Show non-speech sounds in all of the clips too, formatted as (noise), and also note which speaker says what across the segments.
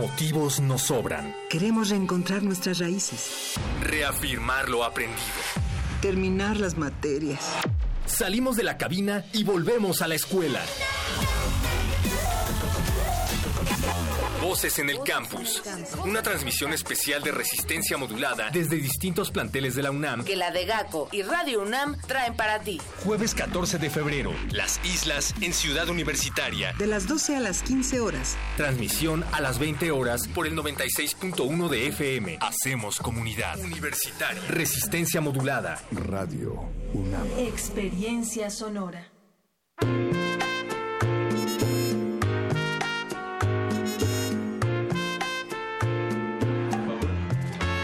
Speaker 1: Motivos nos sobran.
Speaker 2: Queremos reencontrar nuestras raíces.
Speaker 1: Reafirmar lo aprendido.
Speaker 2: Terminar las materias.
Speaker 1: Salimos de la cabina y volvemos a la escuela. Voces en el Campus. Una transmisión especial de resistencia modulada desde distintos planteles de la UNAM.
Speaker 3: Que la de GACO y Radio UNAM traen para ti.
Speaker 1: Jueves 14 de febrero. Las Islas en Ciudad Universitaria.
Speaker 2: De las 12 a las 15 horas.
Speaker 1: Transmisión a las 20 horas por el 96.1 de FM. Hacemos comunidad. Universitaria. Resistencia modulada.
Speaker 4: Radio UNAM.
Speaker 5: Experiencia sonora.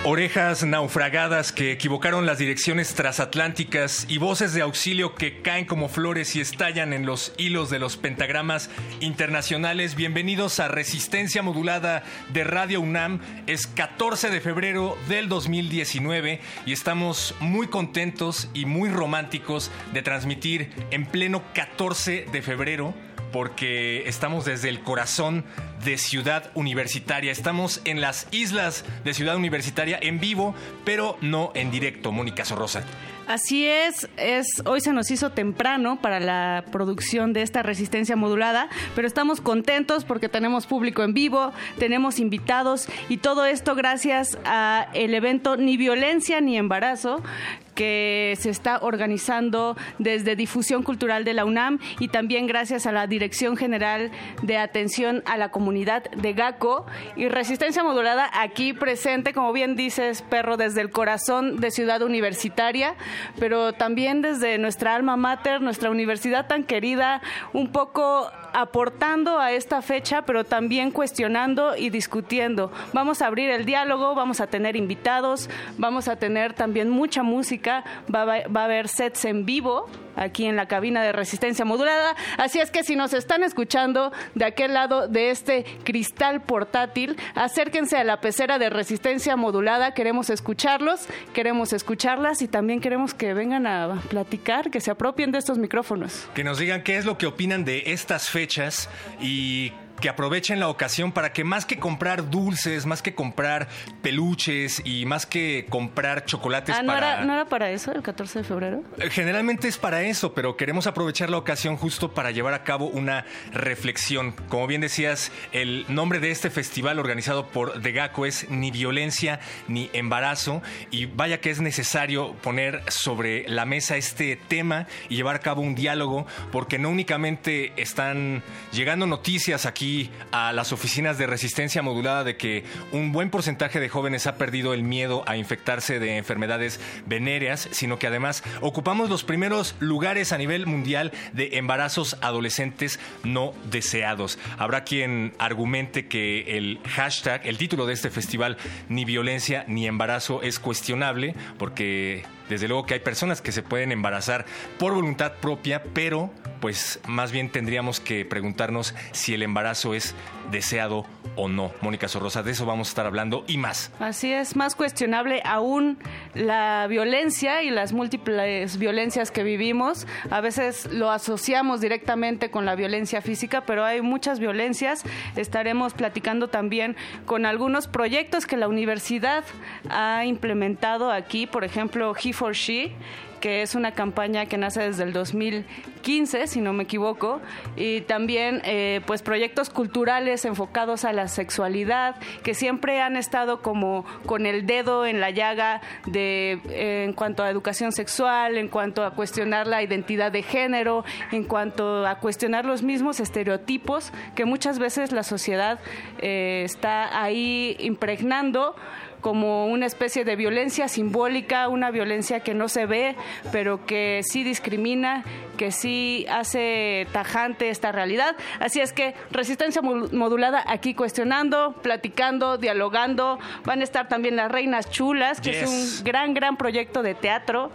Speaker 1: Orejas naufragadas que equivocaron las direcciones transatlánticas y voces de auxilio que caen como flores y estallan en los hilos de los pentagramas internacionales. Bienvenidos a Resistencia Modulada de Radio UNAM. Es 14 de febrero del 2019 y estamos muy contentos y muy románticos de transmitir en pleno 14 de febrero porque estamos desde el corazón de Ciudad Universitaria. Estamos en las islas de Ciudad Universitaria en vivo, pero no en directo. Mónica Sorrosa.
Speaker 6: Así es, es, hoy se nos hizo temprano para la producción de esta resistencia modulada, pero estamos contentos porque tenemos público en vivo, tenemos invitados y todo esto gracias a el evento Ni Violencia ni Embarazo que se está organizando desde Difusión Cultural de la UNAM y también gracias a la Dirección General de Atención a la Comunidad de GACO. Y Resistencia Modulada aquí presente, como bien dices, perro, desde el corazón de Ciudad Universitaria, pero también desde nuestra alma mater, nuestra universidad tan querida, un poco aportando a esta fecha, pero también cuestionando y discutiendo. Vamos a abrir el diálogo, vamos a tener invitados, vamos a tener también mucha música, va, a haber sets en vivo aquí en la cabina de resistencia modulada. Así es que si nos están escuchando de aquel lado de este cristal portátil, acérquense a la pecera de resistencia modulada. Queremos escucharlos, queremos escucharlas y también queremos que vengan a platicar, que se apropien de estos micrófonos.
Speaker 1: Que nos digan qué es lo que opinan de estas fechas y que aprovechen la ocasión para que más que comprar dulces, más que comprar peluches y más que comprar chocolates
Speaker 6: ah, ¿no
Speaker 1: para...
Speaker 6: Era, ¿No era para eso el 14 de febrero?
Speaker 1: Eh, generalmente es para eso, pero queremos aprovechar la ocasión justo para llevar a cabo una reflexión. Como bien decías, el nombre de este festival organizado por Degaco es Ni violencia ni embarazo y vaya que es necesario poner sobre la mesa este tema y llevar a cabo un diálogo porque no únicamente están llegando noticias aquí a las oficinas de resistencia modulada de que un buen porcentaje de jóvenes ha perdido el miedo a infectarse de enfermedades venéreas, sino que además ocupamos los primeros lugares a nivel mundial de embarazos adolescentes no deseados. Habrá quien argumente que el hashtag, el título de este festival, ni violencia ni embarazo, es cuestionable porque desde luego que hay personas que se pueden embarazar por voluntad propia, pero pues más bien tendríamos que preguntarnos si el embarazo es deseado o no. Mónica Sorrosa, de eso vamos a estar hablando y más.
Speaker 6: Así es, más cuestionable aún la violencia y las múltiples violencias que vivimos. A veces lo asociamos directamente con la violencia física, pero hay muchas violencias. Estaremos platicando también con algunos proyectos que la universidad ha implementado aquí, por ejemplo, He for She que es una campaña que nace desde el 2015, si no me equivoco, y también eh, pues proyectos culturales enfocados a la sexualidad, que siempre han estado como con el dedo en la llaga de eh, en cuanto a educación sexual, en cuanto a cuestionar la identidad de género, en cuanto a cuestionar los mismos estereotipos que muchas veces la sociedad eh, está ahí impregnando como una especie de violencia simbólica, una violencia que no se ve, pero que sí discrimina, que sí hace tajante esta realidad. Así es que resistencia modulada aquí cuestionando, platicando, dialogando. Van a estar también las Reinas Chulas, que es un gran, gran proyecto de teatro.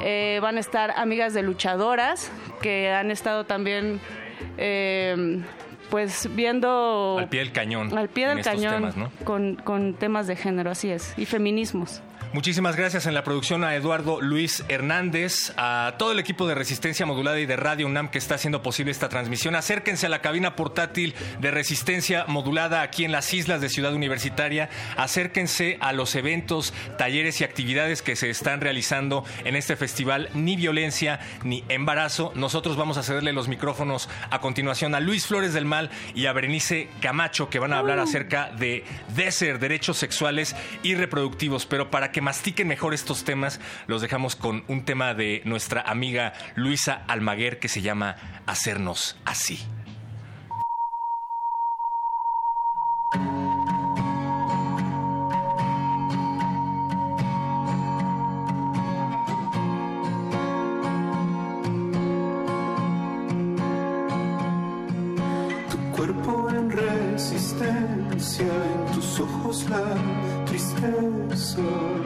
Speaker 6: Eh, van a estar amigas de luchadoras, que han estado también... Eh, pues viendo...
Speaker 1: Al pie del cañón.
Speaker 6: Al pie del cañón con, con temas de género, así es, y feminismos.
Speaker 1: Muchísimas gracias en la producción a Eduardo Luis Hernández, a todo el equipo de Resistencia Modulada y de Radio UNAM que está haciendo posible esta transmisión. Acérquense a la cabina portátil de Resistencia Modulada aquí en las islas de Ciudad Universitaria. Acérquense a los eventos, talleres y actividades que se están realizando en este festival Ni Violencia ni Embarazo. Nosotros vamos a cederle los micrófonos a continuación a Luis Flores del Mal y a Berenice Camacho que van a hablar acerca de DESER, derechos sexuales y reproductivos. Pero para que mastiquen mejor estos temas, los dejamos con un tema de nuestra amiga Luisa Almaguer que se llama Hacernos así.
Speaker 7: En tus ojos la tristeza.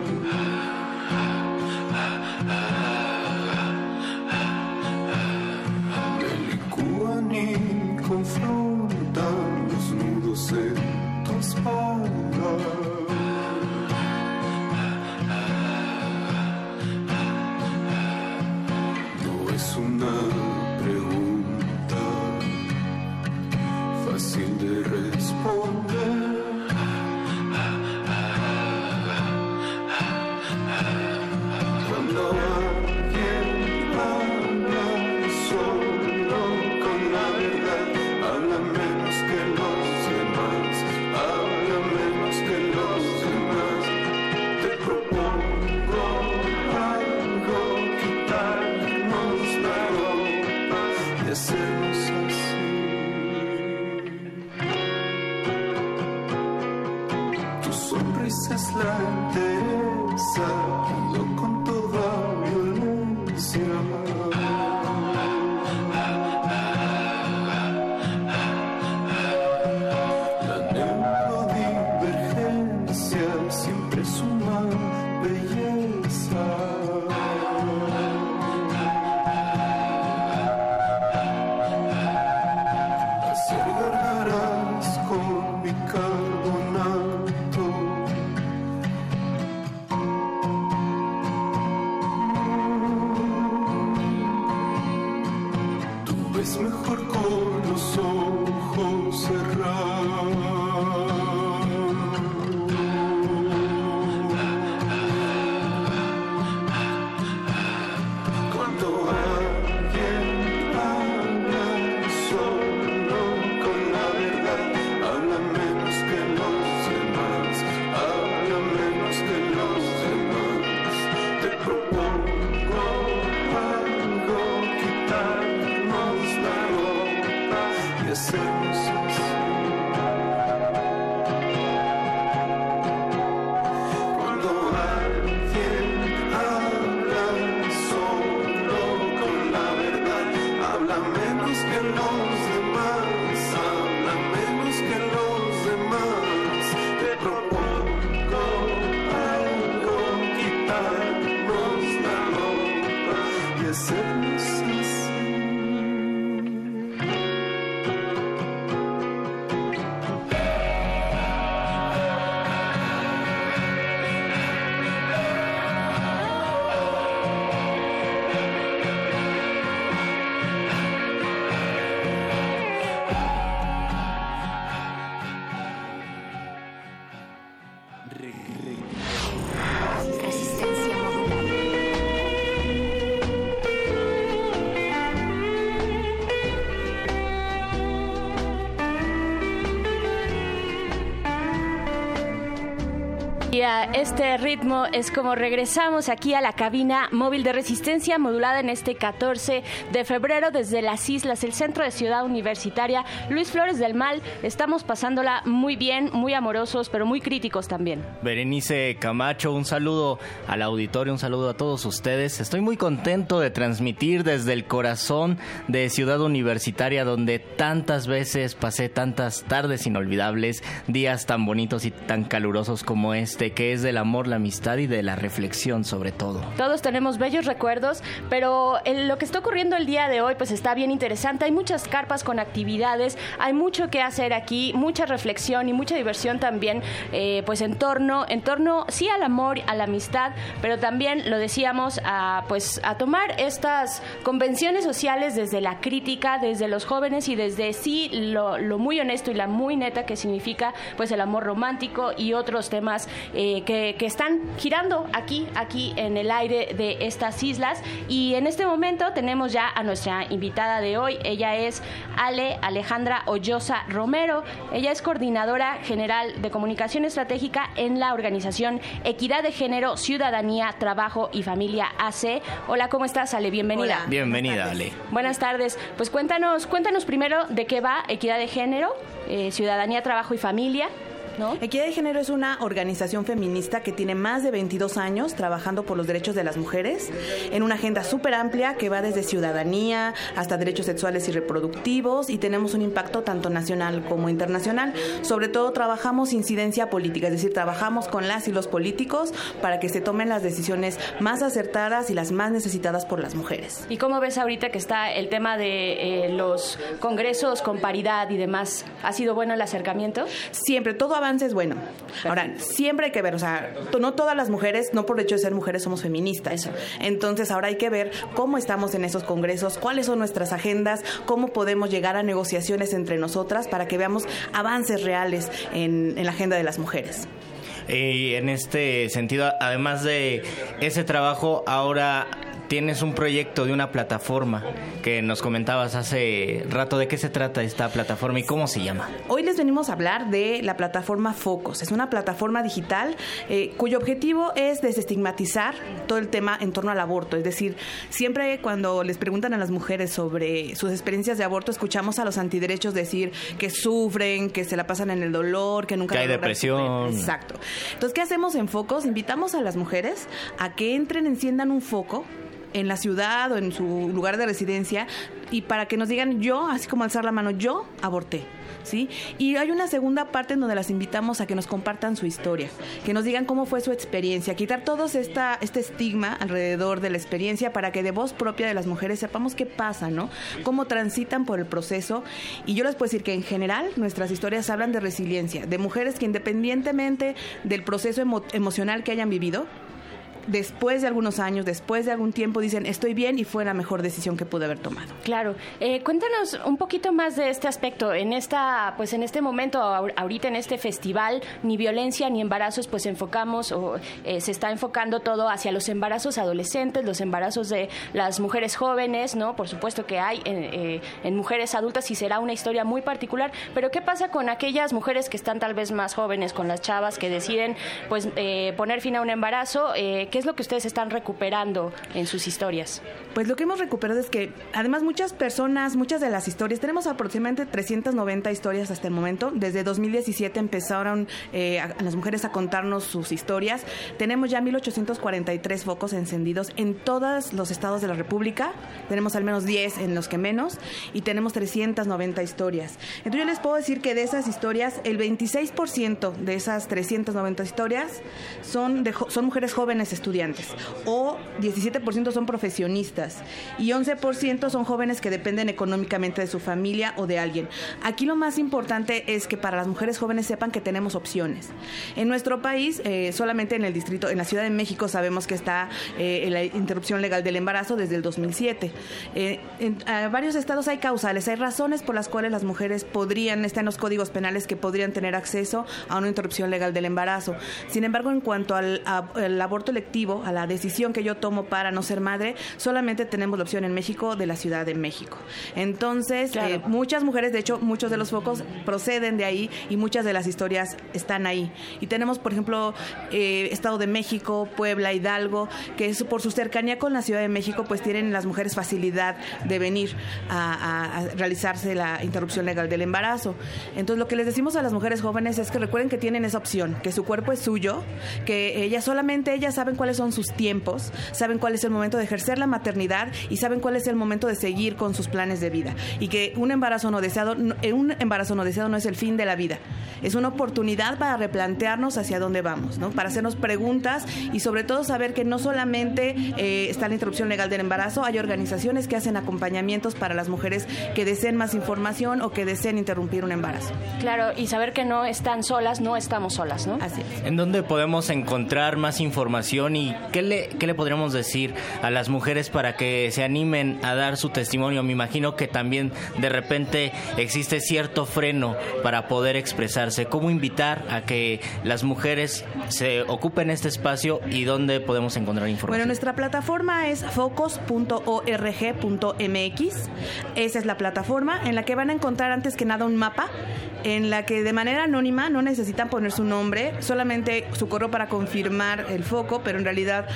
Speaker 7: Y
Speaker 8: a este ritmo es como regresamos aquí a la cabina móvil de resistencia modulada en este 14 de febrero desde las islas, el centro de Ciudad Universitaria. Luis Flores del Mal, estamos pasándola muy bien, muy amorosos, pero muy críticos también.
Speaker 9: Berenice Camacho, un saludo al auditorio, un saludo a todos ustedes. Estoy muy contento de transmitir desde el corazón de Ciudad Universitaria, donde tantas veces pasé tantas tardes inolvidables, días tan bonitos y tan calurosos como este, que es del amor, la amistad y de la reflexión sobre todo.
Speaker 8: Todos tenemos bellos recuerdos, pero lo que está ocurriendo el día de hoy pues está bien interesante. Hay muchas carpas con actividades, hay mucho que hacer aquí, mucha reflexión y mucha diversión también, eh, pues en torno, en torno sí al amor, a la amistad, pero también lo decíamos a pues a tomar estas convenciones sociales desde la crítica, desde los jóvenes y desde sí lo, muy honesto y la muy neta que significa pues el amor romántico y otros temas eh, que, que, están girando aquí, aquí en el aire de estas islas. Y en este momento tenemos ya a nuestra invitada de hoy. Ella es Ale Alejandra Hoyosa Romero. Ella es coordinadora general de comunicación estratégica en la organización Equidad de Género, Ciudadanía, Trabajo y Familia AC. Hola, ¿cómo estás, Ale? Bienvenida.
Speaker 9: Bienvenida, Ale.
Speaker 8: Buenas tardes. Pues cuéntanos, cuéntanos primero de qué va Equidad de Género, eh, Ciudadanía, Trabajo y Familia.
Speaker 10: Equidad de Género es una organización feminista que tiene más de 22 años trabajando por los derechos de las mujeres en una agenda súper amplia que va desde ciudadanía hasta derechos sexuales y reproductivos y tenemos un impacto tanto nacional como internacional. Sobre todo trabajamos incidencia política, es decir, trabajamos con las y los políticos para que se tomen las decisiones más acertadas y las más necesitadas por las mujeres.
Speaker 8: ¿Y cómo ves ahorita que está el tema de eh, los congresos con paridad y demás? ¿Ha sido bueno el acercamiento?
Speaker 10: Siempre, todo es bueno. Ahora, siempre hay que ver, o sea, no todas las mujeres, no por el hecho de ser mujeres, somos feministas. Entonces, ahora hay que ver cómo estamos en esos congresos, cuáles son nuestras agendas, cómo podemos llegar a negociaciones entre nosotras para que veamos avances reales en, en la agenda de las mujeres.
Speaker 9: Y en este sentido, además de ese trabajo, ahora tienes un proyecto de una plataforma que nos comentabas hace rato. ¿De qué se trata esta plataforma y cómo se llama?
Speaker 10: Hoy les venimos a hablar de la plataforma Focos. Es una plataforma digital eh, cuyo objetivo es desestigmatizar todo el tema en torno al aborto. Es decir, siempre cuando les preguntan a las mujeres sobre sus experiencias de aborto, escuchamos a los antiderechos decir que sufren, que se la pasan en el dolor, que nunca...
Speaker 9: Que hay depresión.
Speaker 10: Exacto. Entonces, ¿qué hacemos en Focos? Invitamos a las mujeres a que entren, enciendan un foco en la ciudad o en su lugar de residencia y para que nos digan yo, así como alzar la mano, yo aborté. ¿Sí? Y hay una segunda parte en donde las invitamos a que nos compartan su historia, que nos digan cómo fue su experiencia, quitar todo esta, este estigma alrededor de la experiencia para que de voz propia de las mujeres sepamos qué pasa, ¿no? Cómo transitan por el proceso. Y yo les puedo decir que en general nuestras historias hablan de resiliencia, de mujeres que independientemente del proceso emocional que hayan vivido, después de algunos años, después de algún tiempo, dicen estoy bien y fue la mejor decisión que pude haber tomado.
Speaker 8: Claro. Eh, cuéntanos un poquito más de este aspecto. En esta, pues en este momento, ahorita en este festival, ni violencia ni embarazos, pues enfocamos o eh, se está enfocando todo hacia los embarazos adolescentes, los embarazos de las mujeres jóvenes, ¿no? Por supuesto que hay en, eh, mujeres adultas y será una historia muy particular. Pero ¿qué pasa con aquellas mujeres que están tal vez más jóvenes, con las chavas que deciden, pues, poner fin a un embarazo? ¿Qué es lo que ustedes están recuperando en sus historias?
Speaker 10: Pues lo que hemos recuperado es que además muchas personas, muchas de las historias, tenemos aproximadamente 390 historias hasta el momento. Desde 2017 empezaron eh, las mujeres a contarnos sus historias. Tenemos ya 1843 focos encendidos en todos los estados de la República. Tenemos al menos 10 en los que menos y tenemos 390 historias. Entonces yo les puedo decir que de esas historias, el 26% de esas 390 historias son, son mujeres jóvenes estudiantes estudiantes o 17% son profesionistas y 11% son jóvenes que dependen económicamente de su familia o de alguien. Aquí lo más importante es que para las mujeres jóvenes sepan que tenemos opciones. En nuestro país, eh, solamente en el distrito, en la Ciudad de México sabemos que está eh, la interrupción legal del embarazo desde el 2007. Eh, en varios estados hay causales, hay razones por las cuales las mujeres podrían, están en los códigos penales que podrían tener acceso a una interrupción legal del embarazo. Sin embargo, en cuanto al, al aborto electivo, a la decisión que yo tomo para no ser madre, solamente tenemos la opción en México de la Ciudad de México. Entonces, eh, muchas mujeres, de hecho, muchos de los focos proceden de ahí y muchas de las historias están ahí. Y tenemos, por ejemplo, eh, Estado de México, Puebla, Hidalgo, que es por su cercanía con la Ciudad de México, pues tienen las mujeres facilidad de venir a, a realizarse la interrupción legal del embarazo. Entonces, lo que les decimos a las mujeres jóvenes es que recuerden que tienen esa opción, que su cuerpo es suyo, que ellas solamente ellas saben cuáles son sus tiempos, saben cuál es el momento de ejercer la maternidad y saben cuál es el momento de seguir con sus planes de vida. Y que un embarazo no deseado, eh, un embarazo no deseado no es el fin de la vida. Es una oportunidad para replantearnos hacia dónde vamos, ¿no? Para hacernos preguntas y sobre todo saber que no solamente eh, está la interrupción legal del embarazo, hay organizaciones que hacen acompañamientos para las mujeres que deseen más información o que deseen interrumpir un embarazo.
Speaker 8: Claro, y saber que no están solas, no estamos solas, ¿no?
Speaker 10: Así es.
Speaker 9: ¿En dónde podemos encontrar más información y qué le, qué le podríamos decir a las mujeres para que se animen a dar su testimonio? Me imagino que también de repente existe cierto freno para poder expresarse. ¿Cómo invitar a que las mujeres se ocupen este espacio y dónde podemos encontrar información?
Speaker 10: Bueno, nuestra plataforma es focos.org.mx. Esa es la plataforma en la que van a encontrar antes que nada un mapa en la que de manera anónima no necesitan poner su nombre, solamente su correo para confirmar el foco, pero en realidad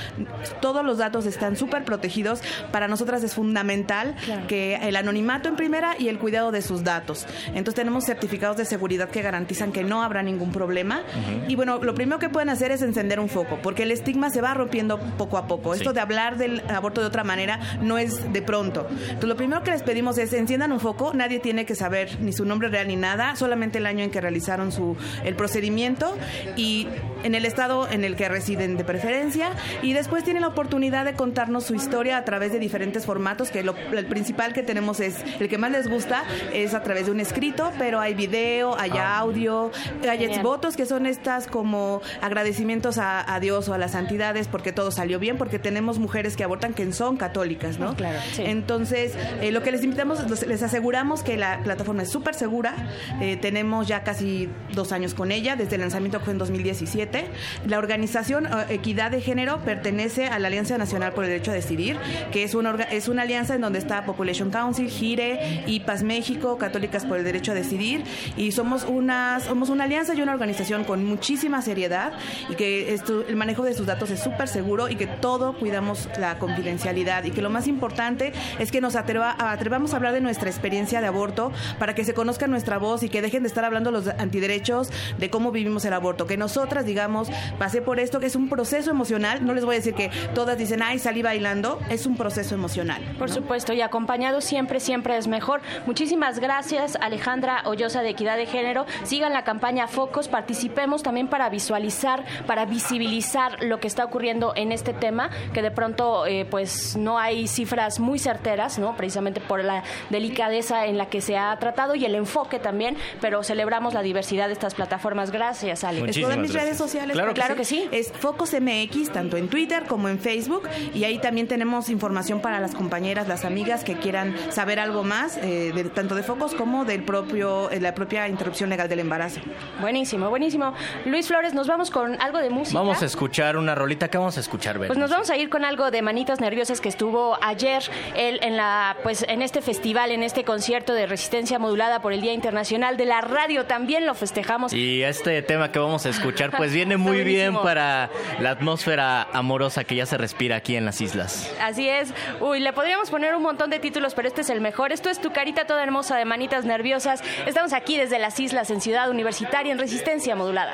Speaker 10: todos los datos están súper protegidos. Para nosotras es fundamental que el anonimato en primera y el cuidado de sus datos. Entonces tenemos certificados de seguridad que garantizan que no habrá ningún problema. Y bueno, lo primero que pueden hacer es encender un foco, porque el estigma se va rompiendo poco a poco. Esto de hablar del aborto de otra manera no es de pronto. Entonces lo primero que les pedimos es enciendan un foco, nadie tiene que saber ni su nombre real ni nada, solamente el año en que realizaron su el procedimiento y en el estado en el que residen de preferencia y después tienen la oportunidad de contarnos su historia a través de diferentes formatos que lo, el principal que tenemos es el que más les gusta es a través de un escrito pero hay video hay
Speaker 9: Ah.
Speaker 10: audio hay votos que son estas como agradecimientos a, a Dios o a las santidades porque todo salió bien porque tenemos mujeres que abortan que son católicas no
Speaker 8: Claro, sí.
Speaker 10: entonces eh, lo que les invitamos los- les aseguramos que la plataforma es súper segura Eh, tenemos ya casi dos años con ella desde el lanzamiento que fue en 2017 la organización eh, Equidad de Género pertenece a la Alianza Nacional por el Derecho a Decidir, que es una, es una alianza en donde está Population Council, GIRE, IPAS México, Católicas por el Derecho a Decidir, y somos una, somos una alianza y una organización con muchísima seriedad y que esto- el manejo de sus datos es súper seguro y que todo cuidamos la confidencialidad y que lo más importante es que nos atreva- atrevamos a hablar de nuestra experiencia de aborto para que se conozca nuestra voz y que dejen de estar hablando los antiderechos de cómo vivimos el aborto, que nosotras digamos, pasé por esto, que es un proceso emocional, no les voy a decir que todas dicen, ay, salí bailando, es un proceso emocional.
Speaker 8: Por supuesto, y acompañado siempre, siempre es mejor. Muchísimas gracias, Alejandra Hoyosa de Equidad de Género. Sigan la campaña Focos, participemos también para visualizar, para visibilizar lo que está ocurriendo en este tema, que de pronto eh, pues no hay cifras muy certeras, ¿no? Precisamente por la delicadeza en la que se ha tratado y el enfoque también, pero celebramos la diversidad de estas plataformas. Gracias, Ale.
Speaker 10: Todas mis redes sociales.
Speaker 8: Claro, claro que sí.
Speaker 10: Es Focos MX, tanto en Twitter como en Facebook. Y ahí también tenemos información para las compañeras, las amigas que quieran saber algo más, eh, de- tanto de Focos como del propio, eh, la propia interrupción legal del embarazo.
Speaker 8: Buenísimo, buenísimo. Luis Flores, nos vamos con algo de música.
Speaker 9: Vamos a escuchar una rolita. ¿Qué vamos a escuchar, Ben?
Speaker 8: Pues nos vamos a ir con algo de Manitas Nerviosas que estuvo ayer él en la pues en este festival, en este concierto de resistencia modulada por el Día Internacional de la Radio. También lo festejamos.
Speaker 9: Y este tema que vamos a escuchar pues viene muy bien para la atmósfera amorosa que ya se respira aquí en las islas.
Speaker 8: Así es. Uy, le podríamos poner un montón de títulos, pero este es el mejor. Esto es Tu carita toda hermosa de Manitas Nerviosas. Estamos aquí desde las islas en Ciudad Universitaria en resistencia modulada.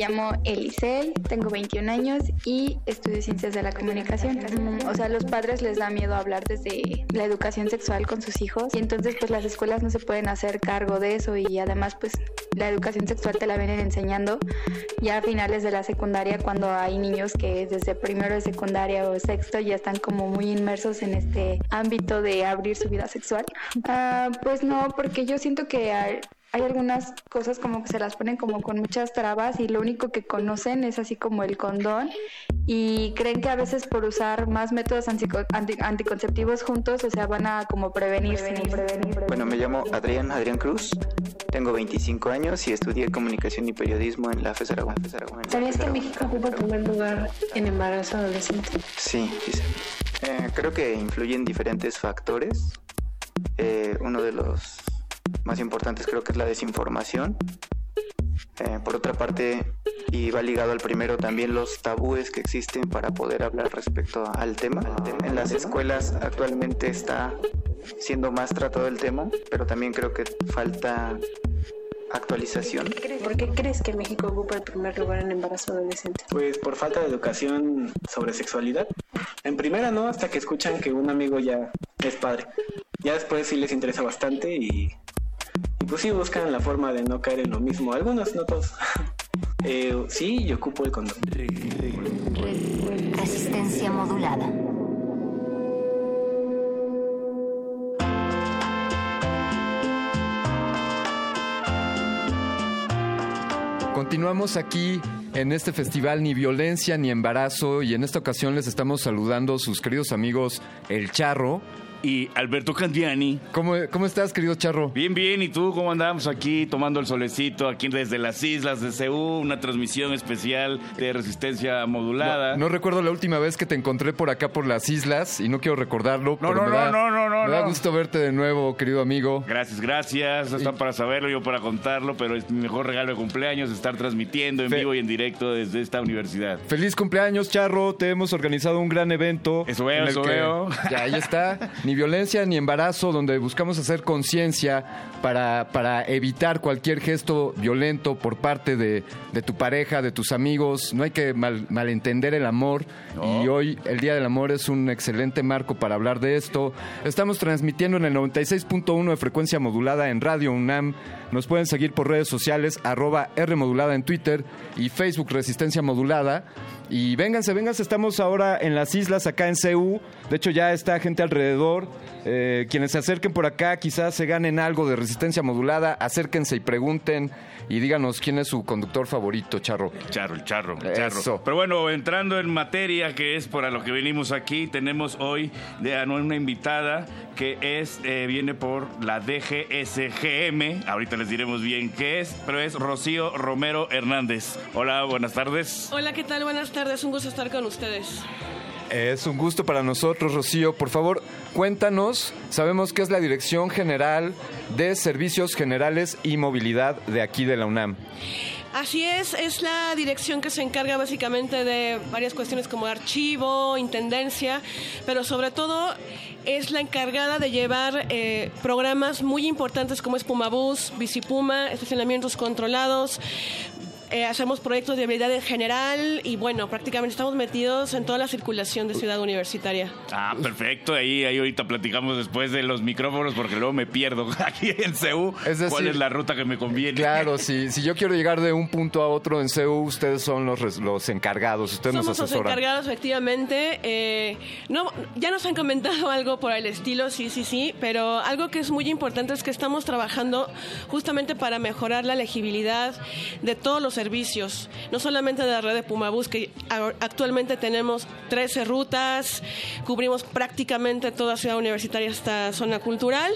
Speaker 11: Llamo Elisel, tengo 21 años y estudio ciencias de la comunicación. O sea, a los padres les da miedo hablar desde la educación sexual con sus hijos y entonces pues las escuelas no se pueden hacer cargo de eso y además pues la educación sexual te la vienen enseñando ya a finales de la secundaria cuando hay niños que desde primero de secundaria o sexto ya están como muy inmersos en este ámbito de abrir su vida sexual. Ah, pues no, porque yo siento que hay algunas cosas como que se las ponen como con muchas trabas y lo único que conocen es así como el condón y creen que a veces por usar más métodos anticonceptivos juntos, o sea, van a como prevenir.
Speaker 12: Bueno, me llamo Adrián, Adrián Cruz, tengo 25 años y estudié comunicación y periodismo en la FES Aragón.
Speaker 13: ¿Sabías que México ocupa el primer lugar en embarazo adolescente?
Speaker 12: Sí, sí. Eh, creo que influyen diferentes factores. Eh, uno de los más importantes creo que es la desinformación. Eh, por otra parte, y va ligado al primero también los tabúes que existen para poder hablar respecto al tema. En las escuelas actualmente está siendo más tratado el tema, pero también creo que falta actualización.
Speaker 13: ¿Por qué crees que México ocupa el primer lugar en embarazo adolescente?
Speaker 14: Pues por falta de educación sobre sexualidad. En primera no, hasta que escuchan que un amigo ya es padre. Ya después sí les interesa bastante y pues sí buscan la forma de no caer en lo mismo. Algunos, no todos. (laughs) eh, sí, yo ocupo el condón.
Speaker 15: Resistencia modulada.
Speaker 16: Continuamos aquí en este festival Ni Violencia ni Embarazo y en esta ocasión les estamos saludando sus queridos amigos El Charro,
Speaker 17: y Alberto Candiani.
Speaker 16: ¿Cómo, ¿Cómo estás, querido Charro?
Speaker 17: Bien, bien. ¿Y tú cómo andamos aquí tomando el solecito aquí desde las islas de Ceú? Una transmisión especial de resistencia modulada.
Speaker 16: No, recuerdo la última vez que te encontré por acá por las islas y no quiero recordarlo.
Speaker 17: No, no, no, no, no, no.
Speaker 16: Me da gusto verte de nuevo, querido amigo.
Speaker 17: Gracias, gracias. Están para saberlo, yo para contarlo, pero es mi mejor regalo de cumpleaños estar transmitiendo en vivo y en directo desde esta universidad.
Speaker 16: Feliz cumpleaños, Charro. Te hemos organizado un gran evento.
Speaker 17: Eso veo, eso veo.
Speaker 16: Ya, ahí está. (laughs) ni violencia ni embarazo, donde buscamos hacer conciencia para, para evitar cualquier gesto violento por parte de, tu pareja, de tus amigos. No hay que malentender el amor y hoy el Día del Amor es un excelente marco para hablar de esto. Estamos transmitiendo en el 96.1 de frecuencia modulada en Radio UNAM. Nos pueden seguir por redes sociales, arroba R modulada en Twitter y Facebook Resistencia Modulada. Y vénganse, vénganse, estamos ahora en las islas acá en CEU. De hecho, ya está gente alrededor eh, quienes se acerquen por acá, quizás se ganen algo de resistencia modulada, acérquense y pregunten y díganos quién es su conductor favorito, Charro.
Speaker 17: Charro, el charro, el charro. Pero bueno, entrando en materia, que es para lo que venimos aquí, tenemos hoy de una invitada que es eh, viene por la DGSGM. Ahorita les diremos bien qué es, pero es Rocío Romero Hernández. Hola, buenas tardes.
Speaker 18: Hola, ¿qué tal? Buenas tardes. Un gusto estar con ustedes.
Speaker 16: Es un gusto para nosotros, Rocío. Por favor, cuéntanos. Sabemos que es la Dirección General de Servicios Generales y Movilidad de aquí de la UNAM.
Speaker 18: Así es, es la dirección que se encarga básicamente de varias cuestiones como archivo, intendencia, pero sobre todo es la encargada de llevar eh, programas muy importantes como es Pumabús, Bicipuma, estacionamientos controlados, eh, hacemos proyectos de habilidad en general y bueno, prácticamente estamos metidos en toda la circulación de Ciudad Universitaria.
Speaker 17: Ah, perfecto. Ahí, ahí ahorita platicamos después de los micrófonos porque luego me pierdo (laughs) aquí en CEU. ¿Cuál es la ruta que me conviene?
Speaker 16: Claro, (laughs) si, si yo quiero llegar de un punto a otro en CEU, ustedes son los, los encargados, ustedes
Speaker 18: Somos
Speaker 16: nos asesoran.
Speaker 18: los encargados, efectivamente. Eh, no, ya nos han comentado (laughs) algo por el estilo, sí, sí, sí, pero algo que es muy importante es que estamos trabajando justamente para mejorar la legibilidad de todos los servicios, no solamente de la red de Pumabús, que actualmente tenemos 13 rutas, cubrimos prácticamente toda ciudad universitaria esta zona cultural.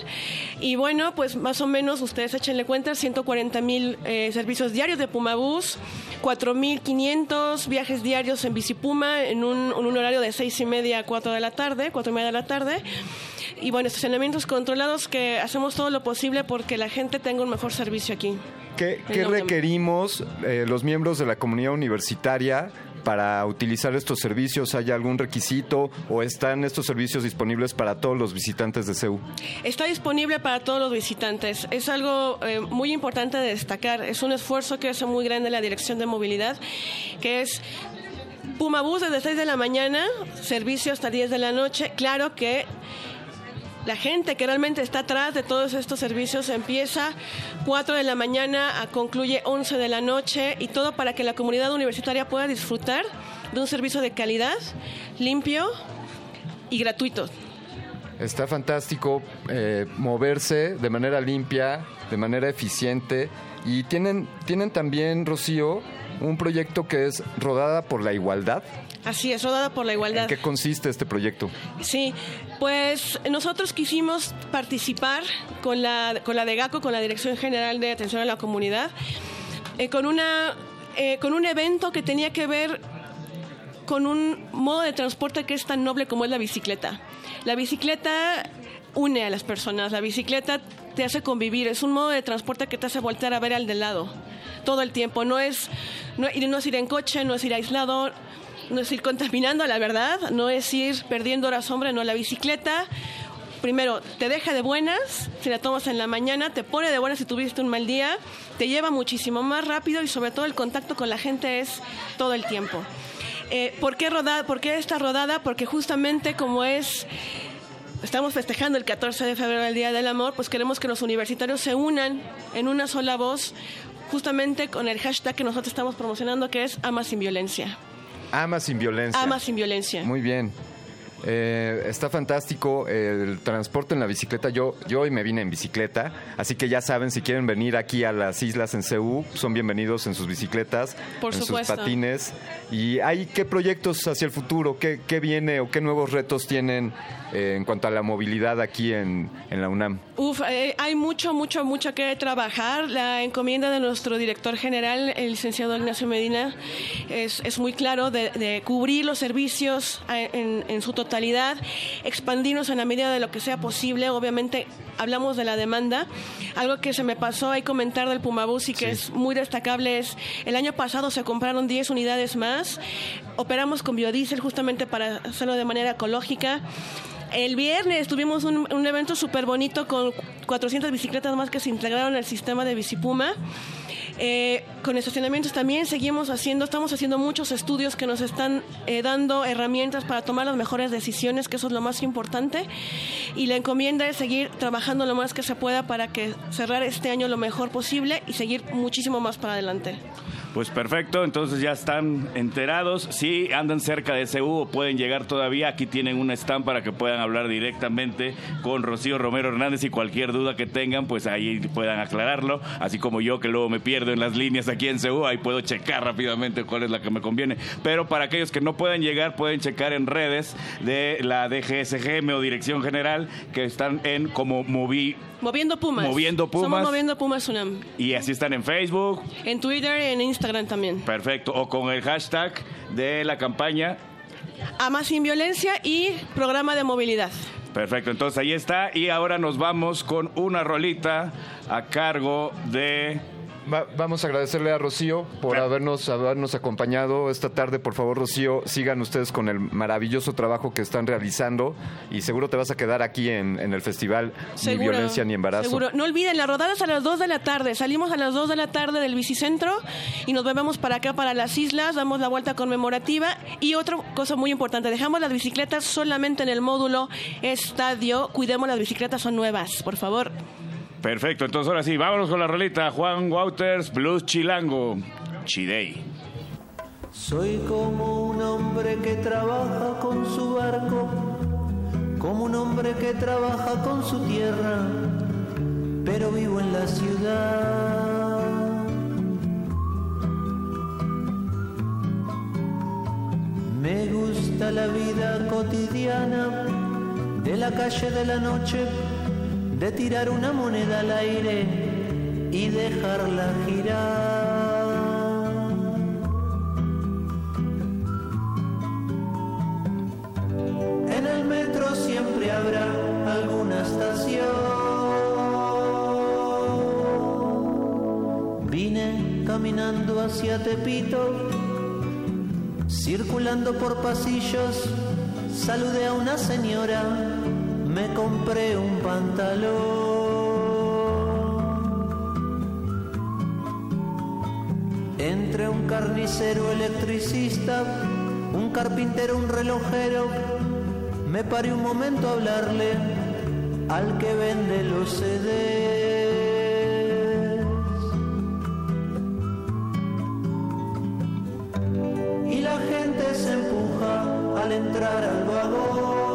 Speaker 18: Y bueno, pues más o menos ustedes échenle cuenta, 140 mil eh, servicios diarios de Pumabús, 4.500 viajes diarios en Bicipuma en un, en un horario de 6 y media a 4 de la tarde, 4 y media de la tarde y bueno, estacionamientos controlados que hacemos todo lo posible porque la gente tenga un mejor servicio aquí.
Speaker 16: ¿Qué, requerimos eh, los miembros de la comunidad universitaria para utilizar estos servicios? ¿Hay algún requisito o están estos servicios disponibles para todos los visitantes de CEU?
Speaker 18: Está disponible para todos los visitantes. Es algo eh, muy importante de destacar. Es un esfuerzo que hace muy grande la Dirección de Movilidad, que es Pumabús desde 6 de la mañana, servicio hasta 10 de la noche. Claro que la gente que realmente está atrás de todos estos servicios empieza 4 de la mañana concluye 11 de la noche y todo para que la comunidad universitaria pueda disfrutar de un servicio de calidad, limpio y gratuito.
Speaker 16: Está fantástico eh, moverse de manera limpia, de manera eficiente y tienen, tienen también, Rocío, un proyecto que es Rodada por la Igualdad.
Speaker 18: Así es, Rodada por la Igualdad.
Speaker 16: ¿En qué consiste este proyecto?
Speaker 18: Sí, pues nosotros quisimos participar con la, con la DEGACO, con la Dirección General de Atención a la Comunidad, eh, con, una, eh, con un evento que tenía que ver con un modo de transporte que es tan noble como es la bicicleta. La bicicleta une a las personas, la bicicleta te hace convivir, es un modo de transporte que te hace voltear a ver al de lado todo el tiempo. No es, no, no es ir en coche, no es ir aislado, no es ir contaminando, la verdad, no es ir perdiendo horas hombre, no, la bicicleta primero te deja de buenas si la tomas en la mañana, te pone de buenas si tuviste un mal día, te lleva muchísimo más rápido y sobre todo el contacto con la gente es todo el tiempo. Eh, ¿por, qué rodada, ¿Por qué esta rodada? Porque justamente como es estamos festejando el 14 de febrero el Día del Amor, pues queremos que los universitarios se unan en una sola voz, justamente con el hashtag que nosotros estamos promocionando, que es Ama sin violencia.
Speaker 16: Ama sin violencia.
Speaker 18: Ama sin violencia.
Speaker 16: Muy bien. Eh, está fantástico el transporte en la bicicleta. Yo, yo hoy me vine en bicicleta, así que ya saben, si quieren venir aquí a las islas en Ceú, son bienvenidos en sus bicicletas,
Speaker 18: en
Speaker 16: sus patines. ¿Y hay qué proyectos hacia el futuro? ¿Qué, qué viene o qué nuevos retos tienen eh, en cuanto a la movilidad aquí en, en la UNAM?
Speaker 18: Uf, eh, hay mucho, mucho, mucho que trabajar. La encomienda de nuestro director general, el licenciado Ignacio Medina, es, es muy claro de, cubrir los servicios eh, en, en, su totalidad, expandirnos en la medida de lo que sea posible. Obviamente, hablamos de la demanda. Algo que se me pasó ahí comentar del Pumabús y que es muy destacable es el año pasado se compraron 10 unidades más. Operamos con biodiesel justamente para hacerlo de manera ecológica. El viernes tuvimos un, evento súper bonito con 400 bicicletas más que se integraron al sistema de Bicipuma. Eh, con estacionamientos también seguimos haciendo, estamos haciendo muchos estudios que nos están eh, dando herramientas para tomar las mejores decisiones, que eso es lo más importante. Y la encomienda es seguir trabajando lo más que se pueda para que cerrar este año lo mejor posible y seguir muchísimo más para adelante.
Speaker 17: Pues perfecto, entonces ya están enterados. Si andan cerca de CU o pueden llegar todavía, aquí tienen un stand para que puedan hablar directamente con Rocío Romero Hernández y cualquier duda que tengan, pues ahí puedan aclararlo. Así como yo que luego me pierdo en las líneas aquí en CU, ahí puedo checar rápidamente cuál es la que me conviene. Pero para aquellos que no puedan llegar, pueden checar en redes de la DGSGM o Dirección General que están en como moví
Speaker 18: Moviendo Pumas.
Speaker 17: Moviendo Pumas.
Speaker 18: Somos Moviendo Pumas UNAM.
Speaker 17: Y así están en Facebook.
Speaker 18: En Twitter, en Instagram también.
Speaker 17: Perfecto. O con el hashtag de la campaña.
Speaker 18: Ama sin violencia y programa de movilidad.
Speaker 17: Perfecto, entonces ahí está. Y ahora nos vamos con una rolita a cargo de
Speaker 16: vamos a agradecerle a Rocío por habernos, habernos acompañado esta tarde. Por favor, Rocío, sigan ustedes con el maravilloso trabajo que están realizando y seguro te vas a quedar aquí en, el festival Ni Violencia ni Embarazo.
Speaker 18: Seguro. No olviden, las rodadas a las 2 de la tarde. Salimos a las 2 de la tarde del bicicentro y nos vemos para acá, para las islas, damos la vuelta conmemorativa y otra cosa muy importante, dejamos las bicicletas solamente en el módulo estadio. Cuidemos las bicicletas, son nuevas, por favor.
Speaker 17: Perfecto, entonces ahora sí, vámonos con la rolita. Juan Wouters, Blues Chilango, Chidey.
Speaker 19: Soy como un hombre que trabaja con su barco, como un hombre que trabaja con su tierra, pero vivo en la ciudad. Me gusta la vida cotidiana de la calle de la noche de tirar una moneda al aire y dejarla girar. En el metro siempre habrá alguna estación. Vine caminando hacia Tepito, circulando por pasillos, saludé a una señora me compré un pantalón. Entre un carnicero electricista, un carpintero, un relojero, me paré un momento a hablarle al que vende los CDs. Y la gente se empuja al entrar al vagón.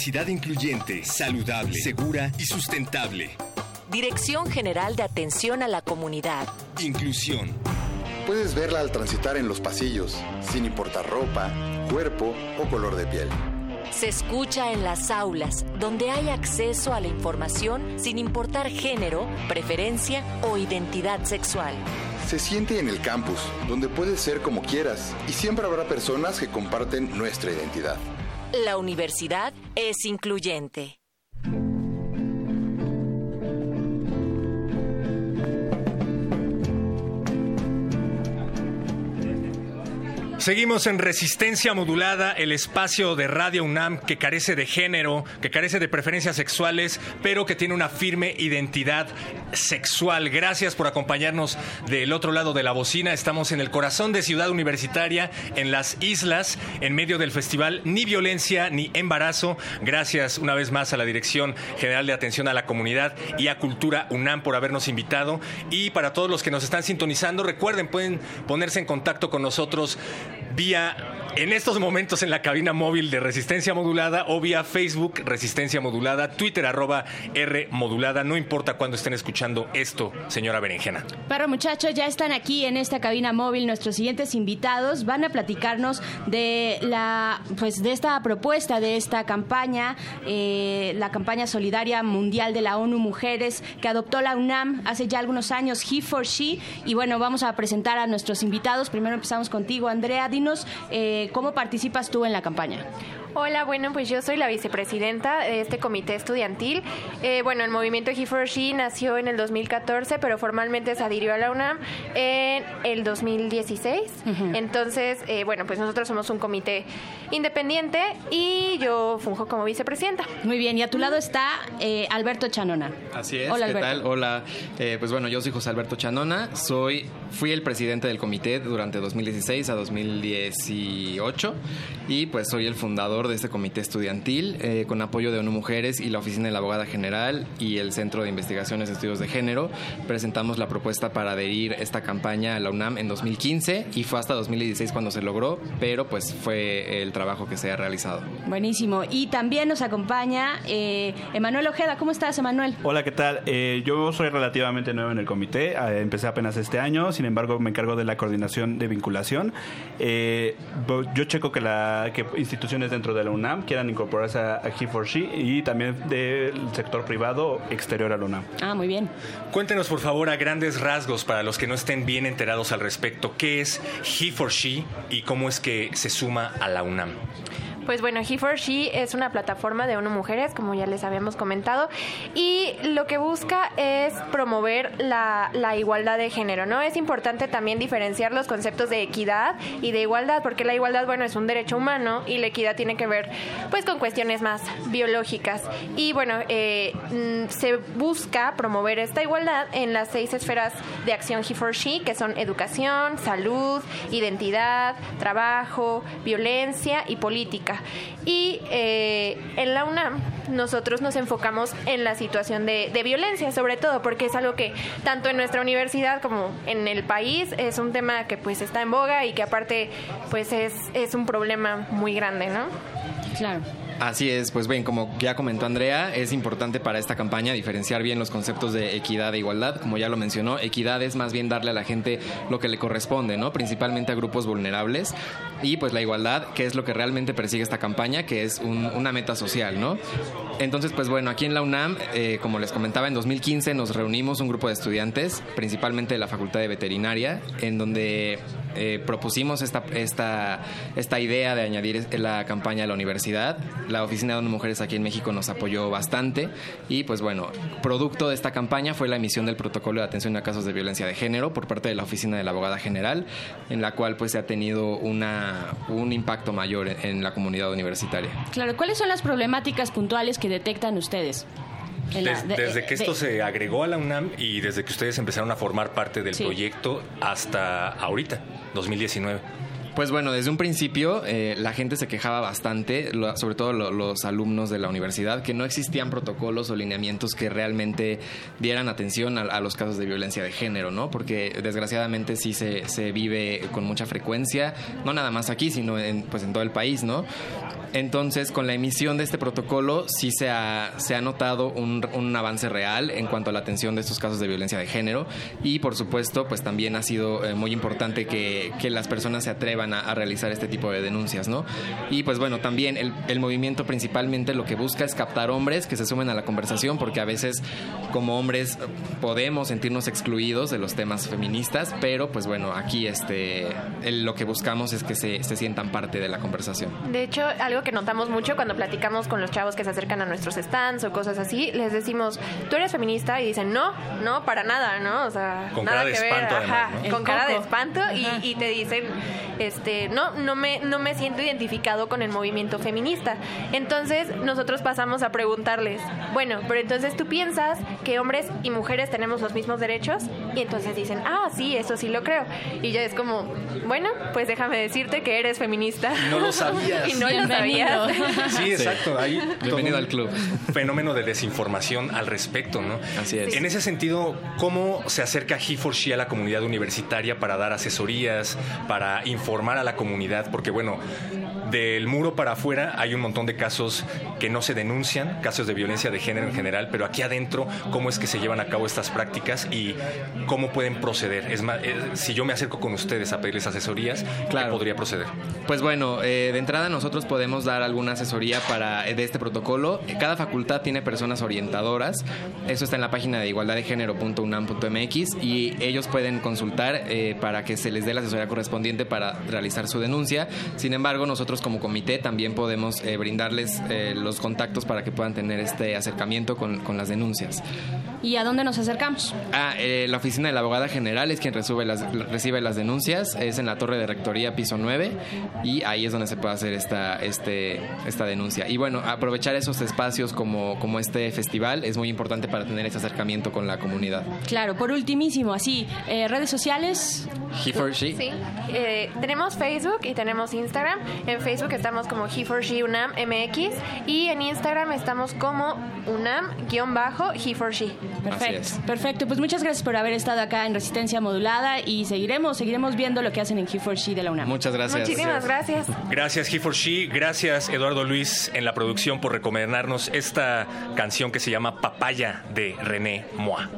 Speaker 20: Universidad incluyente, saludable, segura y sustentable.
Speaker 3: Dirección General de Atención a la Comunidad.
Speaker 20: Inclusión.
Speaker 4: Puedes verla al transitar en los pasillos, sin importar ropa, cuerpo o color de piel.
Speaker 3: Se escucha en las aulas, donde hay acceso a la información sin importar género, preferencia o identidad sexual.
Speaker 4: Se siente en el campus, donde puedes ser como quieras y siempre habrá personas que comparten nuestra identidad.
Speaker 3: La universidad es incluyente.
Speaker 1: Seguimos en Resistencia Modulada, el espacio de Radio UNAM que carece de género, que carece de preferencias sexuales, pero que tiene una firme identidad sexual. Gracias por acompañarnos del otro lado de la bocina. Estamos en el corazón de Ciudad Universitaria, en las islas, en medio del festival Ni Violencia ni Embarazo. Gracias una vez más a la Dirección General de Atención a la Comunidad y a Cultura UNAM por habernos invitado. Y para todos los que nos están sintonizando, recuerden, pueden ponerse en contacto con nosotros vía en estos momentos en la cabina móvil de Resistencia Modulada o vía Facebook Resistencia Modulada, Twitter arroba R Modulada, no importa cuándo estén escuchando esto, señora Berenjena.
Speaker 8: Pero muchachos, ya están aquí en esta cabina móvil nuestros siguientes invitados, van a platicarnos de la, pues de esta propuesta, de esta campaña, eh, la campaña solidaria mundial de la ONU Mujeres que adoptó la UNAM hace ya algunos años, He for She, y bueno, vamos a presentar a nuestros invitados. Primero empezamos contigo, Andrea, dinos eh, cómo participas tú en la campaña.
Speaker 21: Hola, bueno, pues yo soy la vicepresidenta de este comité estudiantil. Eh, bueno, el movimiento He for She nació en el 2014, pero formalmente se adhirió a la UNAM en el 2016. Entonces, eh, bueno, pues nosotros somos un comité independiente y yo funjo como vicepresidenta.
Speaker 8: Muy bien, y a tu lado está eh, Alberto Chanona.
Speaker 22: Así es,
Speaker 8: Hola,
Speaker 22: ¿qué
Speaker 8: Alberto.
Speaker 22: tal? Hola, Eh, pues bueno, yo soy José Alberto Chanona, soy, fui el presidente del comité durante 2016 a 2018 y pues soy el fundador de este comité estudiantil eh, con apoyo de ONU Mujeres y la Oficina de la Abogada General y el Centro de Investigaciones y Estudios de Género. Presentamos la propuesta para adherir esta campaña a la UNAM en 2015 y fue hasta 2016 cuando se logró, pero pues fue el trabajo que se ha realizado.
Speaker 8: Buenísimo. Y también nos acompaña eh, Emanuel Ojeda. ¿Cómo estás, Emanuel?
Speaker 23: Hola, ¿qué tal? Eh, yo soy relativamente nuevo en el comité, eh, empecé apenas este año, sin embargo me encargo de la coordinación de vinculación. Eh, yo checo que, la, que instituciones dentro de la UNAM quieran incorporarse a, a He for She y también del sector privado exterior a la UNAM.
Speaker 8: Ah, muy bien.
Speaker 1: Cuéntenos por favor a grandes rasgos para los que no estén bien enterados al respecto, ¿qué es He for She y cómo es que se suma a la UNAM?
Speaker 21: Pues bueno, He for She es una plataforma de ONU Mujeres, como ya les habíamos comentado, y lo que busca es promover la, la igualdad de género, ¿no? Es importante también diferenciar los conceptos de equidad y de igualdad, porque la igualdad, bueno, es un derecho humano y la equidad tiene que ver, pues, con cuestiones más biológicas. Y bueno, eh, mm, se busca promover esta igualdad en las seis esferas de acción He for She, que son educación, salud, identidad, trabajo, violencia y política. Y eh, en la UNAM nosotros nos enfocamos en la situación de, de violencia, sobre todo porque es algo que tanto en nuestra universidad como en el país es un tema que pues está en boga y que aparte pues es, es un problema muy grande, ¿no?
Speaker 8: Claro.
Speaker 22: Así es, pues bien, como ya comentó Andrea, es importante para esta campaña diferenciar bien los conceptos de equidad e igualdad. Como ya lo mencionó, equidad es más bien darle a la gente lo que le corresponde, ¿no? Principalmente a grupos vulnerables. Y pues la igualdad, que es lo que realmente persigue esta campaña, que es un- una meta social, ¿no? Entonces, pues bueno, aquí en la UNAM, eh, como les comentaba, en 2015 nos reunimos un grupo de estudiantes, principalmente de la Facultad de Veterinaria, en donde eh, propusimos esta, esta, esta idea de añadir la campaña a la universidad. La Oficina de Mujeres aquí en México nos apoyó bastante y pues bueno, producto de esta campaña fue la emisión del protocolo de atención a casos de violencia de género por parte de la Oficina de la Abogada General, en la cual pues se ha tenido una, un impacto mayor en la comunidad universitaria.
Speaker 8: Claro, ¿cuáles son las problemáticas puntuales que detectan ustedes?
Speaker 1: Des- desde que
Speaker 8: de-
Speaker 1: esto se agregó a la UNAM y desde que ustedes empezaron a formar parte del
Speaker 8: Sí.
Speaker 1: proyecto hasta ahorita, 2019.
Speaker 22: Pues bueno, desde un principio eh, la gente se quejaba bastante, lo- sobre todo lo- los alumnos de la universidad, que no existían protocolos o lineamientos que realmente dieran atención a, a los casos de violencia de género, ¿no? Porque desgraciadamente sí se, se vive con mucha frecuencia, no nada más aquí, sino en, pues en todo el país, ¿no? Entonces, con la emisión de este protocolo, sí se ha, se ha notado un, un avance real en cuanto a la atención de estos casos de violencia de género y, por supuesto, pues también ha sido eh, muy importante que, que las personas se atrevan a, a realizar este tipo de denuncias, ¿no? Y, pues bueno, también el, el movimiento principalmente lo que busca es captar hombres que se sumen a la conversación porque a veces como hombres podemos sentirnos excluidos de los temas feministas, pero pues bueno, aquí este, el- lo que buscamos es que se, se sientan parte de la conversación.
Speaker 21: De hecho, algo que notamos mucho cuando platicamos con los chavos que se acercan a nuestros stands o cosas así, les decimos, ¿tú eres feminista? Y dicen, no, no, para nada, ¿no? O sea,
Speaker 1: Con
Speaker 21: nada
Speaker 1: cara de
Speaker 21: que ver,
Speaker 1: espanto,
Speaker 21: ajá,
Speaker 1: además, ¿no?
Speaker 21: con cara de espanto y, y te dicen este, no, no me, no me siento identificado con el movimiento feminista. Entonces nosotros pasamos a preguntarles, bueno, pero entonces tú piensas que hombres y mujeres tenemos los mismos derechos y entonces dicen, ah, sí, eso sí lo creo. Y ya es como, bueno, pues déjame decirte que eres feminista.
Speaker 1: No lo sabías. (laughs)
Speaker 21: y no lo
Speaker 1: Sí, exacto. Hay
Speaker 22: Bienvenido al club.
Speaker 1: Fenómeno de desinformación al respecto, ¿no?
Speaker 22: Así es.
Speaker 1: En ese sentido, ¿cómo se acerca He4She a la comunidad universitaria para dar asesorías, para informar a la comunidad? Porque, bueno, del muro para afuera hay un montón de casos que no se denuncian, casos de violencia de género en general, pero aquí adentro, ¿cómo es que se llevan a cabo estas prácticas y cómo pueden proceder? Es más, eh, si yo me acerco con ustedes a pedirles asesorías, ¿qué podría proceder?
Speaker 22: Pues bueno, eh, de entrada nosotros podemos dar alguna asesoría para eh, de este protocolo. Cada facultad tiene personas orientadoras. Eso está en la página de igualdaddegénero.unam.mx y ellos pueden consultar eh, para que se les dé la asesoría correspondiente para realizar su denuncia. Sin embargo, nosotros como comité también podemos eh, brindarles eh, los contactos para que puedan tener este acercamiento con, con las denuncias.
Speaker 8: ¿Y a dónde nos acercamos?
Speaker 22: Ah, eh, la oficina de la abogada general es quien recibe las, recibe las denuncias, es en la torre de rectoría piso 9 y ahí es donde se puede hacer esta, este, esta denuncia. Y bueno, aprovechar esos espacios como, como este festival es muy importante para tener ese acercamiento con la comunidad.
Speaker 8: Claro, por ultimísimo, así, eh, redes sociales.
Speaker 22: He for She.
Speaker 21: Sí, eh, tenemos Facebook y tenemos Instagram. En Facebook estamos como He for She UNAM MX y en Instagram estamos como UNAM-He for She.
Speaker 8: Perfecto, perfecto. Pues muchas gracias por haber estado acá en Resistencia Modulada y seguiremos, seguiremos viendo lo que hacen en He4She de la UNAM.
Speaker 22: Muchas gracias.
Speaker 21: Muchísimas gracias.
Speaker 1: Gracias He4She, gracias Eduardo Luis en la producción por recomendarnos esta canción que se llama Papaya de René Moa.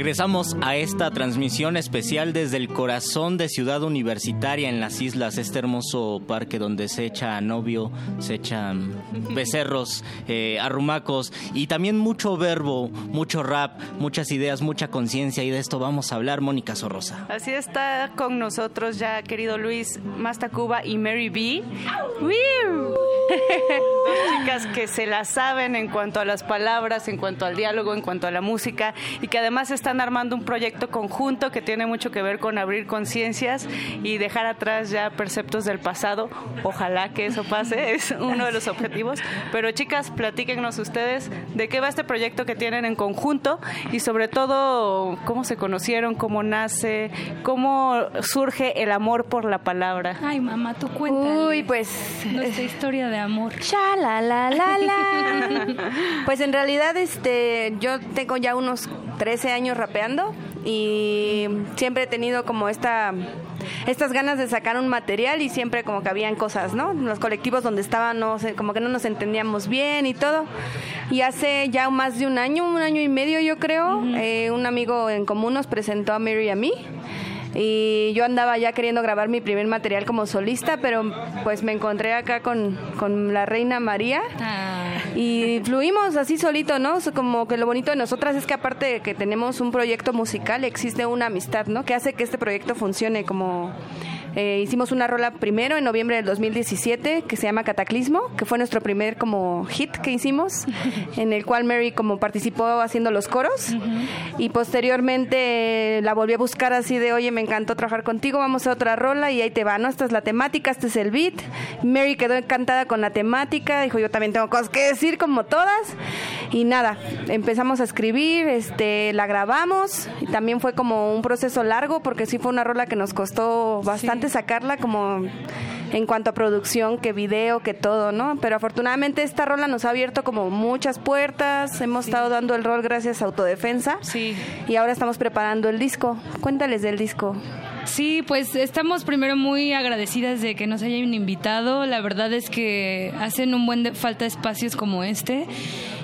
Speaker 9: Regresamos a esta transmisión especial desde el corazón de Ciudad Universitaria en las islas, este hermoso parque donde se echa novio, se echan (laughs) becerros, eh, arrumacos y también mucho verbo, mucho rap, muchas ideas, mucha conciencia y de esto vamos a hablar Mónica Sorrosa.
Speaker 24: Así está con nosotros ya querido Luis Mastacuba y Mary B. ¡Wiu! (laughs) Dos chicas que se la saben en cuanto a las palabras, en cuanto al diálogo, en cuanto a la música y que además están armando un proyecto conjunto que tiene mucho que ver con abrir conciencias y dejar atrás ya perceptos del pasado. Ojalá que eso pase, (laughs) es uno de los objetivos. Pero chicas, platíquenos ustedes de qué va este proyecto que tienen en conjunto y sobre todo cómo se conocieron, cómo nace, cómo surge el amor por la palabra.
Speaker 25: Ay, mamá, tú cuéntale.
Speaker 26: Uy, pues
Speaker 25: nuestra historia de amor.
Speaker 26: Cha la la la la. (laughs) pues en realidad este yo tengo ya unos 13 años rapeando y siempre he tenido como esta estas ganas de sacar un material y siempre como que habían cosas, ¿no? Los colectivos donde estaban, no sé, como que no nos entendíamos bien y todo. Y hace ya más de un año, un año y medio yo creo, eh, un amigo en común nos presentó a Mary y a mí y yo andaba ya queriendo grabar mi primer material como solista, pero pues me encontré acá con, con la reina María y fluimos así solito, ¿no? Como que lo bonito de nosotras es que aparte de que tenemos un proyecto musical, existe una amistad, ¿no? Que hace que este proyecto funcione como eh, hicimos una rola primero en noviembre del 2017 que se llama Cataclismo, que fue nuestro primer como hit que hicimos, (laughs) en el cual Mary como participó haciendo los coros y posteriormente la volví a buscar así de, oye, me encantó trabajar contigo, vamos a otra rola y ahí te va, ¿no? Esta es la temática, este es el beat. Mary quedó encantada con la temática, dijo, yo también tengo cosas que decir como todas y nada, empezamos a escribir, este, la grabamos y también fue como un proceso largo porque sí fue una rola que nos costó bastante sacarla como en cuanto a producción, que video, que todo, ¿no? Pero afortunadamente esta rola nos ha abierto como muchas puertas, hemos estado dando el rol gracias a Autodefensa
Speaker 25: Sí.
Speaker 26: y ahora estamos preparando el disco. Cuéntales del disco.
Speaker 25: Sí, pues estamos primero muy agradecidas de que nos hayan invitado. La verdad es que hacen un buen de falta espacios como este.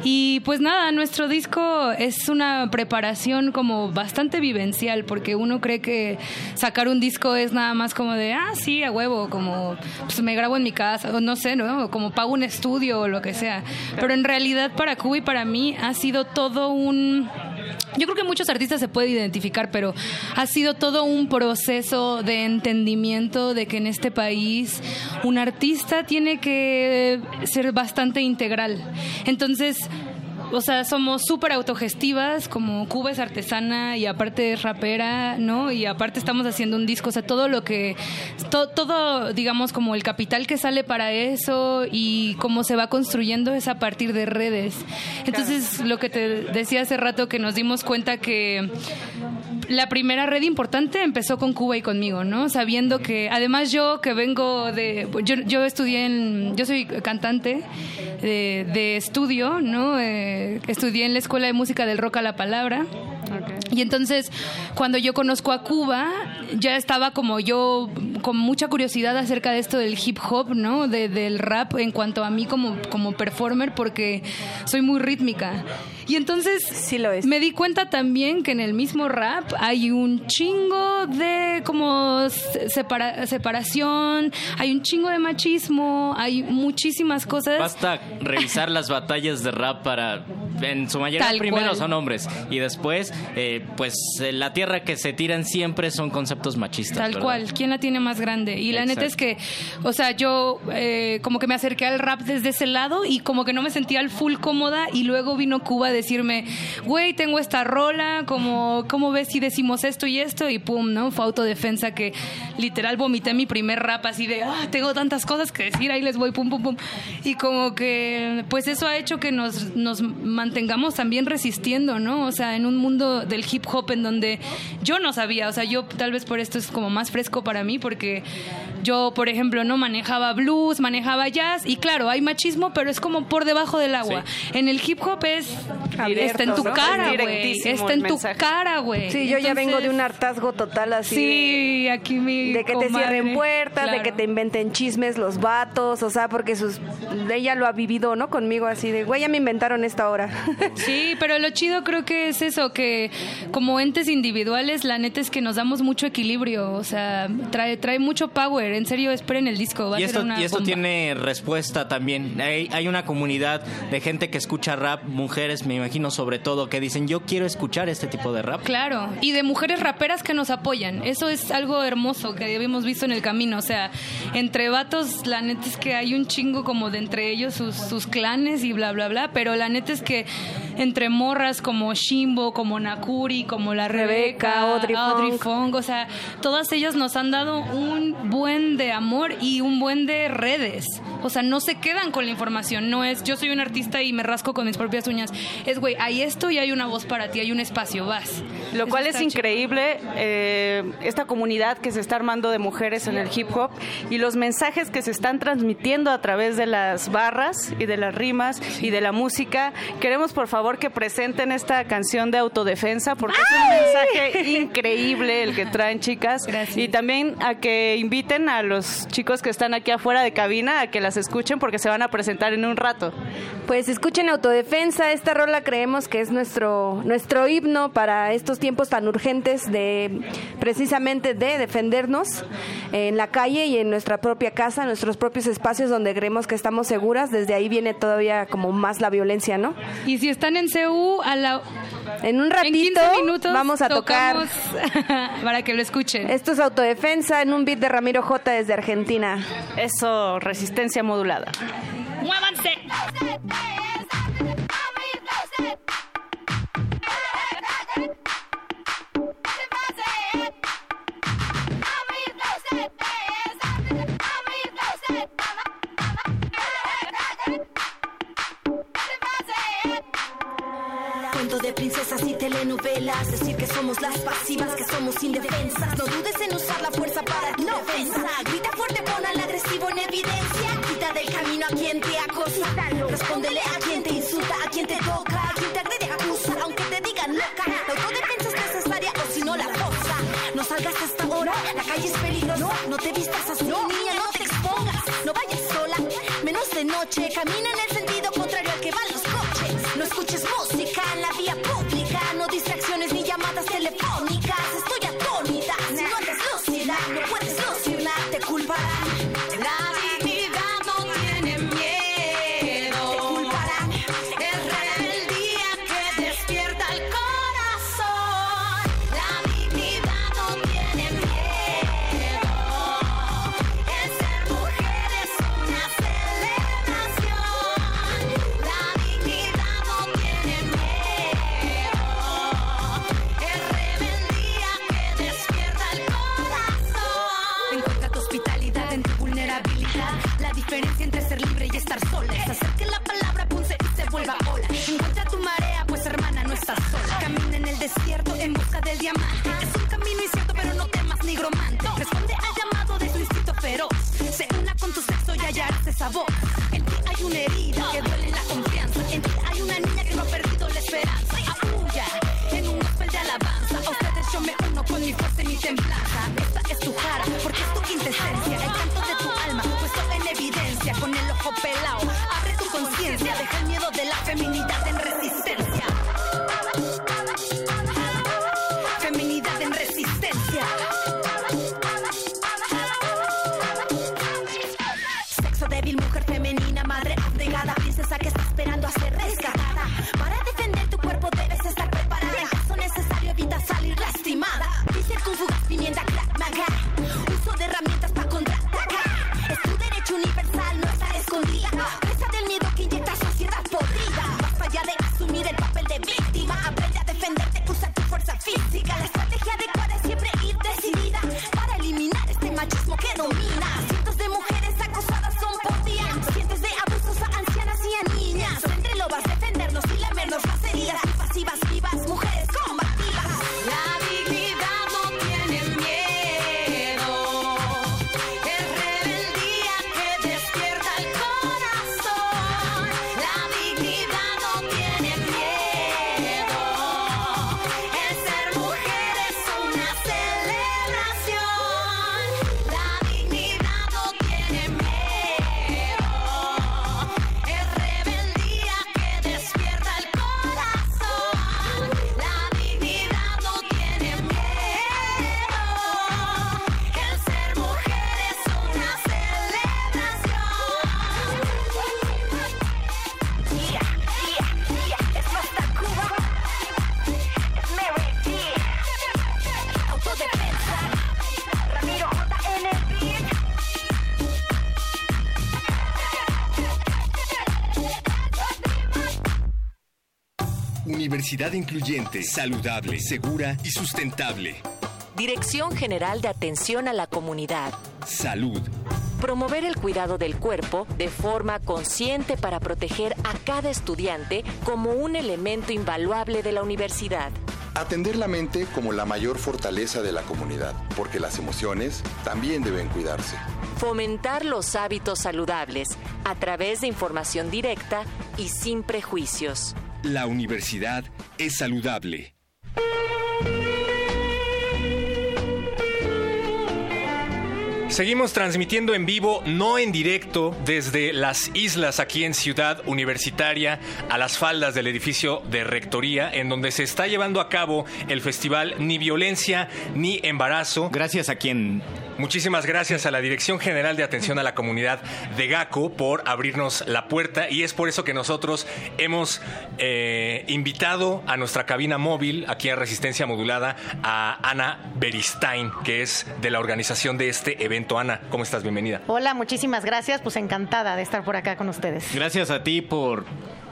Speaker 25: Y pues nada, nuestro disco es una preparación como bastante vivencial, porque uno cree que sacar un disco es nada más como de, ah, sí, a huevo, como pues me grabo en mi casa, o no sé, ¿no? Como pago un estudio o lo que sea. Pero en realidad para Cuba y para mí ha sido todo un yo creo que muchos artistas se pueden identificar, pero ha sido todo un proceso de entendimiento de que en este país un artista tiene que ser bastante integral. Entonces, o sea, somos súper autogestivas, como Cuba es artesana y aparte es rapera, ¿no? Y aparte estamos haciendo un disco, o sea, todo lo que, to- todo, digamos, como el capital que sale para eso y cómo se va construyendo es a partir de redes. Entonces, lo que te decía hace rato que nos dimos cuenta que la primera red importante empezó con Cuba y conmigo, ¿no? Sabiendo que, además yo que vengo de, yo, yo estudié en, yo soy cantante de, de estudio, ¿no? Eh, estudié en la Escuela de Música del Rock a la Palabra. Y entonces, cuando yo conozco a Cuba, ya estaba como yo con mucha curiosidad acerca de esto del hip hop, ¿no? De- del rap en cuanto a mí como, como performer, porque soy muy rítmica. Y entonces me di cuenta también que en el mismo rap hay un chingo de como se- separa- separación, hay un chingo de machismo, hay muchísimas cosas.
Speaker 9: Basta revisar las batallas de rap para, en su mayoría,
Speaker 25: Tal
Speaker 9: primero
Speaker 25: cual.
Speaker 9: son hombres y después, eh, pues eh, la tierra que se tiran siempre son conceptos machistas.
Speaker 25: Tal
Speaker 9: ¿verdad?
Speaker 25: cual, ¿quién la tiene más grande? Y la neta es que, o sea, yo eh, como que me acerqué al rap desde ese lado y como que no me sentía al full cómoda y luego vino Cuba decirme, güey, tengo esta rola, como, ¿cómo ves si decimos esto y esto? Y pum, ¿no? Fue autodefensa que literal vomité mi primer rap así de, ah, tengo tantas cosas que decir, ahí les voy, pum, pum, pum. Y como que, pues eso ha hecho que nos, nos mantengamos también resistiendo, ¿no? O sea, en un mundo del hip hop en donde yo no sabía, o sea, yo tal vez por esto es como más fresco para mí, porque yo, por ejemplo, no manejaba blues, manejaba jazz, y claro, hay machismo, pero es como por debajo del agua. En el hip hop es, está en tu
Speaker 6: ¿no?
Speaker 25: cara, güey. Está en tu cara, güey.
Speaker 26: Sí, yo ya vengo de un hartazgo total así.
Speaker 25: Sí,
Speaker 26: de-
Speaker 25: aquí mi
Speaker 26: De que te cierren puertas, de que te inventen chismes los vatos, o sea, porque sus ella lo ha vivido, ¿no? Conmigo así de, güey, ya me inventaron esta hora. (laughs)
Speaker 25: Sí, pero lo chido creo que es eso, que como entes individuales, la neta es que nos damos mucho equilibrio, o sea, trae, trae mucho power, en serio, esperen el disco, va
Speaker 9: Y
Speaker 25: a
Speaker 9: esto,
Speaker 25: ser una
Speaker 9: y esto
Speaker 25: bomba.
Speaker 9: tiene respuesta también. Hay, hay una comunidad de gente que escucha rap, mujeres, me imagino sobre todo, que dicen, yo quiero escuchar este tipo de rap.
Speaker 25: Claro, y de mujeres raperas que nos apoyan. Eso es algo hermoso que habíamos visto en el camino. O sea, entre vatos, la neta es que hay un chingo como de entre ellos sus, sus clanes y bla, bla, bla. Pero la neta es que entre morras como Shimbo, como Nakuri, como la Rebeca,
Speaker 26: Audrey Funk.
Speaker 25: Funk, o sea, todas ellas nos han dado un buen de amor y un buen de redes. O sea, no se quedan con la información. No es yo soy un artista y me rasco con mis propias uñas. Es, güey, hay esto y hay una voz para ti, hay un espacio, vas.
Speaker 6: Lo
Speaker 25: Eso
Speaker 6: cual es increíble, eh, esta comunidad que se está armando de mujeres en el hip hop y los mensajes que se están transmitiendo a través de las barras y de las rimas y de la música. Queremos por favor que presenten esta canción de autodefensa porque es un mensaje increíble el que traen chicas. Y también a que inviten a los chicos que están aquí afuera de cabina a que las escuchen porque se van a presentar en un rato.
Speaker 26: Pues escuchen Autodefensa, esta rola creemos que es nuestro nuestro himno para estos tiempos tan urgentes de precisamente de defendernos en la calle y en nuestra propia casa, en nuestros propios espacios donde creemos que estamos seguras, desde ahí viene todavía como más la violencia, ¿no?
Speaker 25: Y si están en CU, a la...
Speaker 26: en un ratito
Speaker 25: 15 minutos
Speaker 26: vamos a tocar (laughs)
Speaker 25: para que lo escuchen.
Speaker 26: Esto es Autodefensa en un beat de Ramiro J desde Argentina.
Speaker 6: Eso, resistencia modulada.
Speaker 25: ¡Muévanse!
Speaker 27: Cuento de princesas y telenovelas, decir que somos las pasivas, que somos indefensas. No dudes en usar la fuerza para tu defensa. Grita fuerte, pon al agresivo en evidencia. Quita del camino a quien te acosa. Respóndele a quien te insulta, a quien te toca, loca. La autodefensa es necesaria o si no la cosa. No salgas hasta ahora, la calle es peligrosa. No te vistas así, niña, no te expongas. No vayas sola, menos de noche. Camina en el sentido Es un camino incierto, pero no temas nigromante. Responde al llamado de tu instinto feroz. Se una con tu sexo y hallarás esa voz. En ti hay una herida que duele la confianza. En ti hay una niña que no ha perdido la esperanza.
Speaker 20: Universidad incluyente, saludable, segura y sustentable.
Speaker 3: Dirección General de Atención a la Comunidad.
Speaker 20: Salud.
Speaker 3: Promover el cuidado del cuerpo de forma consciente para proteger a cada estudiante como un elemento invaluable de la universidad.
Speaker 28: Atender la mente como la mayor fortaleza de la comunidad, porque las emociones también deben cuidarse.
Speaker 3: Fomentar los hábitos saludables a través de información directa y sin prejuicios.
Speaker 20: La universidad es saludable.
Speaker 1: Seguimos transmitiendo en vivo, no en directo, desde las islas aquí en Ciudad Universitaria, a las faldas del edificio de Rectoría, en donde se está llevando a cabo el festival Ni Violencia ni Embarazo.
Speaker 9: Gracias a quien
Speaker 1: Muchísimas gracias a la Dirección General de Atención a la Comunidad de GACO por abrirnos la puerta y es por eso que nosotros hemos eh, invitado a nuestra cabina móvil aquí a Resistencia Modulada a Ana Beristain, que es de la organización de este evento. Ana, ¿cómo estás? Bienvenida.
Speaker 29: Hola, muchísimas gracias. Pues encantada de estar por acá con ustedes.
Speaker 9: Gracias a ti por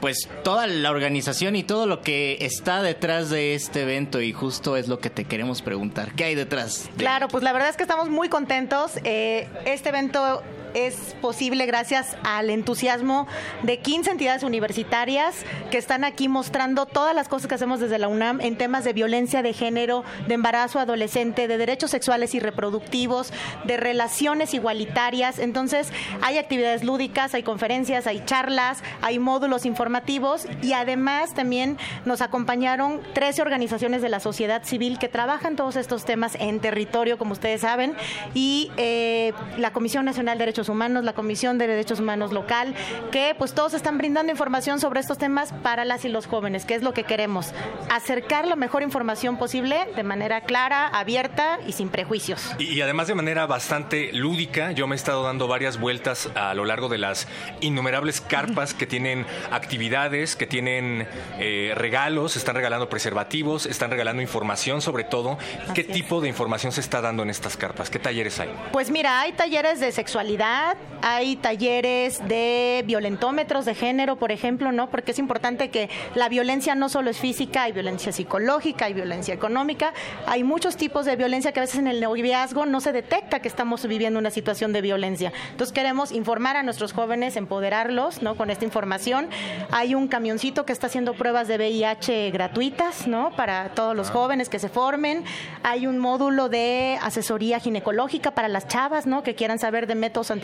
Speaker 9: pues toda la organización y todo lo que está detrás de este evento y justo es lo que te queremos preguntar. ¿Qué hay detrás?
Speaker 29: Claro, pues la verdad es que estamos muy contentos. Eh, este evento es posible gracias al entusiasmo de 15 entidades universitarias que están aquí mostrando todas las cosas que hacemos desde la UNAM en temas de violencia de género, de embarazo adolescente, de derechos sexuales y reproductivos, de relaciones igualitarias. Entonces, hay actividades lúdicas, hay conferencias, hay charlas, hay módulos informativos y además también nos acompañaron 13 organizaciones de la sociedad civil que trabajan todos estos temas en territorio, como ustedes saben, y eh, la Comisión Nacional de Derechos Humanos, la Comisión de Derechos Humanos local, que pues todos están brindando información sobre estos temas para las y los jóvenes, que es lo que queremos, acercar la mejor información posible de manera clara, abierta y sin prejuicios.
Speaker 1: Y, y además de manera bastante lúdica, yo me he estado dando varias vueltas a lo largo de las innumerables carpas que tienen actividades, que tienen eh, regalos, están regalando preservativos, están regalando información sobre todo. ¿Qué
Speaker 29: es.
Speaker 1: tipo de información se está dando en estas carpas? ¿Qué talleres hay?
Speaker 29: Pues mira, hay talleres de sexualidad, hay talleres de violentómetros de género, por ejemplo, ¿no? Porque es importante que la violencia no solo es física, hay violencia psicológica, hay violencia económica, hay muchos tipos de violencia que a veces en el noviazgo no se detecta que estamos viviendo una situación de violencia. Entonces queremos informar a nuestros jóvenes, empoderarlos, ¿no? Con esta información. Hay un camioncito que está haciendo pruebas de VIH gratuitas, ¿no? Para todos los jóvenes que se formen. Hay un módulo de asesoría ginecológica para las chavas, ¿no? Que quieran saber de métodos anticonceptivos.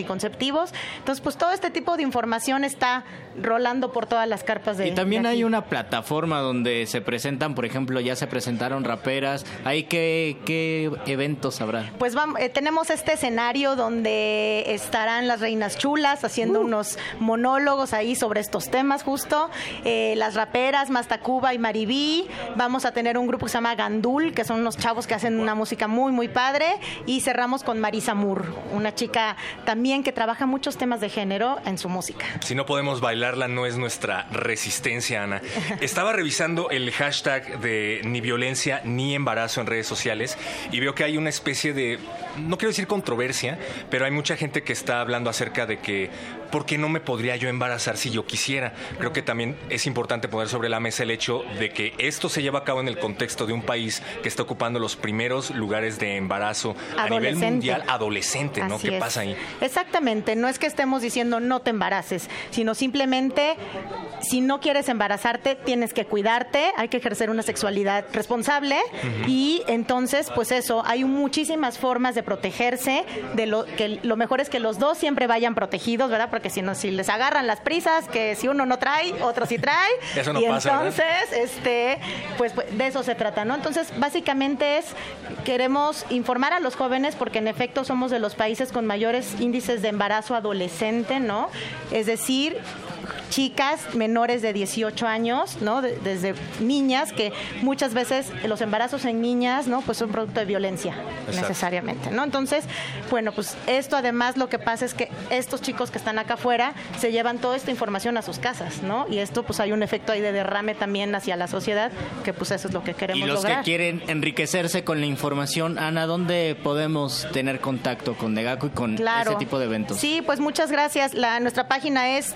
Speaker 29: Entonces, pues todo este tipo de información está rolando por todas las carpas de
Speaker 9: Y también
Speaker 29: de aquí.
Speaker 9: hay una plataforma donde se presentan, por ejemplo, ya se presentaron raperas. ¿Ahí qué, qué eventos habrá?
Speaker 29: Pues vam- eh, tenemos este escenario donde estarán las reinas chulas haciendo unos monólogos ahí sobre estos temas justo. Eh, las raperas Mastacuba y Maribí. Vamos a tener un grupo que se llama Gandul, que son unos chavos que hacen una música muy, muy padre. Y cerramos con Marisa Moore, una chica también que trabaja muchos temas de género en su música.
Speaker 1: Si no podemos bailarla, no es nuestra resistencia, Ana. (laughs) Estaba revisando el hashtag de ni violencia ni embarazo en redes sociales y veo que hay una especie de, no quiero decir controversia, pero hay mucha gente que está hablando acerca de que, ¿por qué no me podría yo embarazar si yo quisiera? Creo que también es importante poner sobre la mesa el hecho de que esto se lleva a cabo en el contexto de un país que está ocupando los primeros lugares de embarazo a nivel mundial adolescente, ¿no?
Speaker 29: Así
Speaker 1: ¿Qué
Speaker 29: es.
Speaker 1: pasa ahí?
Speaker 29: Exactamente, no es que estemos diciendo no te embaraces, sino simplemente si no quieres embarazarte, tienes que cuidarte, hay que ejercer una sexualidad responsable y entonces, pues eso, hay muchísimas formas de protegerse, de lo que lo mejor es que los dos siempre vayan protegidos, ¿verdad? Porque si no, si les agarran las prisas, que si uno no trae, otro sí trae.
Speaker 1: Eso no
Speaker 29: y
Speaker 1: pasa, ¿verdad?
Speaker 29: entonces, este, pues, pues, de eso se trata, ¿no? Entonces, básicamente es, queremos informar a los jóvenes porque en efecto somos de los países con mayores índices de embarazo adolescente, ¿no? Es decir, chicas menores de 18 años, ¿no? De- desde niñas que muchas veces los embarazos en niñas, ¿no? Pues son producto de violencia
Speaker 30: Exacto.
Speaker 29: necesariamente, ¿no? Entonces, bueno, pues esto además lo que pasa es que estos chicos que están acá afuera se llevan toda esta información a sus casas, ¿no? Y esto pues hay un efecto ahí de derrame también hacia la sociedad, que pues eso es lo que
Speaker 9: Y
Speaker 29: queremos
Speaker 9: los
Speaker 29: lograr.
Speaker 9: que quieren enriquecerse con la información, Ana, ¿dónde podemos tener contacto con Negaco y con
Speaker 29: Claro.
Speaker 9: ese tipo de eventos?
Speaker 29: Sí, pues muchas gracias. La, nuestra página es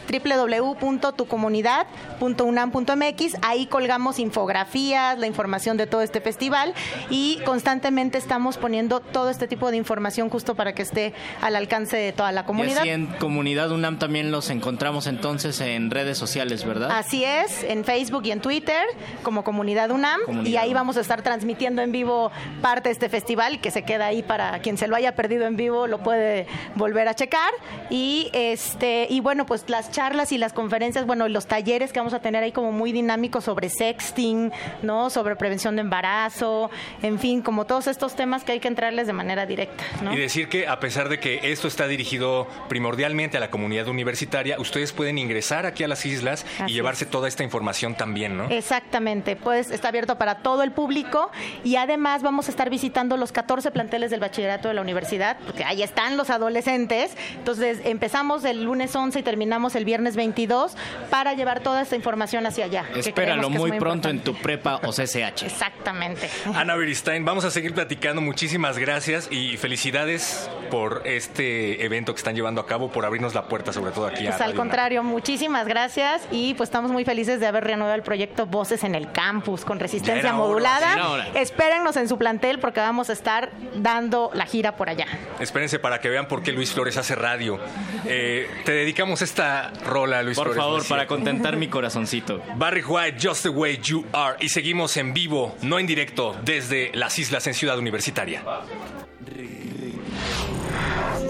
Speaker 29: www.tucomunidad.unam.mx. Ahí colgamos infografías, la información de todo este festival y constantemente estamos poniendo todo este tipo de información justo para que esté al alcance de toda la
Speaker 9: Y
Speaker 29: comunidad.
Speaker 9: así en Comunidad UNAM también los encontramos entonces en redes sociales, ¿verdad?
Speaker 29: Así es, en Facebook y en Twitter como Comunidad UNAM
Speaker 9: Comunidad
Speaker 29: y ahí vamos a estar transmitiendo en vivo parte de este festival que se queda ahí para quien se lo haya perdido en vivo lo puede volver a checar y este y bueno pues las charlas y las conferencias bueno los talleres que vamos a tener ahí como muy dinámicos sobre sexting no sobre prevención de embarazo en fin como todos estos temas que hay que entrarles de manera directa ¿no?
Speaker 1: Y decir que a pesar de que esto está dirigido primordialmente a la comunidad universitaria, ustedes pueden ingresar aquí a las islas
Speaker 29: Así
Speaker 1: y llevarse toda esta información también, ¿no?
Speaker 29: Exactamente, pues está abierto para todo el público y además vamos a estar visitando los 14 planteles del bachillerato de la universidad, porque ahí están los adolescentes. Entonces empezamos el lunes 11 y terminamos el viernes 22 para llevar toda esta información hacia allá.
Speaker 9: Espéralo muy pronto
Speaker 29: importante.
Speaker 9: en tu prepa o CCH.
Speaker 29: Exactamente.
Speaker 1: Ana Beristain, vamos a seguir platicando. Muchísimas gracias y felicidades por este evento que están llevando a cabo, por abrirnos la puerta, sobre todo aquí a
Speaker 29: Pues al
Speaker 1: Radio
Speaker 29: contrario, muchísimas gracias y pues estamos muy felices de haber reanudado el proyecto Voces en el Campus con resistencia modulada.
Speaker 1: hora.
Speaker 29: Espérennos en su plantel porque vamos a estar dando la gira por allá.
Speaker 1: Espérense para que vean por qué Luis Flores hace radio. Eh, te dedicamos esta rola, Luis
Speaker 9: Por
Speaker 1: Flores.
Speaker 9: favor,
Speaker 1: ¿no es
Speaker 9: para contentar mi (laughs) corazoncito.
Speaker 1: Barry White, Just the Way You Are. Y seguimos en vivo, no en directo, desde las islas en Ciudad Universitaria.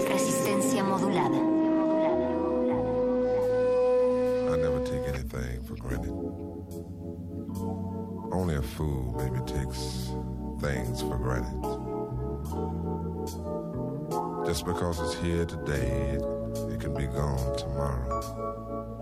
Speaker 15: Resistencia modulada.
Speaker 30: I never take anything for granted. Only a fool maybe takes things for granted. Just because it's here today, it, it can be gone tomorrow.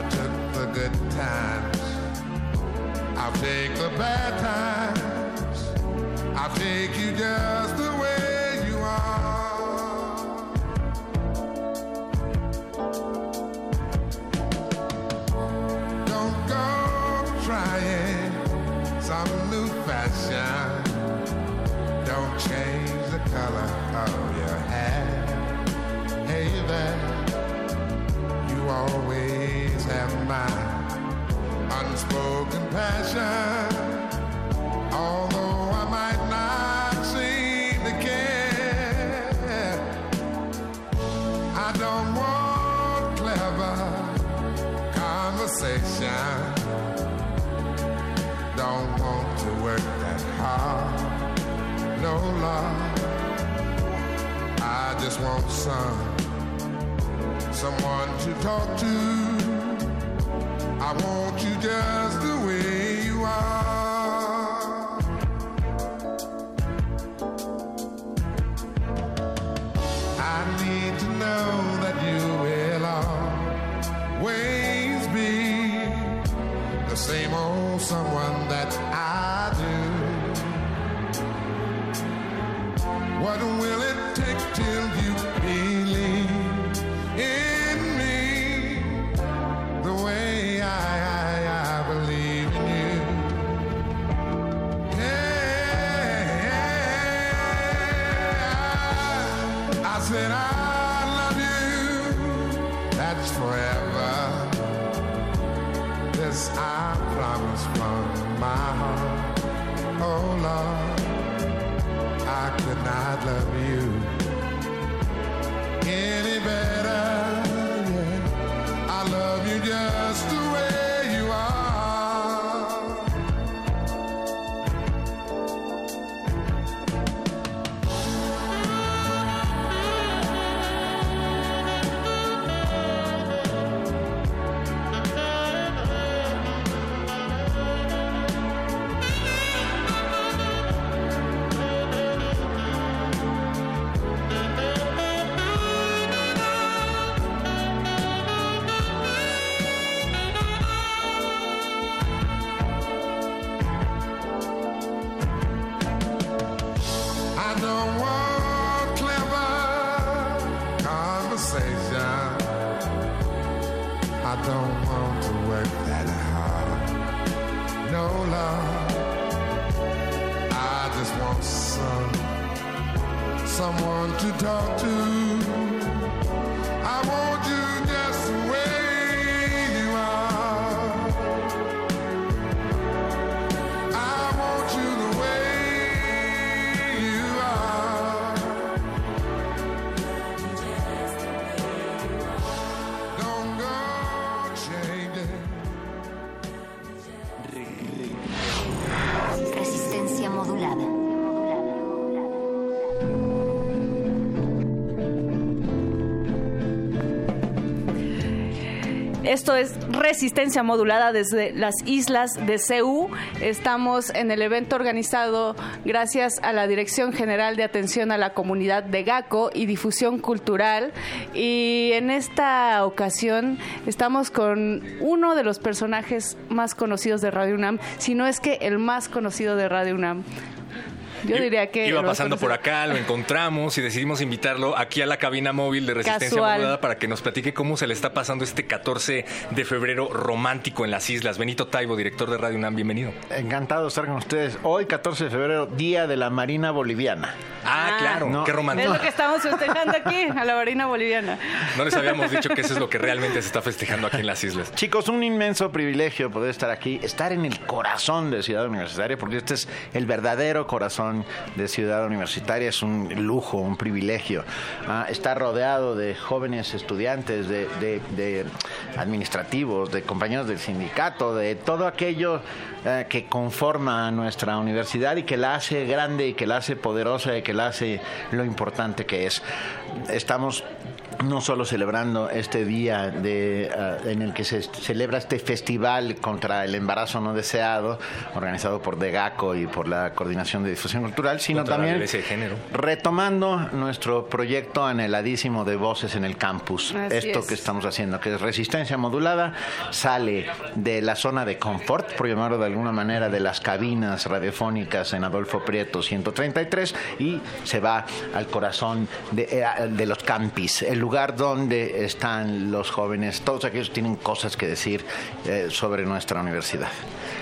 Speaker 30: I took the good times. I'll take the bad times. I'll take you just the way someone to talk to. I want you just the
Speaker 24: Esto es resistencia modulada desde las islas de CEU. Estamos en el evento organizado gracias a la Dirección General de Atención a la Comunidad de GACO y Difusión Cultural. Y en esta ocasión estamos con uno de los personajes más conocidos de Radio UNAM, si no es que el más conocido de Radio UNAM. Yo diría que...
Speaker 1: Iba pasando por acá, lo encontramos y decidimos invitarlo aquí a la cabina móvil de Resistencia
Speaker 24: Casual.
Speaker 1: Modulada para que nos platique cómo se le está pasando este 14 de febrero romántico en las islas. Benito Taibo, director de Radio UNAM, bienvenido.
Speaker 31: Encantado de estar con ustedes. Hoy, 14 de febrero, Día de la Marina Boliviana.
Speaker 1: Ah, claro,
Speaker 31: No,
Speaker 1: qué
Speaker 24: Es
Speaker 1: romántico.
Speaker 24: lo que estamos festejando aquí, a la marina boliviana.
Speaker 1: No les habíamos dicho que eso es lo que realmente se está festejando aquí en las islas.
Speaker 31: Chicos, un inmenso privilegio poder estar aquí, estar en el corazón de Ciudad Universitaria, porque este es el verdadero corazón de Ciudad Universitaria, es un lujo, un privilegio. Ah, estar rodeado de jóvenes estudiantes, de, administrativos, de compañeros del sindicato, de todo aquello eh, que conforma nuestra universidad y que la hace grande y que la hace poderosa y que la hace lo importante que es. Estamos no solo celebrando este día de, ah, en el que se celebra este festival contra el embarazo no deseado, organizado por DEGACO y por la Coordinación de Difusión Cultural, sino
Speaker 1: Contra
Speaker 31: también
Speaker 1: violencia de género.
Speaker 31: retomando nuestro proyecto anheladísimo de voces en el campus.
Speaker 24: Así
Speaker 31: Esto
Speaker 24: es.
Speaker 31: que estamos haciendo, que es resistencia modulada, sale de la zona de confort, por llamarlo de alguna manera, de las cabinas radiofónicas en Adolfo Prieto 133 y se va al corazón de, eh, de los campis, el lugar donde están los jóvenes, todos aquellos tienen cosas que decir eh, sobre nuestra universidad.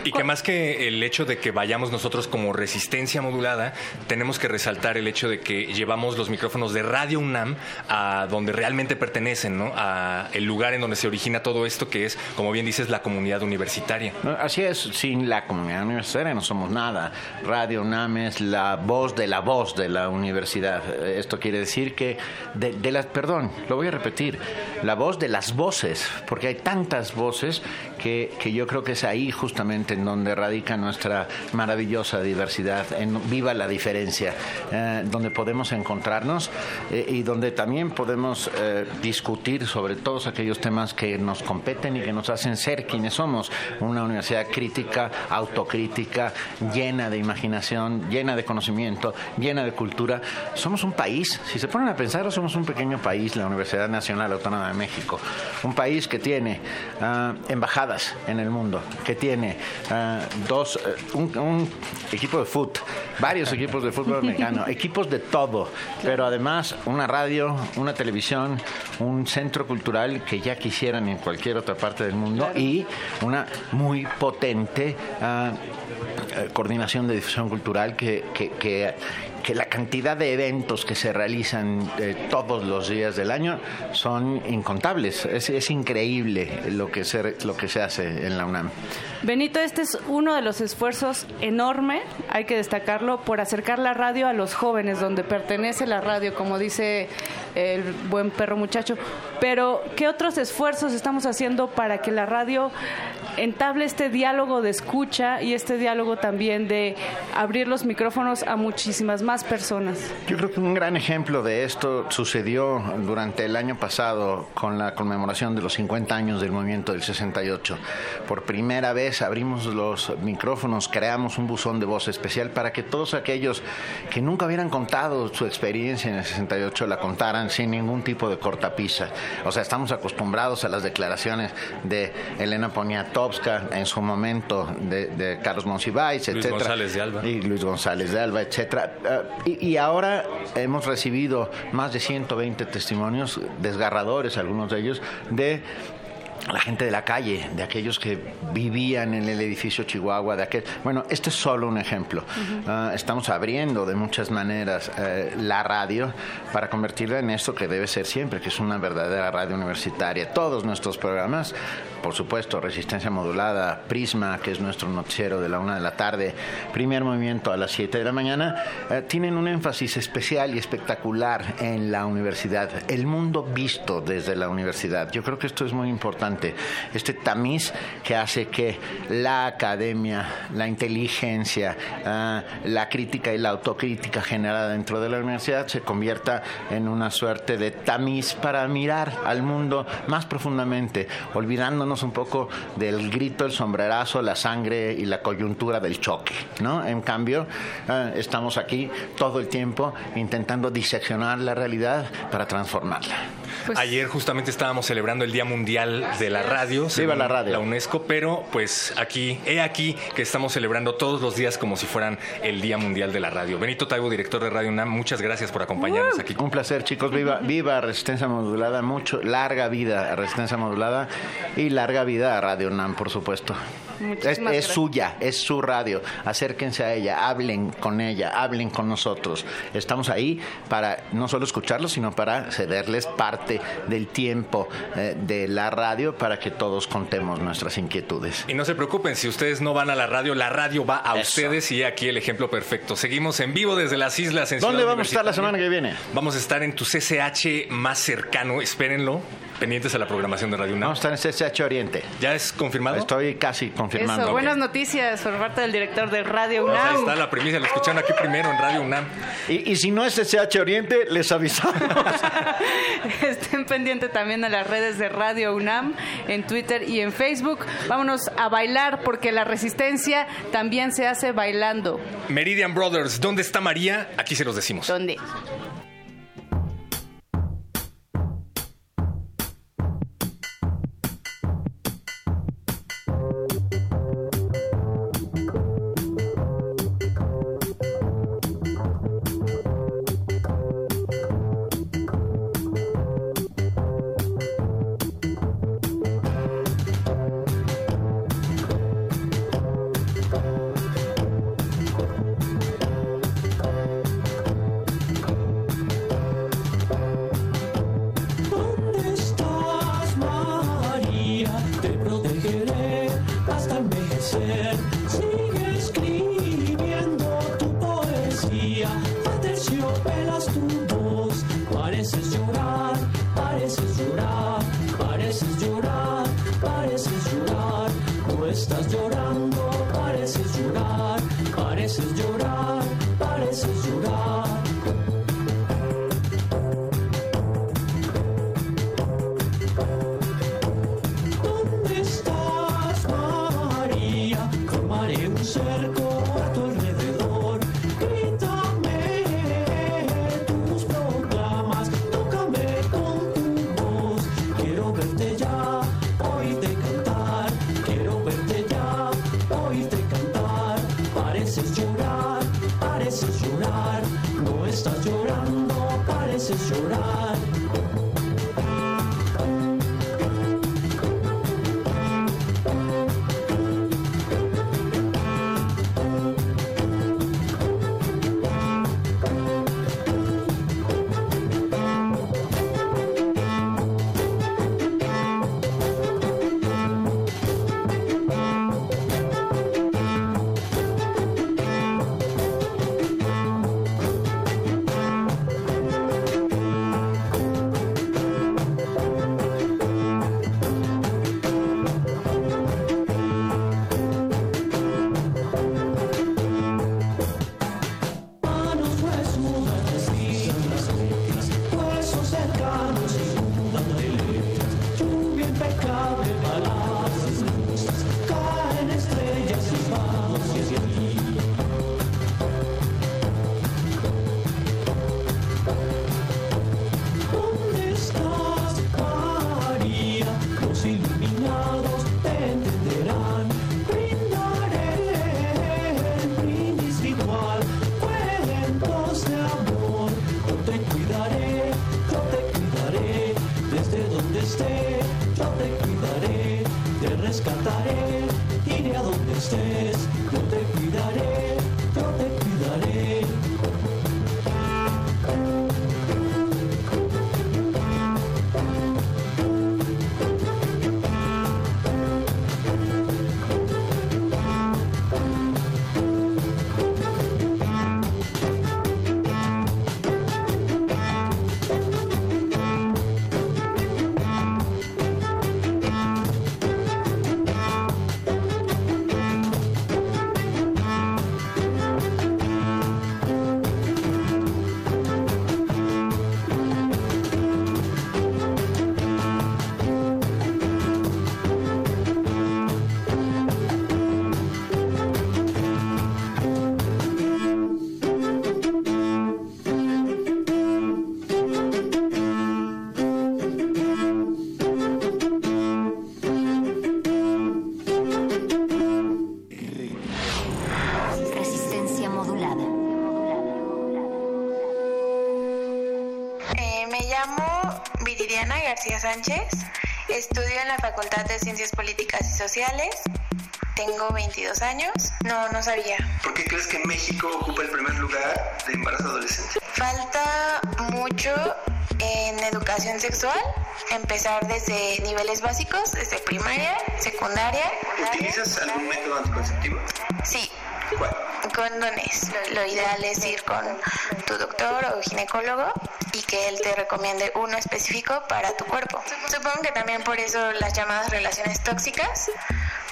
Speaker 1: Y que más que el hecho de que vayamos nosotros como resistencia modulada, tenemos que resaltar el hecho de que llevamos los micrófonos de Radio UNAM a donde realmente pertenecen, ¿no? A el lugar en donde se origina todo esto, que es, como bien dices, la comunidad universitaria.
Speaker 31: No, Así es, sin la comunidad universitaria no somos nada. Radio UNAM es la voz de la voz de la universidad. Esto quiere decir que, de, de las, perdón, lo voy a repetir, la voz de las voces, porque hay tantas voces que, que yo creo que es ahí justamente en donde radica nuestra maravillosa diversidad, en viva la diferencia, eh, donde podemos encontrarnos eh, y donde también podemos eh, discutir sobre todos aquellos temas que nos competen y que nos hacen ser quienes somos. Una universidad crítica, autocrítica, llena de imaginación, llena de conocimiento, llena de cultura. Somos un país, si se ponen a pensar, somos un pequeño país, la Universidad Nacional Autónoma de México. Un país que tiene ah, embajadas en el mundo, que tiene ah, dos, eh, un, un equipo de fútbol, varios equipos de fútbol americano, (laughs) equipos de todo, pero además una radio, una televisión, un centro cultural que ya quisieran en cualquier otra parte del mundo y una muy potente ah, eh, coordinación de difusión cultural que, que, que- que la cantidad de eventos que se realizan eh, todos los días del año son incontables. Es, es increíble lo que, se, lo que se hace en la UNAM.
Speaker 24: Benito, este es uno de los esfuerzos enorme, hay que destacarlo, por acercar la radio a los jóvenes, donde pertenece la radio, como dice el buen perro muchacho. Pero, ¿qué otros esfuerzos estamos haciendo para que la radio entable este diálogo de escucha y este diálogo también de abrir los micrófonos a muchísimas más personas?
Speaker 31: Yo creo que un gran ejemplo de esto sucedió durante el año pasado con la conmemoración de los 50 años del movimiento del 68. Por primera vez abrimos los micrófonos, creamos un buzón de voz especial para que todos aquellos que nunca hubieran contado su experiencia en el 68 la contaran sin ningún tipo de cortapisa. O sea, estamos acostumbrados a las declaraciones de Elena En su momento, de, de Carlos Monsiváis,
Speaker 1: Luis
Speaker 31: etcétera.
Speaker 1: González de Alba.
Speaker 31: Y Luis González de Alba, etcétera. Eh, y, y ahora hemos recibido más de 120 testimonios desgarradores, algunos de ellos, de la gente de la calle, de aquellos que vivían en el edificio Chihuahua, de aquel. Bueno, este es solo un ejemplo. Ah, estamos abriendo de muchas maneras eh, la radio para convertirla en esto que debe ser siempre, que es una verdadera radio universitaria. Todos nuestros programas, por supuesto, Resistencia Modulada, Prisma, que es nuestro noticiero de la una de la tarde, Primer Movimiento a las 7 de la mañana, eh, tienen un énfasis especial y espectacular en la universidad, el mundo visto desde la universidad. Yo creo que esto es muy importante este tamiz que hace que la academia, la inteligencia, ah, la crítica y la autocrítica generada dentro de la universidad se convierta en una suerte de tamiz para mirar al mundo más profundamente, olvidándonos un poco del grito, el sombrerazo, la sangre y la coyuntura del choque. ¿no? En cambio, ah, estamos aquí todo el tiempo intentando diseccionar la realidad para transformarla.
Speaker 1: Ayer justamente estábamos celebrando el Día Mundial de la Radio,
Speaker 31: Viva la radio.
Speaker 1: la UNESCO, pero pues aquí, he aquí que estamos celebrando todos los días como si fueran el Día Mundial de la Radio. Benito Taibo, director de Radio UNAM, muchas gracias por acompañarnos aquí.
Speaker 31: Un placer, chicos. Viva, viva Resistencia Modulada, mucho, larga vida a Resistencia Modulada y larga vida a Radio UNAM, por supuesto. Es, suya, es su radio. Acérquense a ella, hablen con ella, hablen con nosotros. Estamos ahí para no solo escucharlos, sino para cederles parte del tiempo eh, de la radio para que todos contemos nuestras inquietudes.
Speaker 1: Y no se preocupen, si ustedes no van a la radio, la radio va a
Speaker 31: Eso.
Speaker 1: ustedes y aquí el ejemplo perfecto. Seguimos en vivo desde las islas. En
Speaker 31: ¿Dónde
Speaker 1: Ciudad
Speaker 31: vamos a estar la semana que viene?
Speaker 1: Vamos a estar en tu CCH más cercano, espérenlo, pendientes a la programación de Radio UNAM.
Speaker 31: Vamos a estar en CCH Oriente.
Speaker 1: ¿Ya es confirmado?
Speaker 31: Estoy casi confirmando.
Speaker 24: Eso, buenas noticias por parte del director de Radio
Speaker 1: Pues ahí
Speaker 24: UNAM.
Speaker 1: está la primicia, lo escucharon aquí primero en Radio UNAM.
Speaker 31: Y, y si no es CCH Oriente, les avisamos. (laughs)
Speaker 24: Estén pendientes también a las redes de Radio UNAM en Twitter y en Facebook. Vámonos a bailar porque la resistencia también se hace bailando.
Speaker 1: Meridian Brothers, ¿dónde está María? Aquí se los decimos.
Speaker 24: ¿Dónde
Speaker 32: García Sánchez, estudio en la Facultad de Ciencias Políticas y Sociales, tengo 22 años, no, no sabía.
Speaker 33: ¿Por qué crees que México ocupa el primer lugar de embarazo adolescente?
Speaker 32: Falta mucho en educación sexual, empezar desde niveles básicos, desde primaria, secundaria.
Speaker 33: ¿Utilizas algún método anticonceptivo?
Speaker 32: Sí.
Speaker 33: ¿Cuál?
Speaker 32: Condones. Lo, lo ideal es ir con tu doctor o ginecólogo que él te recomiende uno específico para tu cuerpo. Supongo que también por eso las llamadas relaciones tóxicas,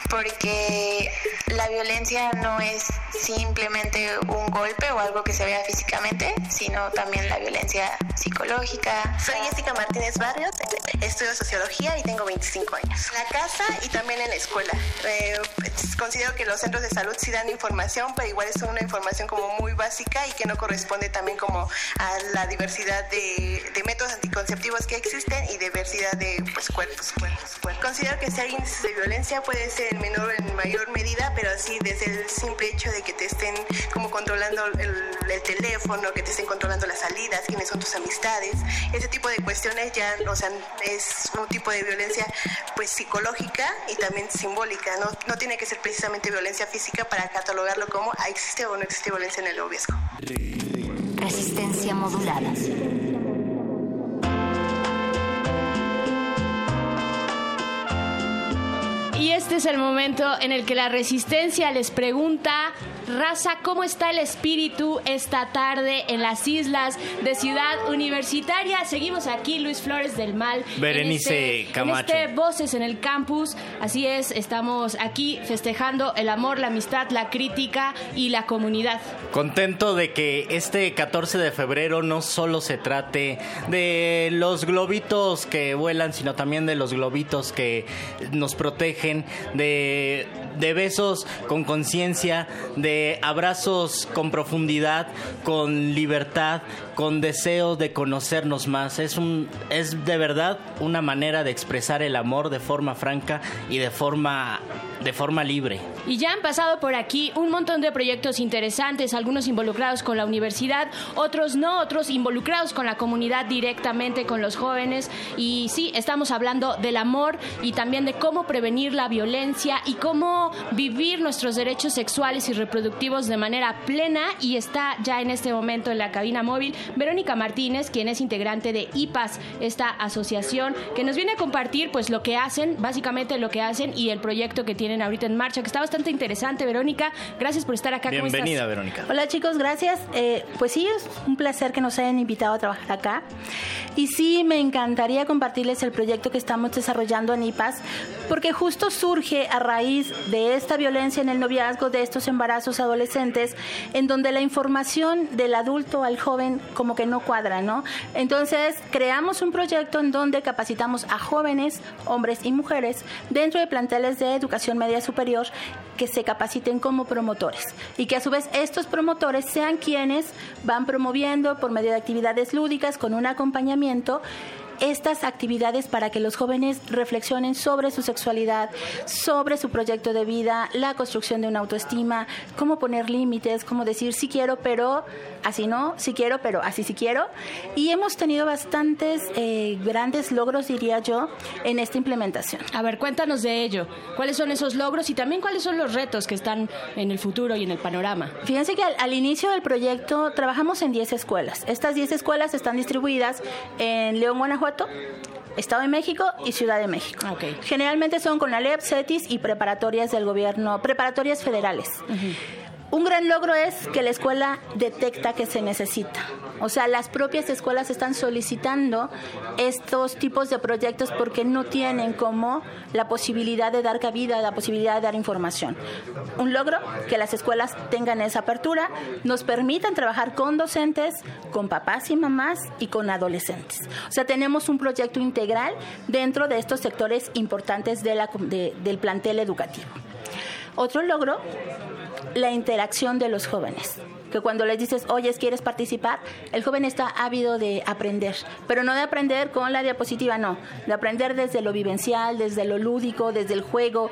Speaker 32: porque la violencia no es simplemente un golpe o algo que se vea físicamente, sino también la violencia psicológica.
Speaker 34: Soy Jessica Martínez Barrios, estudio sociología y tengo 25 años. En la casa y también en la escuela. Eh, considero que los centros de salud sí dan información, pero igual es una información como muy básica y que no corresponde también como a la diversidad de, de métodos anticonceptivos que existen y diversidad de pues, cuerpos, cuerpos, cuerpos. Considero que si hay índices de violencia puede ser en menor en mayor medida, pero sí desde el simple hecho de que te estén como controlando el, el teléfono, que te estén controlando las salidas, quiénes son tus amistades, ese tipo de cuestiones ya, o sea, es un tipo de violencia pues psicológica y también simbólica, no, no tiene que ser precisamente violencia física para catalogarlo como existe o no existe violencia en el noviazgo.
Speaker 15: Resistencia modulada.
Speaker 8: Y este es el momento en el que la resistencia les pregunta, raza, ¿cómo está el espíritu esta tarde en las islas de Ciudad Universitaria? Seguimos aquí, Luis Flores del Mal.
Speaker 9: Berenice
Speaker 8: en este,
Speaker 9: Camacho.
Speaker 8: En este Voces en el Campus. Así es, estamos aquí festejando el amor, la amistad, la crítica y la comunidad.
Speaker 9: Contento de que este 14 de febrero no solo se trate de los globitos que vuelan, sino también de los globitos que nos protegen, de, de besos con conciencia, de abrazos con profundidad, con libertad, con deseo de conocernos más. Es, un, es de verdad una manera de expresar el amor de forma franca y de forma, de forma libre.
Speaker 8: Y ya han pasado por aquí un montón de proyectos interesantes, algunos involucrados con la universidad, otros no, otros involucrados con la comunidad directamente, con los jóvenes. Y sí, estamos hablando del amor y también de cómo prevenir la violencia y cómo vivir nuestros derechos sexuales y reproductivos de manera plena. Y está ya en este momento en la cabina móvil Verónica Martínez, quien es integrante de IPAS, esta asociación, que nos viene a compartir pues lo que hacen, básicamente lo que hacen y el proyecto que tienen ahorita en marcha, que está bastante interesante, Verónica. Gracias por estar acá. ¿Cómo estás?
Speaker 9: Bienvenida, Verónica.
Speaker 35: Hola chicos, gracias. Eh, pues sí, es un placer que nos hayan invitado a trabajar acá. Y sí, me encantaría compartirles el proyecto que estamos desarrollando en IPAS, porque justo surge a raíz de esta violencia en el noviazgo, de estos embarazos adolescentes, en donde la información del adulto al joven como que no cuadra, ¿no? Entonces, creamos un proyecto en donde capacitamos a jóvenes, hombres y mujeres, dentro de planteles de educación media superior, que se capaciten como promotores y que a su vez estos promotores sean quienes van promoviendo por medio de actividades lúdicas con un acompañamiento estas actividades para que los jóvenes reflexionen sobre su sexualidad, sobre su proyecto de vida, la construcción de una autoestima, cómo poner límites, cómo decir sí quiero, pero así no, sí quiero, pero así sí quiero. Y hemos tenido bastantes eh, grandes logros, diría yo, en esta implementación.
Speaker 8: A ver, cuéntanos de ello. ¿Cuáles son esos logros y también cuáles son los retos que están en el futuro y en el panorama?
Speaker 35: Fíjense que al, al inicio del proyecto trabajamos en 10 escuelas. Estas 10 escuelas están distribuidas en León, Guanajuato, Estado de México y Ciudad de México. Generalmente son con la LEP, CETIS y preparatorias del gobierno, preparatorias federales. Un gran logro es que la escuela detecta que se necesita. O sea, las propias escuelas están solicitando estos tipos de proyectos porque no tienen como la posibilidad de dar cabida, la posibilidad de dar información. Un logro que las escuelas tengan esa apertura, nos permitan trabajar con docentes, con papás y mamás y con adolescentes. O sea, tenemos un proyecto integral dentro de estos sectores importantes del plantel educativo. Otro logro la interacción de los jóvenes. Que cuando les dices, oye, ¿quieres participar? El joven está ávido de aprender, pero no de aprender con la diapositiva, no, de aprender desde lo vivencial, desde lo lúdico, desde el juego,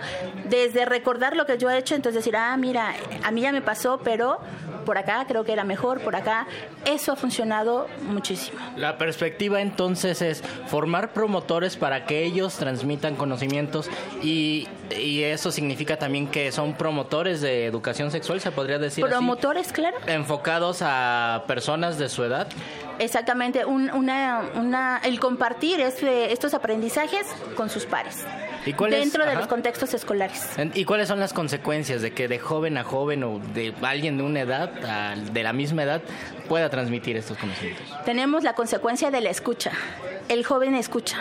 Speaker 35: desde recordar lo que yo he hecho, entonces decir, ah, mira, a mí ya me pasó, pero por acá creo que era mejor, por acá. Eso ha funcionado muchísimo.
Speaker 9: La perspectiva entonces es formar promotores para que ellos transmitan conocimientos y, y eso significa también que son promotores de educación sexual, se podría decir. así,
Speaker 35: Promotores, claro.
Speaker 9: Enfocados a personas de su edad.
Speaker 35: Exactamente, un- una, una, el compartir este- estos aprendizajes con sus pares.
Speaker 9: ¿Y es-
Speaker 35: dentro de
Speaker 9: ajá.
Speaker 35: los contextos escolares.
Speaker 9: ¿Y cuáles son las consecuencias de que de joven a joven o de alguien de una edad, a- de la misma edad, pueda transmitir estos conocimientos?
Speaker 35: Tenemos la consecuencia de la escucha. El joven escucha.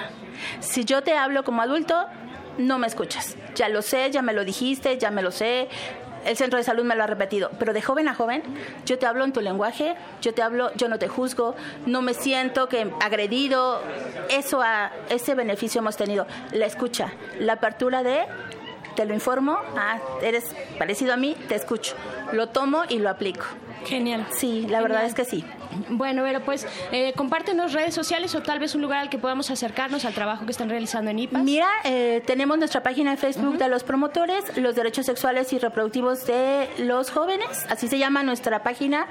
Speaker 35: Si yo te hablo como adulto, no me escuchas. Ya lo sé, ya me lo dijiste, ya me lo sé. El centro de salud me lo ha repetido. Pero de joven a joven, yo te hablo en tu lenguaje, yo te hablo, yo no te juzgo, no me siento que agredido. Eso, a, ese beneficio hemos tenido. La escucha, la apertura de te lo informo, ah, eres parecido a mí, te escucho. Lo tomo y lo aplico.
Speaker 8: Genial.
Speaker 35: Sí, la verdad es que sí.
Speaker 8: Bueno, pero pues eh, compártenos redes sociales o tal vez un lugar al que podamos acercarnos al trabajo que están realizando en IPAS.
Speaker 35: Mira, eh, tenemos nuestra página de Facebook de los promotores, los derechos sexuales y reproductivos de los jóvenes, así se llama nuestra página.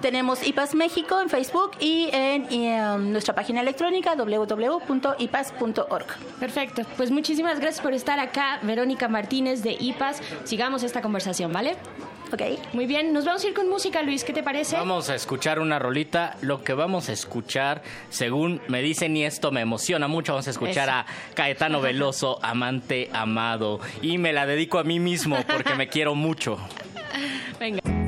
Speaker 35: Tenemos IPAS México en Facebook y en y, em, nuestra página electrónica www.ipas.org.
Speaker 8: Perfecto, pues muchísimas gracias por estar acá, Verónica Martínez de IPAS. Sigamos esta conversación, ¿vale?
Speaker 35: Ok.
Speaker 8: Muy bien, nos vamos a ir con música, Luis, ¿qué te parece?
Speaker 9: Vamos a escuchar una rolita. Lo que vamos a escuchar, según me dicen, y esto me emociona mucho, vamos a escuchar
Speaker 8: Eso.
Speaker 9: a Caetano Veloso, amante amado. Y me la dedico a mí mismo porque me quiero mucho. (laughs)
Speaker 8: Venga.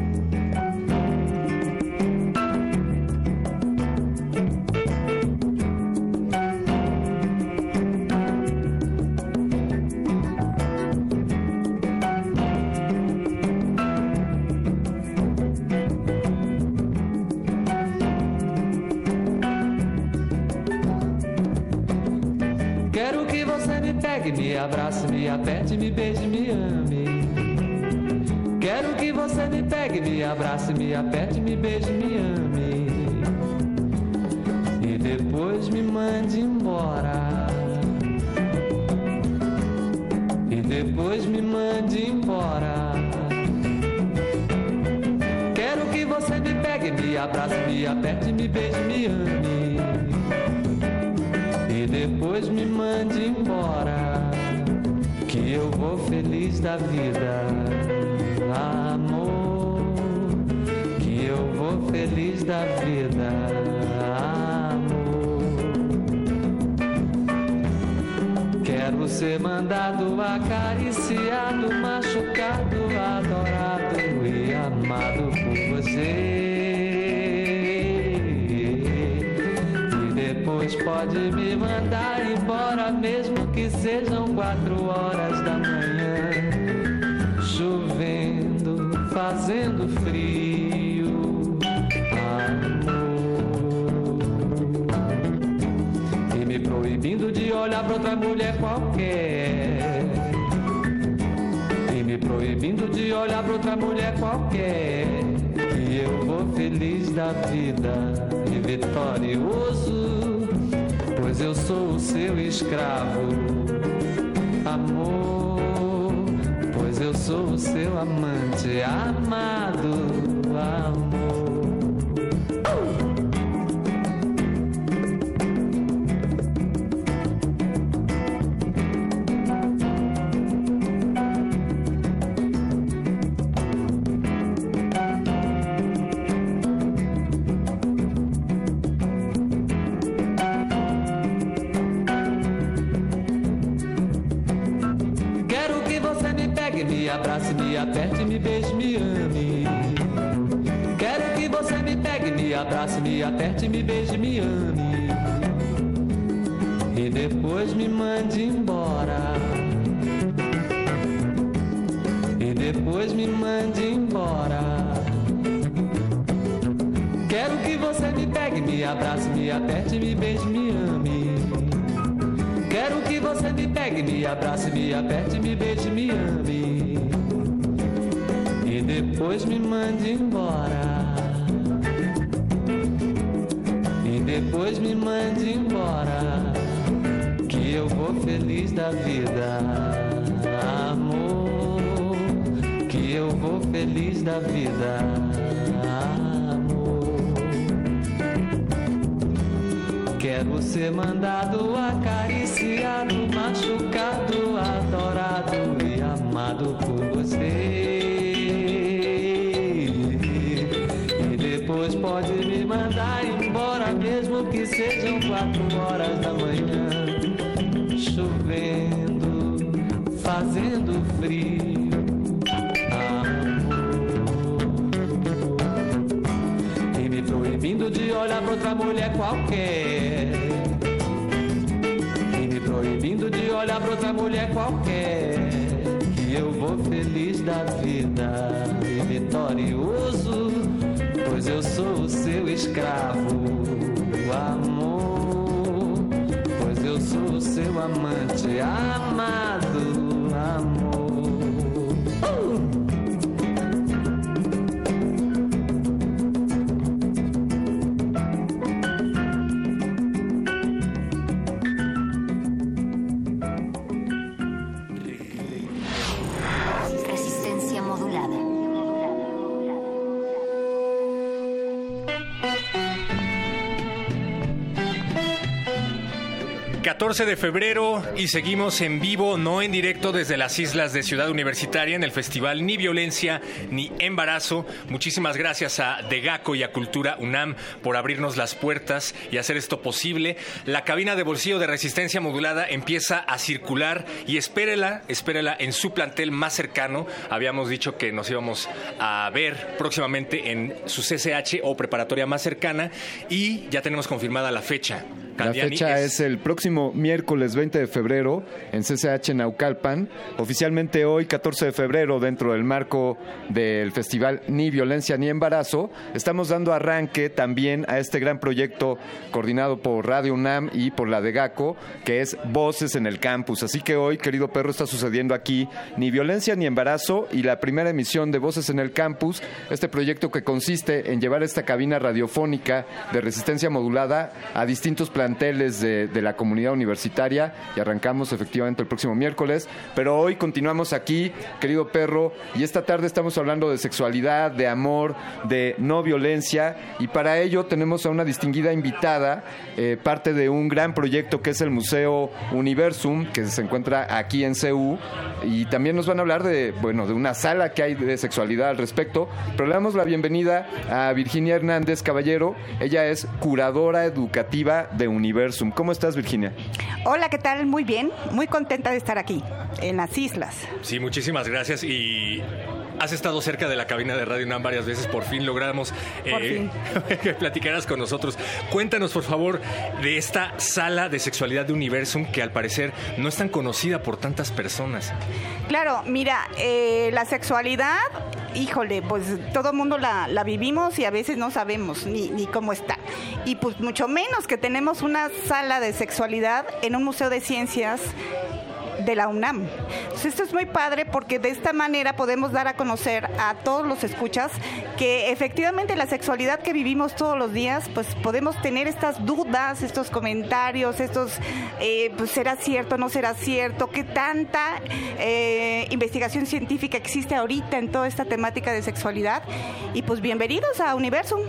Speaker 36: Beije, me ame. Quero que você me pegue, me abrace, me aperte, me beije, me ame. E depois me mande embora. E depois me mande embora. Quero que você me pegue, me abrace, me aperte, me beije, me ame. E depois me mande embora. Eu vou feliz da vida, amor. Que eu vou feliz da vida, amor. Quero ser mandado, acariciado, machucado, adorado e amado por você. E depois pode me mandar embora, mesmo que sejam quatro horas da manhã. Chovendo, fazendo frio, amor. E me proibindo de olhar pra outra mulher qualquer. E me proibindo de olhar pra outra mulher qualquer. E eu vou feliz da vida e vitorioso. Pois eu sou o seu escravo. Amor, pois eu sou o seu amante, amado amor. Aperte, me beije, me ame. Quero que você me pegue, me abrace, me aperte, me beije, me ame. E depois me mande embora. E depois me mande embora. Quero que você me pegue, me abrace, me aperte, me beije, me ame. Quero que você me pegue, me abrace, me aperte, me beije, me ame. Depois me mande embora. E depois me mande embora. Que eu vou feliz da vida, amor. Que eu vou feliz da vida, amor. Quero ser mandado, acariciado, machucado, adorado e amado por quatro horas da manhã, chovendo, fazendo frio. Amor. E me proibindo de olhar pra outra mulher qualquer. E me proibindo de olhar pra outra mulher qualquer. Que eu vou feliz da vida e vitorioso, pois eu sou o seu escravo, seu amante, amado,
Speaker 1: 14 de febrero y seguimos en vivo, no en directo desde las islas de Ciudad Universitaria en el festival Ni Violencia ni Embarazo. Muchísimas gracias a Degaco y a Cultura UNAM por abrirnos las puertas y hacer esto posible. La cabina de bolsillo de resistencia modulada empieza a circular y espérela, espérela en su plantel más cercano. Habíamos dicho que nos íbamos a ver próximamente en su CCH o preparatoria más cercana y ya tenemos confirmada la fecha.
Speaker 16: La fecha es... el próximo miércoles 20 de febrero en CCH Naucalpan. Oficialmente hoy, 14 de febrero, dentro del marco del festival Ni Violencia ni Embarazo, estamos dando arranque también a este gran proyecto coordinado por Radio UNAM y por la DEGACO, que es Voces en el Campus. Así que hoy, querido perro, está sucediendo aquí Ni Violencia ni Embarazo y la primera emisión de Voces en el Campus, este proyecto que consiste en llevar esta cabina radiofónica de resistencia modulada a distintos planteles de, la comunidad universitaria y arrancamos efectivamente el próximo miércoles, pero hoy continuamos aquí, querido perro, y esta tarde estamos hablando de sexualidad, de amor, de no violencia, y para ello tenemos a una distinguida invitada, eh, parte de un gran proyecto que es el Museo Universum, que se encuentra aquí en CEU, y también nos van a hablar de, bueno, de una sala que hay de sexualidad al respecto, pero le damos la bienvenida a Virginia Hernández Caballero, ella es curadora educativa de Universum. ¿Cómo estás, Virginia?
Speaker 10: Hola, ¿qué tal? Muy bien, muy contenta de estar aquí, en las islas.
Speaker 1: Sí, muchísimas gracias y has estado cerca de la cabina de Radio UNAM varias veces, por fin logramos
Speaker 10: por
Speaker 1: eh,
Speaker 10: fin. (laughs)
Speaker 1: que platicaras con nosotros. Cuéntanos, por favor, de esta sala de sexualidad de Universum que al parecer no es tan conocida por tantas personas.
Speaker 10: Claro, mira, eh, la sexualidad, híjole, pues todo el mundo la, la, vivimos y a veces no sabemos ni, ni cómo está. Y pues mucho menos que tenemos una sala de sexualidad en un museo de ciencias de la UNAM. Esto es muy padre porque de esta manera podemos dar a conocer a todos los escuchas que efectivamente la sexualidad que vivimos todos los días, pues podemos tener estas dudas, estos comentarios, estos, eh, pues será cierto, no será cierto, qué tanta eh, investigación científica existe ahorita en toda esta temática de sexualidad. Y pues bienvenidos a Universum.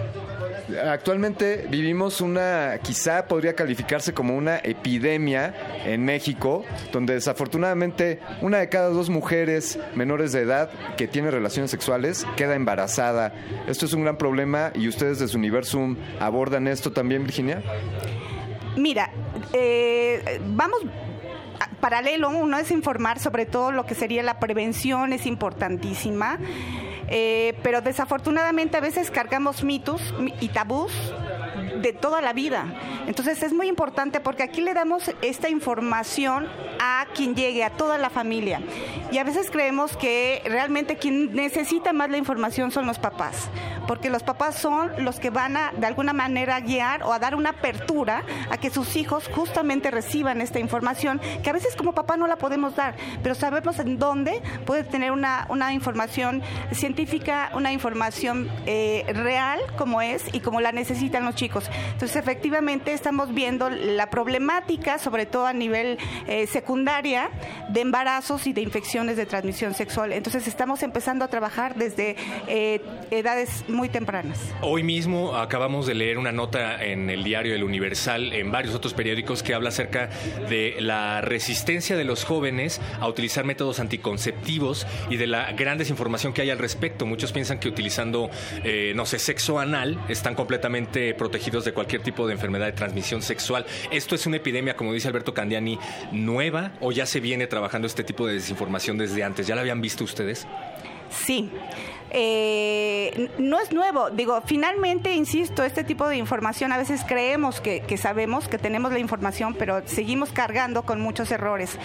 Speaker 16: Actualmente vivimos una, quizá podría calificarse como una epidemia en México, donde desafortunadamente una de cada dos mujeres menores de edad que tiene relaciones sexuales queda embarazada. Esto es un gran problema y ustedes desde Universum abordan esto también, Virginia.
Speaker 10: Mira, eh, vamos paralelo, uno es informar sobre todo lo que sería la prevención, es importantísima. Eh, pero desafortunadamente a veces cargamos mitos y tabús de toda la vida. Entonces es muy importante porque aquí le damos esta información a quien llegue, a toda la familia. Y a veces creemos que realmente quien necesita más la información son los papás, porque los papás son los que van a de alguna manera guiar o a dar una apertura a que sus hijos justamente reciban esta información, que a veces como papá no la podemos dar, pero sabemos en dónde puede tener una, una información científica, una información eh, real como es y como la necesitan los chicos. Entonces, efectivamente, estamos viendo la problemática, sobre todo a nivel eh, secundaria, de embarazos y de infecciones de transmisión sexual. Entonces, estamos empezando a trabajar desde eh, edades muy tempranas.
Speaker 1: Hoy mismo acabamos de leer una nota en el diario El Universal, en varios otros periódicos, que habla acerca de la resistencia de los jóvenes a utilizar métodos anticonceptivos y de la gran desinformación que hay al respecto. Muchos piensan que utilizando, eh, no sé, sexo anal están completamente protegidos de cualquier tipo de enfermedad de transmisión sexual. ¿Esto es una epidemia, como dice Alberto Candiani, nueva o ya se viene trabajando este tipo de desinformación desde antes? ¿Ya la habían visto ustedes?
Speaker 10: Sí. Eh, no es nuevo. Digo, finalmente, insisto, este tipo de información a veces creemos que, sabemos, que tenemos la información, pero seguimos cargando con muchos errores.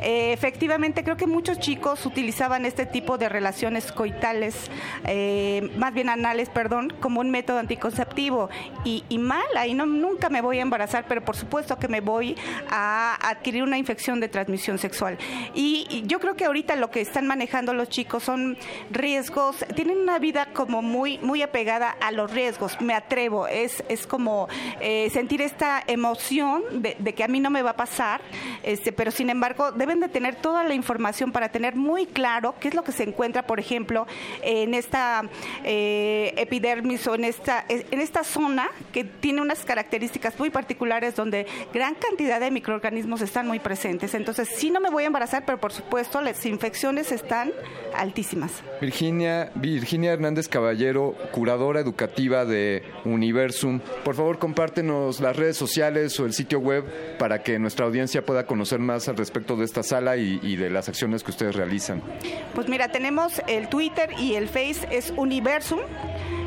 Speaker 10: Eh, efectivamente, creo que muchos chicos utilizaban este tipo de relaciones coitales, eh, más bien anales, perdón, como un método anticonceptivo. Y, mal, ahí no, nunca me voy a embarazar, pero por supuesto que me voy a adquirir una infección de transmisión sexual. Y, y yo creo que ahorita lo que están manejando los chicos son riesgos tienen una vida como muy, muy apegada a los riesgos. Me atrevo, es, es como eh, sentir esta emoción de, que a mí no me va a pasar, este, pero sin embargo deben de tener toda la información para tener muy claro qué es lo que se encuentra, por ejemplo, en esta eh, epidermis o en esta, en esta zona que tiene unas características muy particulares donde gran cantidad de microorganismos están muy presentes. Entonces, sí no me voy a embarazar, pero por supuesto las infecciones están altísimas.
Speaker 16: Virginia, Virginia Hernández Caballero, curadora educativa de Universum. Por favor, compártenos las redes sociales o el sitio web para que nuestra audiencia pueda conocer más al respecto de esta sala y, de las acciones que ustedes realizan.
Speaker 10: Pues mira, tenemos el Twitter y el Face es Universum.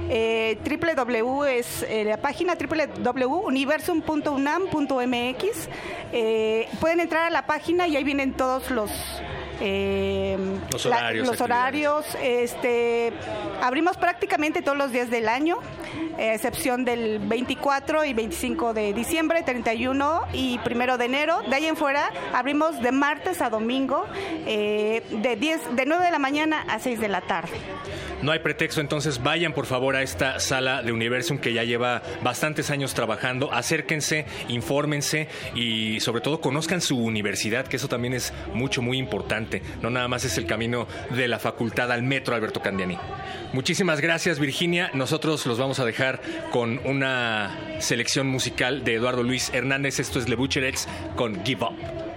Speaker 10: Eh, www es eh, la página www.universum.unam.mx. Eh, pueden entrar a la página y ahí vienen todos los
Speaker 1: eh, los horarios.
Speaker 10: los horarios este, abrimos prácticamente todos los días del año, a excepción del 24 y 25 de diciembre, 31 y 1 de enero. De ahí en fuera abrimos de martes a domingo, eh, de, 10, de 9 de la mañana a 6 de la tarde.
Speaker 1: No hay pretexto, entonces vayan por favor a esta sala de Universum que ya lleva bastantes años trabajando. Acérquense, infórmense y sobre todo conozcan su universidad, que eso también es mucho, muy importante. No nada más es el camino de la facultad al metro Alberto Candiani. Muchísimas gracias Virginia. Nosotros los vamos a dejar con una selección musical de Eduardo Luis Hernández. Esto es Le Butcherex con Give Up.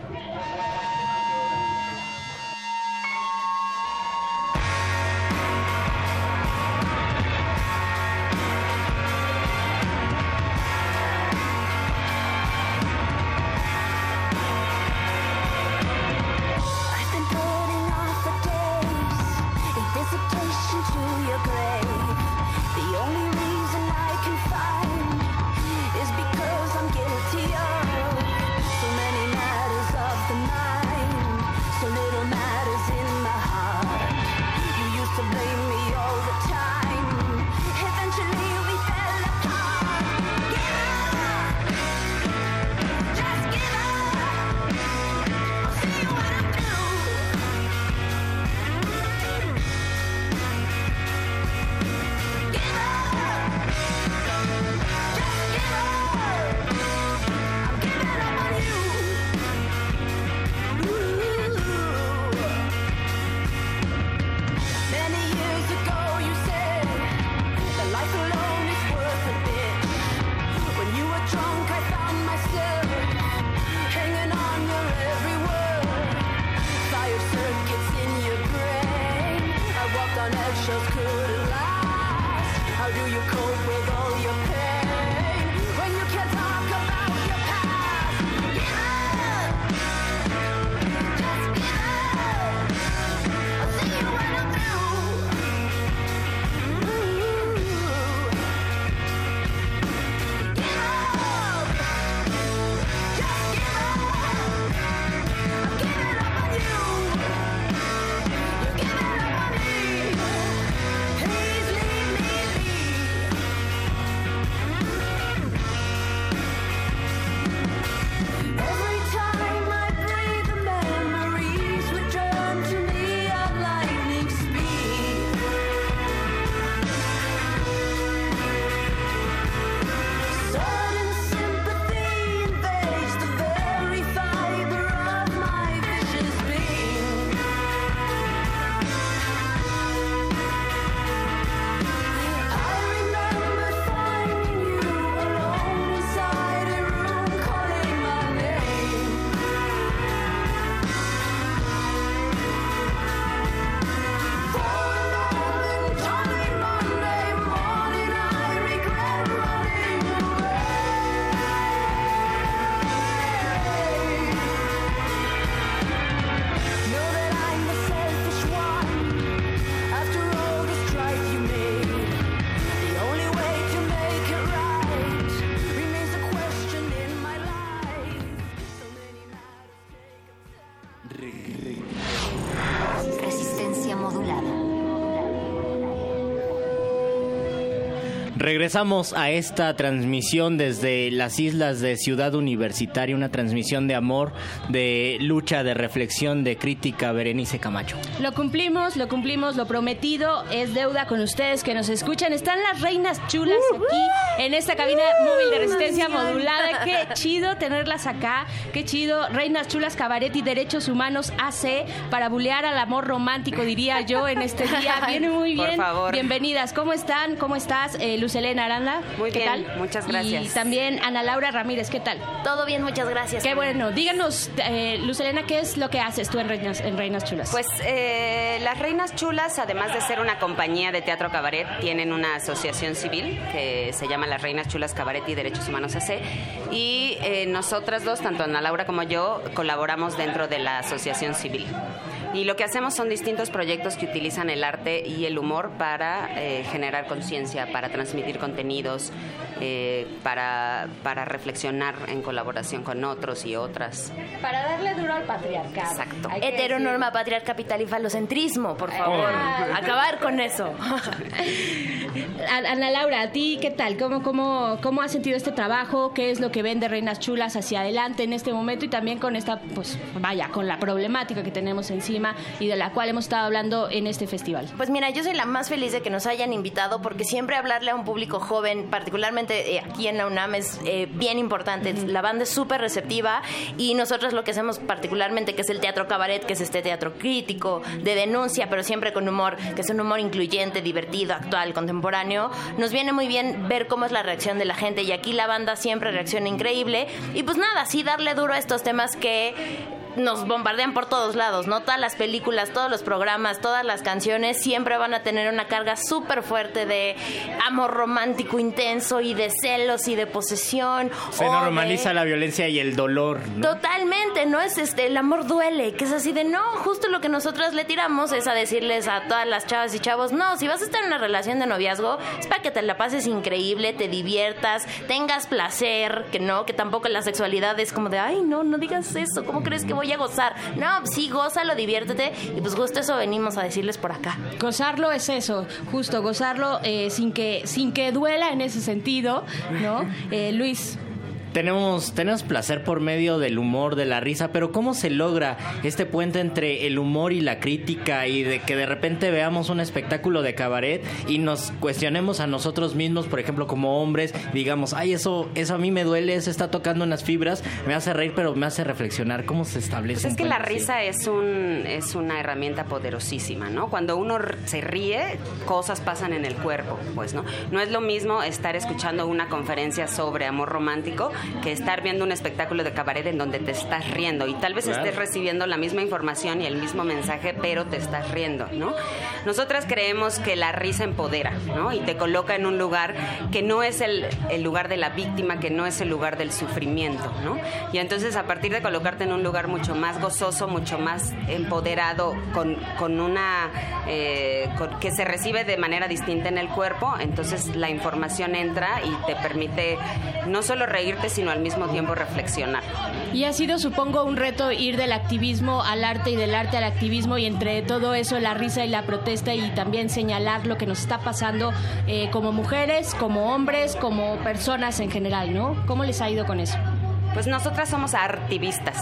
Speaker 9: Regresamos a esta transmisión desde las islas de Ciudad Universitaria, una transmisión de amor, de lucha, de reflexión, de crítica, Berenice Camacho.
Speaker 8: Lo cumplimos, lo cumplimos, lo prometido es deuda con ustedes que nos escuchan. Están las reinas chulas aquí en esta cabina móvil de resistencia modulada. (laughs) Qué chido tenerlas acá, qué chido. Reinas chulas, cabaret y derechos humanos AC para bulear al amor romántico, diría yo, en este día. (laughs) Viene muy
Speaker 37: Por
Speaker 8: bien.
Speaker 37: favor.
Speaker 8: Bienvenidas. ¿Cómo están? ¿Cómo estás, eh, Luz Elena Aranda?
Speaker 37: Muy
Speaker 8: ¿Qué
Speaker 37: bien,
Speaker 8: tal?
Speaker 37: muchas gracias.
Speaker 8: Y también Ana Laura Ramírez, ¿qué tal?
Speaker 38: Todo bien, muchas gracias.
Speaker 8: Qué bueno. Díganos, eh, Luz Elena, ¿qué es lo que haces tú en Reinas, en Reinas Chulas?
Speaker 37: Pues eh, las Reinas Chulas, además de ser una compañía de teatro cabaret, tienen una asociación civil que se llama las Reinas Chulas Cabaret y Derechos Humanos AC. Y eh, nosotras dos, tanto Ana Laura como yo, colaboramos dentro de la asociación civil. Y lo que hacemos son distintos proyectos que utilizan el arte y el humor para eh, generar conciencia, para transmitir contenidos, eh, para, para reflexionar en colaboración con otros y otras.
Speaker 8: Para darle duro al patriarcado.
Speaker 37: Exacto.
Speaker 38: Heteronorma, patriarca, capital y falocentrismo, por favor.
Speaker 8: Ah.
Speaker 38: Acabar con eso. (laughs)
Speaker 8: Ana Laura, ¿a ti qué tal? ¿Cómo, cómo, ¿Cómo has sentido este trabajo? ¿Qué es lo que ven de Reinas Chulas hacia adelante en este momento? Y también con esta, pues vaya, con la problemática que tenemos encima y de la cual hemos estado hablando en este festival.
Speaker 38: Pues mira, yo soy la más feliz de que nos hayan invitado porque siempre hablarle a un público joven, particularmente eh, aquí en la UNAM, es eh, bien importante. La banda es súper receptiva y nosotros lo que hacemos particularmente, que es el teatro cabaret, que es este teatro crítico, de denuncia, pero siempre con humor, que es un humor incluyente, divertido, actual, contemporáneo, nos viene muy bien ver cómo es la reacción de la gente y aquí la banda siempre reacciona increíble y pues nada, sí darle duro a estos temas que nos bombardean por todos lados, ¿no? Todas las películas, todos los programas, todas las canciones siempre van a tener una carga súper fuerte de amor romántico intenso y de celos y de posesión.
Speaker 9: Se normaliza
Speaker 38: de-
Speaker 9: la violencia y el dolor. ¿no?
Speaker 38: Totalmente, no es este, el amor duele, que es así de no, justo lo que nosotras le tiramos es a decirles a todas las chavas y chavos, no, si vas a estar en una relación de noviazgo, es para que te la pases increíble, te diviertas, tengas placer, que no, que tampoco la sexualidad es como de, ay, no, no digas eso, ¿cómo crees que voy a gozar? No, sí, gózalo, diviértete, y pues justo eso venimos a decirles por acá.
Speaker 8: Gozarlo es eso, justo gozarlo eh, sin que sin que duela en ese sentido, ¿no? Eh, Luis,
Speaker 9: Tenemos, tenemos placer por medio del humor, de la risa, pero ¿cómo se logra este puente entre el humor y la crítica y de que de repente veamos un espectáculo de cabaret y nos cuestionemos a nosotros mismos, por ejemplo, como hombres, digamos, ay, eso, eso a mí me duele, eso está tocando unas fibras, me hace reír, pero me hace reflexionar cómo se establece.
Speaker 37: Pues es que la
Speaker 9: así?
Speaker 37: risa es, un, es una herramienta poderosísima, ¿no? Cuando uno se ríe, cosas pasan en el cuerpo, pues, ¿no? No es lo mismo estar escuchando una conferencia sobre amor romántico que estar viendo un espectáculo de cabaret en donde te estás riendo y tal vez
Speaker 21: Claro.
Speaker 37: estés recibiendo la misma información y el mismo mensaje, pero te estás riendo, ¿no? Nosotras creemos que la risa empodera, ¿no? Y te coloca en un lugar que no es el, el lugar de la víctima, que no es el lugar del sufrimiento, ¿no? Y entonces a partir de colocarte en un lugar mucho más gozoso, mucho más empoderado, con, con una... eh, con- que se recibe de manera distinta en el cuerpo, entonces la información entra y te permite no solo reírte, sino al mismo tiempo reflexionar.
Speaker 8: Y ha sido, supongo, un reto ir del activismo al arte y del arte al activismo y entre todo eso la risa y la protesta y también señalar lo que nos está pasando eh, como mujeres, como hombres, como personas en general, ¿no? ¿Cómo les ha ido con eso?
Speaker 37: Pues nosotras somos artivistas.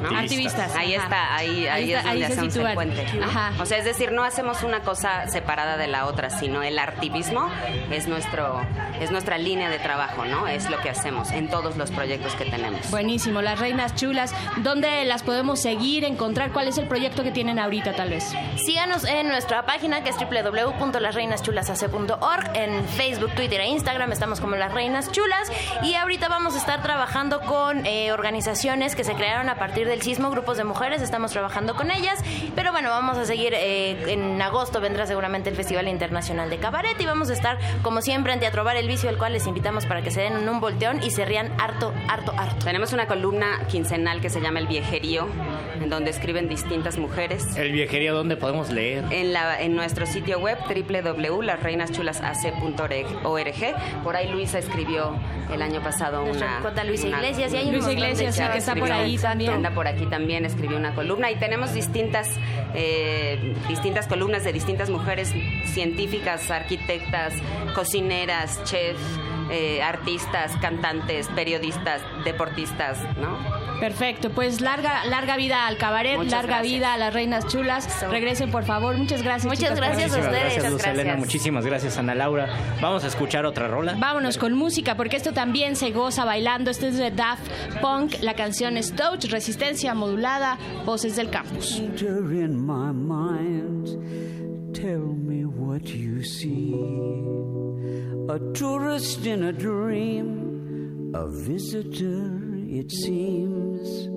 Speaker 37: ¿no?
Speaker 8: Artivistas.
Speaker 37: Ahí
Speaker 8: ajá.
Speaker 37: está, ahí, ahí,
Speaker 8: Ahí
Speaker 37: es
Speaker 8: está, ahí
Speaker 37: donde
Speaker 8: se
Speaker 37: hacemos el puente. ¿no?
Speaker 8: Ajá.
Speaker 37: O sea, es decir, no hacemos una cosa separada de la otra, sino el artivismo es nuestro, es nuestra línea de trabajo, ¿no? Es lo que hacemos en todos los proyectos que tenemos.
Speaker 8: Buenísimo, las reinas chulas. ¿Dónde las podemos seguir, encontrar? ¿Cuál es el proyecto que tienen ahorita, tal vez?
Speaker 38: Síganos en nuestra página que es www.lasreinaschulas.org. En Facebook, Twitter e Instagram estamos como Las Reinas Chulas. Y ahorita vamos a estar trabajando con eh, organizaciones que se crearon a partir del sismo, grupos de mujeres. Estamos trabajando con ellas. Pero bueno, vamos a seguir. eh, en agosto vendrá seguramente el Festival Internacional de Cabaret. Y vamos a estar, como siempre, en Teatro Bar El Vicio, el cual les invitamos para que se den un volteón y se rían harto, harto, harto.
Speaker 37: Tenemos una columna quincenal que se llama El Viejerío, en donde escriben distintas mujeres.
Speaker 9: El viejerío, ¿dónde podemos leer?
Speaker 37: En, la, en nuestro sitio web www.lasreinaschulasac.org. Por ahí Luisa escribió el año pasado una...
Speaker 38: cuota Luisa
Speaker 37: una-
Speaker 38: Iglesias, hay de
Speaker 8: Iglesias, que está por ahí también.
Speaker 37: Anda por aquí también, escribió una columna y tenemos distintas eh, distintas columnas de distintas mujeres científicas, arquitectas, cocineras, chefs, eh, artistas, cantantes, periodistas, deportistas, ¿no?
Speaker 8: Perfecto, pues larga larga vida al cabaret,
Speaker 37: Muchas
Speaker 8: larga
Speaker 37: gracias.
Speaker 8: vida a las reinas chulas. Regresen por favor, muchas gracias.
Speaker 38: Muchas
Speaker 8: chicas,
Speaker 38: gracias a ustedes.
Speaker 9: Gracias, Luz
Speaker 38: Gracias.
Speaker 9: Elena. Muchísimas gracias, Ana Laura. Vamos a escuchar otra rola.
Speaker 8: Vámonos con música, porque esto también se goza bailando. Este es de Daft Punk, la canción es Touch, resistencia modulada, voces del campus.
Speaker 39: Enter in my mind. Tell me what you see. A tourist in a dream, a visitor, it seems,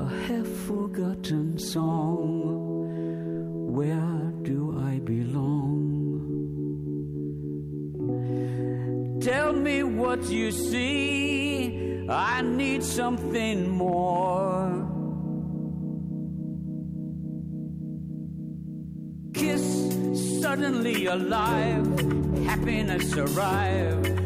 Speaker 39: a half forgotten song. Where do I belong? Tell me what you see. I need something more. kiss suddenly alive happiness arrive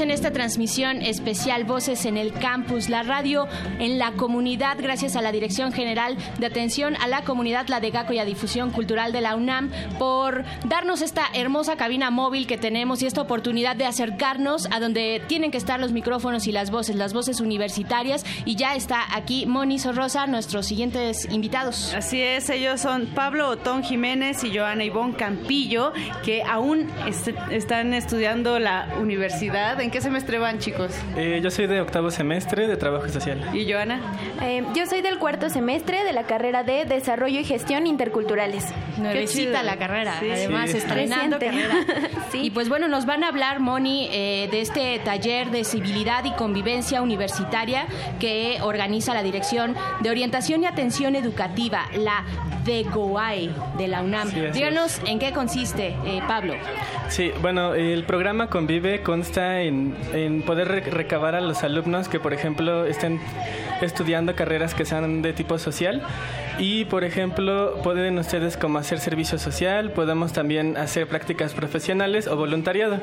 Speaker 8: En esta transmisión especial Voces en el Campus, la radio en la comunidad, gracias a la Dirección General de Atención a la Comunidad, la de GACO y a Difusión Cultural de la UNAM, por darnos esta hermosa cabina móvil que tenemos y esta oportunidad de acercarnos a donde tienen que estar los micrófonos y las voces, las voces universitarias. Y ya está aquí Moni Sorrosa, nuestros siguientes invitados.
Speaker 24: Así es, ellos son Pablo Otón Jiménez y Joana Ivonne Campillo, que aún est- están estudiando la universidad. ¿En qué semestre van, chicos?
Speaker 40: Eh, yo soy de octavo semestre de Trabajo Social.
Speaker 24: ¿Y Joana?
Speaker 21: Eh, yo soy del cuarto semestre de la carrera de Desarrollo y Gestión Interculturales.
Speaker 8: Nuevecita la carrera, además
Speaker 21: Sí.
Speaker 8: estrenando
Speaker 21: Reciente.
Speaker 8: carrera. (laughs) Y pues bueno, nos van a hablar, Moni, eh, de este taller de civilidad y convivencia universitaria que organiza la Dirección de Orientación y Atención Educativa, la DEGOAE de la UNAM.
Speaker 40: Sí,
Speaker 8: Díganos en qué consiste, eh, Pablo.
Speaker 40: Sí, bueno, el programa Convive consta en, en poder re- recabar a los alumnos que, por ejemplo, estén
Speaker 37: estudiando carreras que sean de tipo social. Y, por ejemplo, pueden ustedes como hacer servicio social, podemos también hacer prácticas profesionales o voluntariado.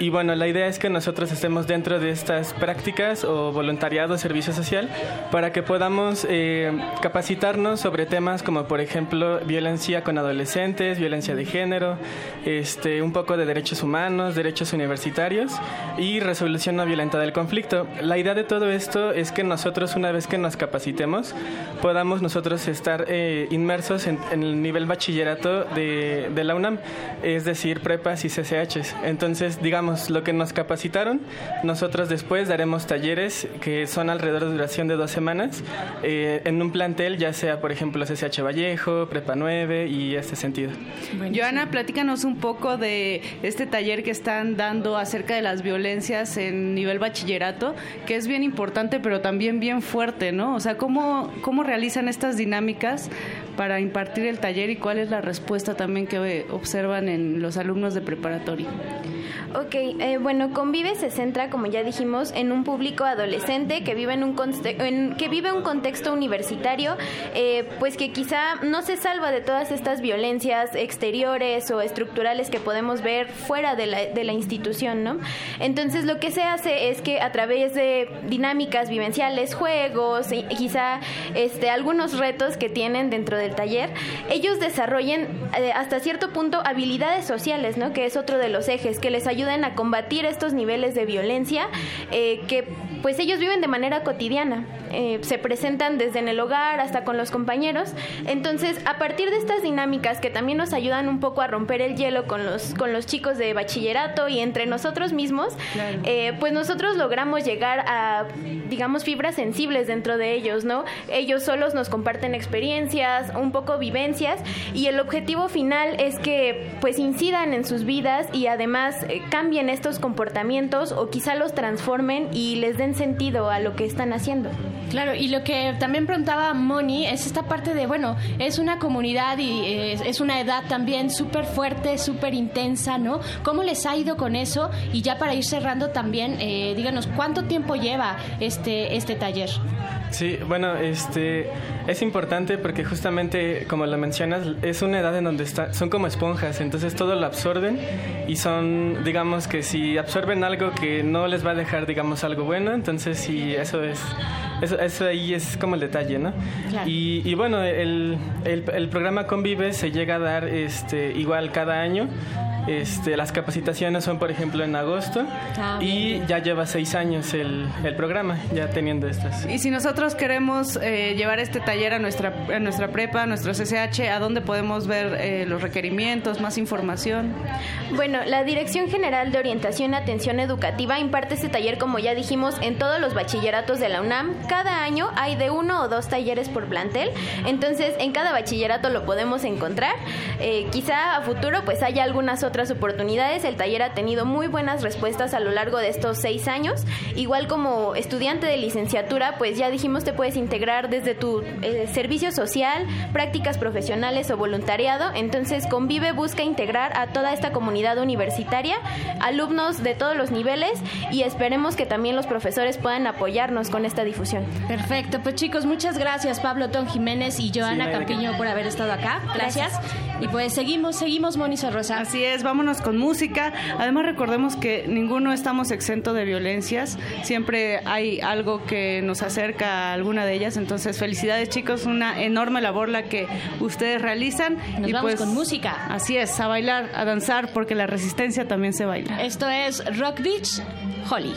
Speaker 37: Y bueno, la idea es que nosotros estemos dentro de estas prácticas o voluntariado, servicio social, para que podamos eh, capacitarnos sobre temas como, por ejemplo, violencia con adolescentes, violencia de género, este, un poco de derechos humanos, derechos universitarios y resolución no violenta del conflicto. La idea de todo esto es que nosotros, una vez que nos capacitemos, podamos nosotros estar eh, inmersos en, en, el nivel bachillerato de, de, la UNAM, es decir, prepas y CCHs. Entonces, digamos, lo que nos capacitaron, nosotros después daremos talleres que son alrededor de duración de dos semanas eh, en un plantel, ya sea, por ejemplo, CCH Vallejo, Prepa 9 y este sentido.
Speaker 6: Joana, platícanos un poco de este taller que están dando acerca de las violencias en nivel bachillerato, que es bien importante, pero también bien fuerte, ¿no? O sea, ¿cómo, cómo realizan estas dinámicas? públicas para impartir el taller y cuál es la respuesta también que observan en los alumnos de preparatoria.
Speaker 21: Ok, eh, bueno, Convive se centra, como ya dijimos, en un público adolescente que vive en un, en, que vive un contexto universitario, eh, pues que quizá no se salva de todas estas violencias exteriores o estructurales que podemos ver fuera de la, de la institución, ¿no? Entonces lo que se hace es que a través de dinámicas vivenciales, juegos, y quizá este, algunos retos que tienen dentro taller, ellos desarrollen eh, hasta cierto punto habilidades sociales, ¿no? Que es otro de los ejes que les ayuden a combatir estos niveles de violencia eh, que pues ellos viven de manera cotidiana. Eh, se presentan desde en el hogar hasta con los compañeros. Entonces, a partir de estas dinámicas que también nos ayudan un poco a romper el hielo con los, con los chicos de bachillerato y entre nosotros mismos, eh, pues nosotros logramos llegar a, digamos, fibras sensibles dentro de ellos, ¿no? Ellos solos nos comparten experiencias, un poco vivencias y el objetivo final es que pues incidan en sus vidas y además eh, cambien estos comportamientos o quizá los transformen y les den sentido a lo que están haciendo.
Speaker 8: Claro, y lo que también preguntaba Moni es esta parte de, bueno, es una comunidad y es, una edad también súper fuerte, súper intensa, ¿no? ¿Cómo les ha ido con eso? Y ya para ir cerrando también, eh, díganos, ¿cuánto tiempo lleva este, este taller?
Speaker 37: Sí, bueno, este es importante porque justamente, como lo mencionas, es una edad en donde está, son como esponjas, entonces todo lo absorben y son, digamos que si absorben algo que no les va a dejar, digamos, algo bueno, entonces sí, eso es eso, ahí es como el detalle, ¿no? Y, y, bueno, el, el, el, programa Convive se llega a dar este, igual cada año. Este, las capacitaciones son, por ejemplo, en agosto ah, y ya lleva seis años el, el, programa, ya teniendo estas.
Speaker 6: Y si nosotros queremos eh, llevar este taller a nuestra, a nuestra prepa, a nuestro CCH, ¿a dónde podemos ver eh, los requerimientos, más información?
Speaker 21: Bueno, la Dirección General de Orientación y Atención Educativa imparte este taller, como ya dijimos, en todos los bachilleratos de la UNAM. Cada año hay de uno o dos talleres por plantel, entonces en cada bachillerato lo podemos encontrar. Eh, quizá a futuro pues haya algunas otras oportunidades. El taller ha tenido muy buenas respuestas a lo largo de estos seis años. Igual como estudiante de licenciatura, pues ya dijimos te puedes integrar desde tu eh, servicio social, prácticas profesionales o voluntariado. Entonces Convive busca integrar a toda esta comunidad universitaria, alumnos de todos los niveles y esperemos que también los profesores puedan apoyarnos con esta difusión.
Speaker 8: Perfecto, pues chicos, muchas gracias Pablo Ton Jiménez y Joana Campiño por haber estado acá. Gracias. Y pues seguimos, seguimos, Moniza Rosa.
Speaker 6: Así es, vámonos con música. Además, recordemos que ninguno estamos exento de violencias. Siempre hay algo que nos acerca a alguna de ellas. Entonces, felicidades, chicos. Una enorme labor la que ustedes realizan.
Speaker 8: Nos
Speaker 6: y
Speaker 8: vamos
Speaker 6: pues,
Speaker 8: con música.
Speaker 6: Así es, a bailar, a danzar, porque la resistencia también se baila.
Speaker 8: Esto es Rock Beach Holly.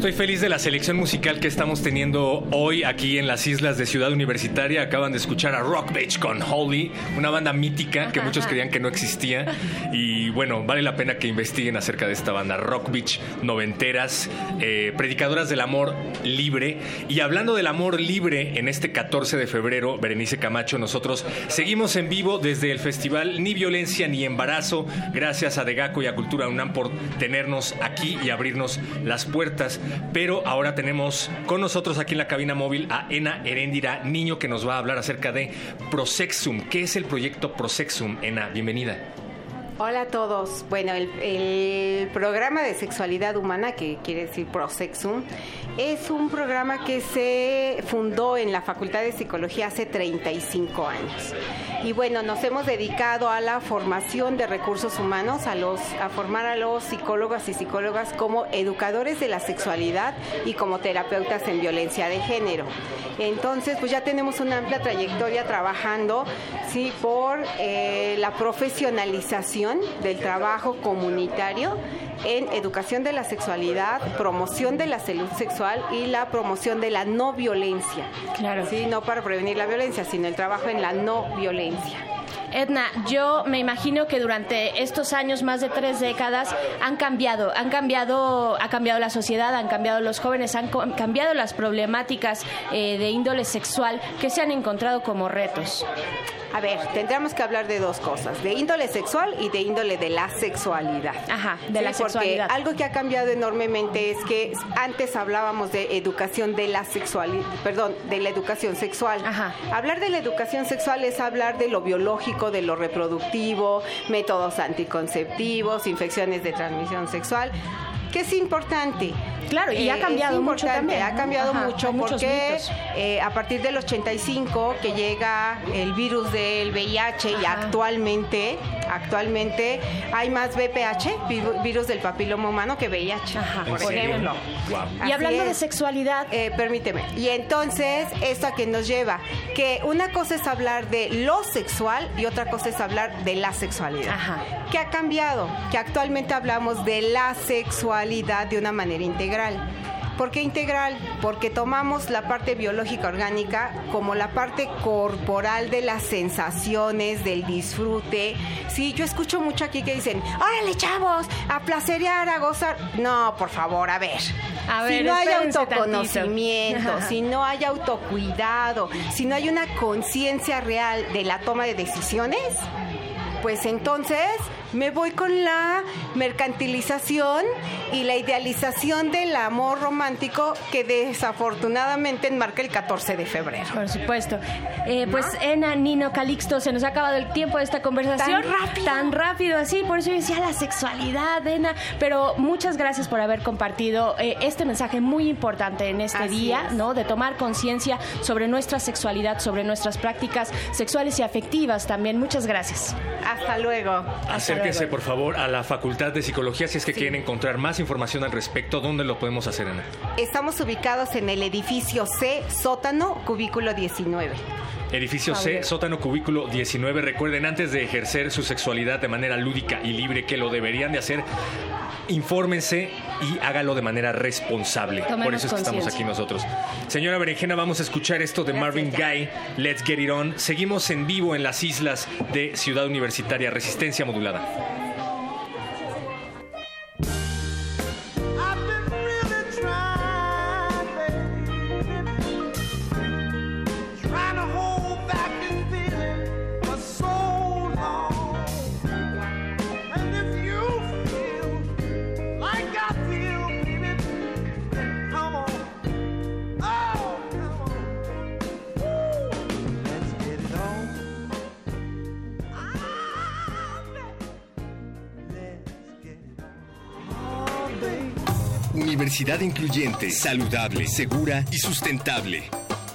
Speaker 1: Estoy feliz de la selección musical que estamos teniendo hoy aquí en las islas de Ciudad Universitaria. Acaban de escuchar a Rock Beach con Holly, una banda mítica que muchos creían que no existía. Y bueno, vale la pena que investiguen acerca de esta banda. Rock Beach, noventeras, eh, predicadoras del amor libre. Y hablando del amor libre, en este 14 de febrero, Berenice Camacho, nosotros seguimos en vivo desde el festival Ni Violencia ni Embarazo. Gracias a Degaco y a Cultura UNAM por tenernos aquí y abrirnos las puertas pero ahora tenemos con nosotros aquí en la cabina móvil a Ena Heréndira, niño que nos va a hablar acerca de Prosexum. ¿Qué es el proyecto Prosexum? Ena, bienvenida.
Speaker 10: Hola a todos. Bueno, el, el, programa de sexualidad humana, que quiere decir Prosexum, es un programa que se fundó en la Facultad de Psicología hace 35 años. Y bueno, nos hemos dedicado a la formación de recursos humanos, a, los, a formar a los psicólogos y psicólogas como educadores de la sexualidad y como terapeutas en violencia de género. Entonces, pues ya tenemos una amplia trayectoria trabajando, sí, por eh, la profesionalización del trabajo comunitario en educación de la sexualidad, promoción de la salud sexual y la promoción de la no violencia.
Speaker 8: Claro.
Speaker 10: Sí, no para prevenir la violencia, sino el trabajo en la no violencia.
Speaker 8: Edna, yo me imagino que durante estos años, más de tres décadas, han cambiado, han cambiado, ha cambiado la sociedad, han cambiado los jóvenes, han cambiado las problemáticas eh, de índole sexual que se han encontrado como retos.
Speaker 10: A ver, tendríamos que hablar de dos cosas, de índole sexual y de índole de la sexualidad.
Speaker 8: Ajá, de
Speaker 10: sí,
Speaker 8: la sexualidad.
Speaker 10: Porque algo que ha cambiado enormemente es que antes hablábamos de educación de la sexualidad, perdón, de la educación sexual.
Speaker 8: Ajá.
Speaker 10: Hablar de la educación sexual es hablar de lo biológico, de lo reproductivo, métodos anticonceptivos, infecciones de transmisión sexual, que es importante.
Speaker 8: Claro, y ha cambiado
Speaker 10: es
Speaker 8: mucho también.
Speaker 10: Ha cambiado
Speaker 8: Ajá,
Speaker 10: mucho porque eh, a partir del 85 que llega el virus del VIH y actualmente, actualmente hay más VPH, vi- virus del papiloma humano, que VIH, por
Speaker 1: serio?
Speaker 10: ejemplo.
Speaker 8: Y
Speaker 10: Así
Speaker 8: hablando de sexualidad,
Speaker 10: Eh, permíteme. Y entonces, ¿esto a qué nos lleva? Que una cosa es hablar de lo sexual y otra cosa es hablar de la sexualidad. ¿Qué ha cambiado? Que actualmente hablamos de la sexualidad de una manera integral. ¿Por qué integral? Porque tomamos la parte biológica orgánica como la parte corporal de las sensaciones, del disfrute. Sí, yo escucho mucho aquí que dicen, órale chavos, a placerear, a gozar. No, por favor, a ver.
Speaker 8: A
Speaker 10: si
Speaker 8: ver,
Speaker 10: no hay autoconocimiento, si no hay autocuidado, si no hay una conciencia real de la toma de decisiones, pues entonces me voy con la mercantilización y la idealización del amor romántico que desafortunadamente enmarca el 14 de febrero.
Speaker 8: Por supuesto. Eh, pues Ena, Nino, Calixto, se nos ha acabado el tiempo de esta conversación.
Speaker 10: Tan rápido.
Speaker 8: Tan rápido así, por eso yo decía la sexualidad, Ena. Pero muchas gracias por haber compartido eh, este mensaje muy importante en este
Speaker 10: Así
Speaker 8: día,
Speaker 10: es.
Speaker 8: ¿no? De tomar conciencia sobre nuestra sexualidad, sobre nuestras prácticas sexuales y afectivas también. Muchas gracias.
Speaker 10: Hasta luego.
Speaker 1: Acérquense, por favor, a la Facultad de Psicología si es que quieren encontrar más información al respecto. ¿Dónde lo podemos hacer, Ana?
Speaker 10: Estamos ubicados en el edificio C, sótano, cubículo 19.
Speaker 1: Edificio C, sótano cubículo 19. Recuerden, antes de ejercer su sexualidad de manera lúdica y libre, que lo deberían de hacer, infórmense y hágalo de manera responsable.
Speaker 8: Tomemos
Speaker 1: Por eso es que estamos aquí nosotros. Señora Berenjena, vamos a escuchar esto de Marvin Gaye, Let's Get It On. Seguimos en vivo en las islas de Ciudad Universitaria, Resistencia Modulada.
Speaker 41: Awesome.
Speaker 42: Universidad incluyente, saludable, segura y sustentable.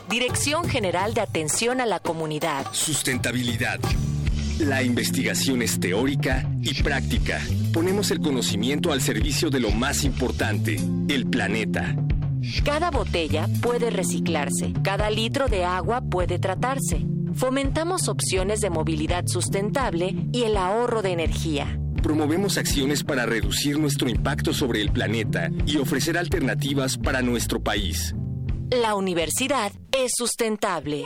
Speaker 3: Dirección General de Atención a la Comunidad.
Speaker 42: Sustentabilidad. La investigación es teórica y práctica. Ponemos el conocimiento al servicio de lo más importante, el planeta.
Speaker 3: Cada botella puede reciclarse, cada litro de agua puede tratarse. Fomentamos opciones de movilidad sustentable y el ahorro de energía.
Speaker 43: Promovemos acciones para reducir nuestro impacto sobre el planeta y ofrecer alternativas para nuestro país.
Speaker 44: La universidad es sustentable.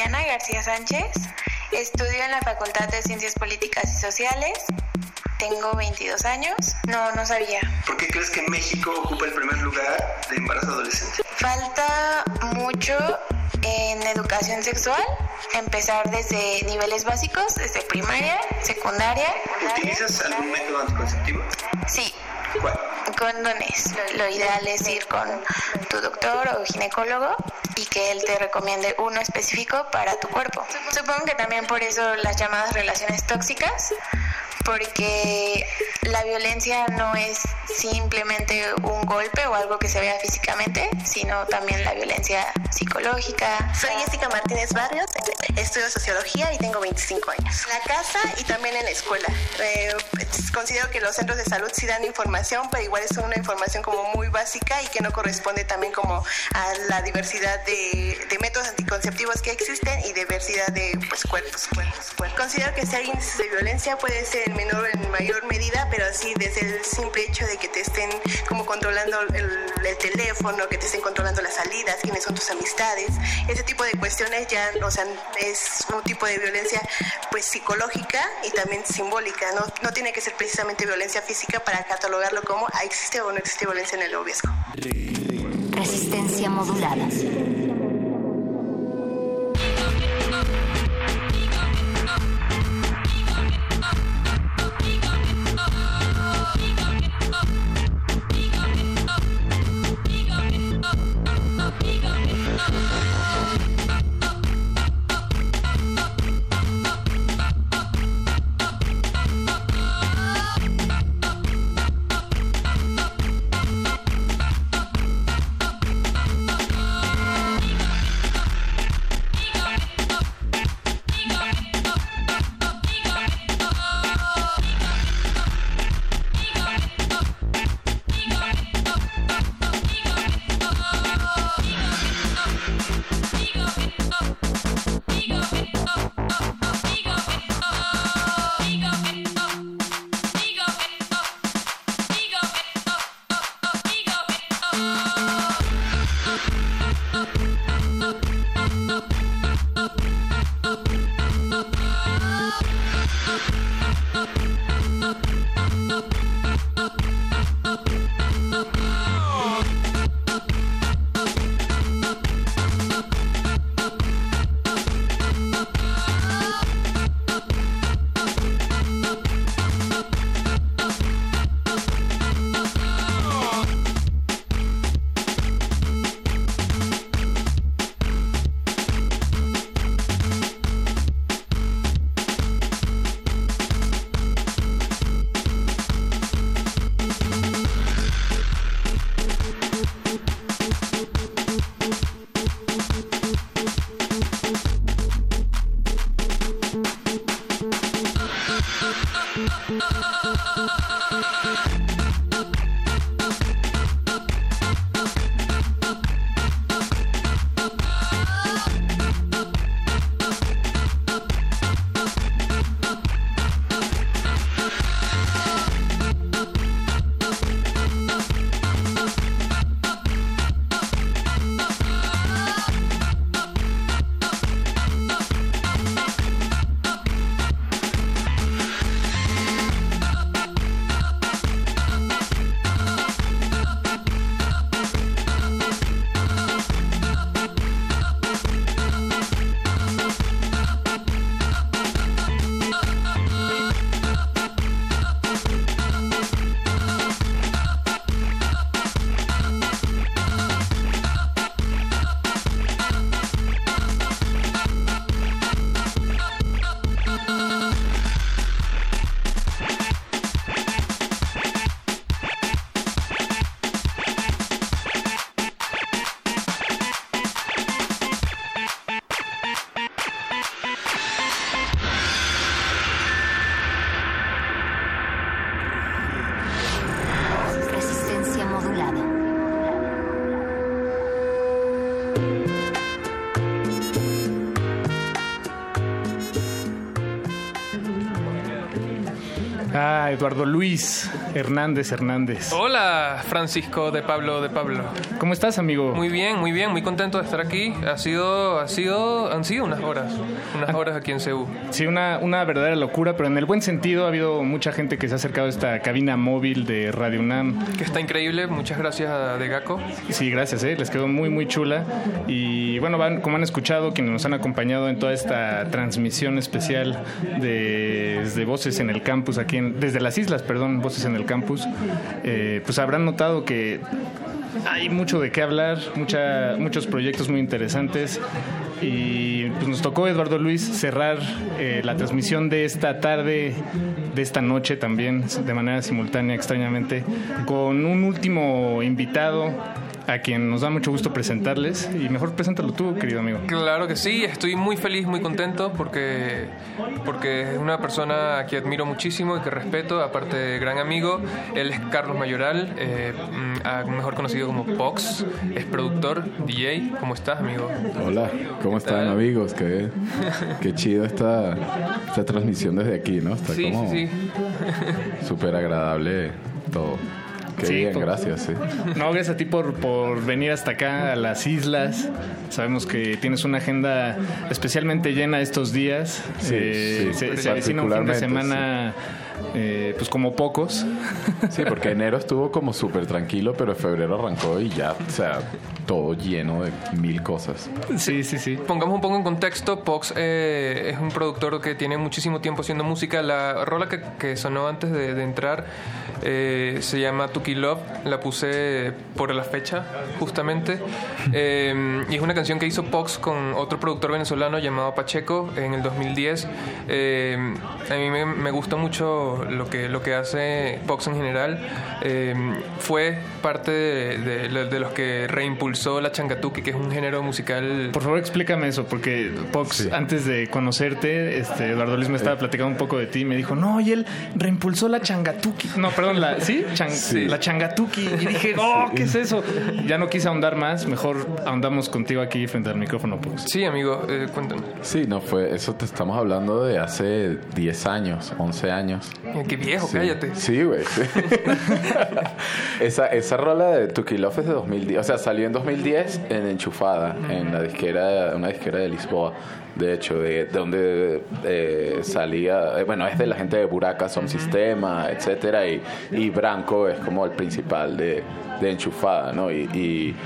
Speaker 32: Viridiana García Sánchez. Estudio en la Facultad de Ciencias Políticas y Sociales. Tengo 22 años. No, no sabía.
Speaker 33: ¿Por qué crees que México ocupa el primer lugar de embarazo adolescente?
Speaker 32: Falta mucho en educación sexual, empezar desde niveles básicos, desde primaria, secundaria.
Speaker 33: ¿Utilizas algún método anticonceptivo?
Speaker 32: Sí.
Speaker 33: ¿Cuál?
Speaker 32: Condones. Lo, lo ideal es ir con tu doctor o ginecólogo y que él te recomiende uno específico para tu cuerpo. Supongo que también por eso las llamadas relaciones tóxicas, porque la violencia no es simplemente un golpe o algo que se vea físicamente, sino también la violencia psicológica.
Speaker 34: Soy Jessica Martínez Barrios, estudio sociología y tengo 25 años. En la casa y también en la escuela. Eh, considero que los centros de salud sí dan información, pero igual es una información como muy básica y que no corresponde también como a la diversidad de, de métodos anticonceptivos que existen y diversidad de pues, cuerpos, cuerpos, cuerpos. Considero que si hay índices de violencia puede ser en menor o en mayor medida, pero sí desde el simple hecho de que te estén como controlando el, el teléfono, que te estén controlando las salidas, quiénes son tus amistades, ese tipo de cuestiones ya, o sea, es un tipo de violencia pues psicológica y también simbólica, no, no tiene que ser precisamente violencia física para catalogarlo como ah, existe o no existe violencia en el noviazgo.
Speaker 15: Resistencia modulada.
Speaker 45: Eduardo Luis Hernández Hernández.
Speaker 46: Hola, Francisco de Pablo de Pablo.
Speaker 45: ¿Cómo estás, amigo?
Speaker 46: Muy bien, muy bien, muy contento de estar aquí. Ha sido, ha sido, han sido unas horas, unas horas aquí en Ceú.
Speaker 45: Sí, una, una verdadera locura, pero en el buen sentido ha habido mucha gente que se ha acercado a esta cabina móvil de Radio UNAM.
Speaker 46: Que está increíble, muchas gracias a Degaco.
Speaker 45: Sí, gracias, ¿eh? les quedó muy, muy chula. Y bueno, van, como han escuchado, quienes nos han acompañado en toda esta transmisión especial de, de Voces en el Campus, aquí en, desde las islas, perdón, Voces en el Campus, eh, pues habrán notado que hay mucho de qué hablar, mucha, muchos proyectos muy interesantes. Y pues nos tocó, Eduardo Luis, cerrar eh, la transmisión de esta tarde, de esta noche también, de manera simultánea, extrañamente, con un último invitado a quien nos da mucho gusto presentarles. Y mejor preséntalo tú, querido amigo.
Speaker 46: Claro que sí, estoy muy feliz, muy contento porque, porque es una persona que admiro muchísimo y que respeto, aparte de gran amigo. Él es Carlos Mayoral, eh, mm, mejor conocido como Pox, es productor, DJ. ¿Cómo estás, amigo?
Speaker 47: Hola, ¿cómo están, amigos? Qué, (laughs) qué chido esta, esta transmisión desde aquí, ¿no? Está
Speaker 46: sí,
Speaker 47: como
Speaker 46: sí, sí.
Speaker 47: súper agradable todo. Qué
Speaker 45: Sí,
Speaker 47: bien,
Speaker 45: por-
Speaker 47: gracias, sí.
Speaker 45: No, gracias a ti por, por venir hasta acá a las islas. Sabemos que tienes una agenda especialmente llena estos días.
Speaker 47: Sí,
Speaker 45: Eh,
Speaker 47: sí,
Speaker 45: se, se avecina un fin de semana, eh, pues como pocos. (laughs)
Speaker 47: Sí, porque enero estuvo como súper tranquilo, pero febrero arrancó y ya, o sea, todo lleno de mil cosas.
Speaker 45: Sí, sí, sí.
Speaker 46: Pongamos un poco en contexto, Pox eh, es un productor que tiene muchísimo tiempo haciendo música. La rola que, que sonó antes de, de entrar eh, se llama Tuki Love, la puse por la fecha, justamente. (laughs) Eh, y es una canción que hizo Pox con otro productor venezolano llamado Pacheco en el 2010. Eh, a mí me, me gusta mucho lo que, lo que hace Pox en general. Eh, fue parte de, de- de los que reimpulsó la changatuki, que es un género musical
Speaker 45: Por favor, explícame eso, porque Pox, antes de conocerte, este, Eduardo Luis me estaba platicando un poco de ti y me dijo, no, y él reimpulsó la changatuki. No, perdón, la, ¿sí? La changatuki. Y dije, oh, ¿qué es eso? (laughs) Ya no quise ahondar más, mejor ahondamos contigo aquí frente al micrófono, Pox.
Speaker 46: Sí, amigo, eh, cuéntame.
Speaker 47: Sí, no fue, eso te estamos hablando de hace 10 años, 11 años.
Speaker 46: Qué viejo,
Speaker 47: Sí.
Speaker 46: cállate.
Speaker 47: Sí, güey. sí. (laughs) esa, esa rola de Tuki Love es de 2010. O sea, salió en 2010 en Enchufada, en la disquera, una disquera de Lisboa. De hecho, de, de donde eh, salía, eh, bueno, es de la gente de Buraca, Son Sistema, etcétera, y, y Branco es como el principal de, de Enchufada, ¿no? Y, y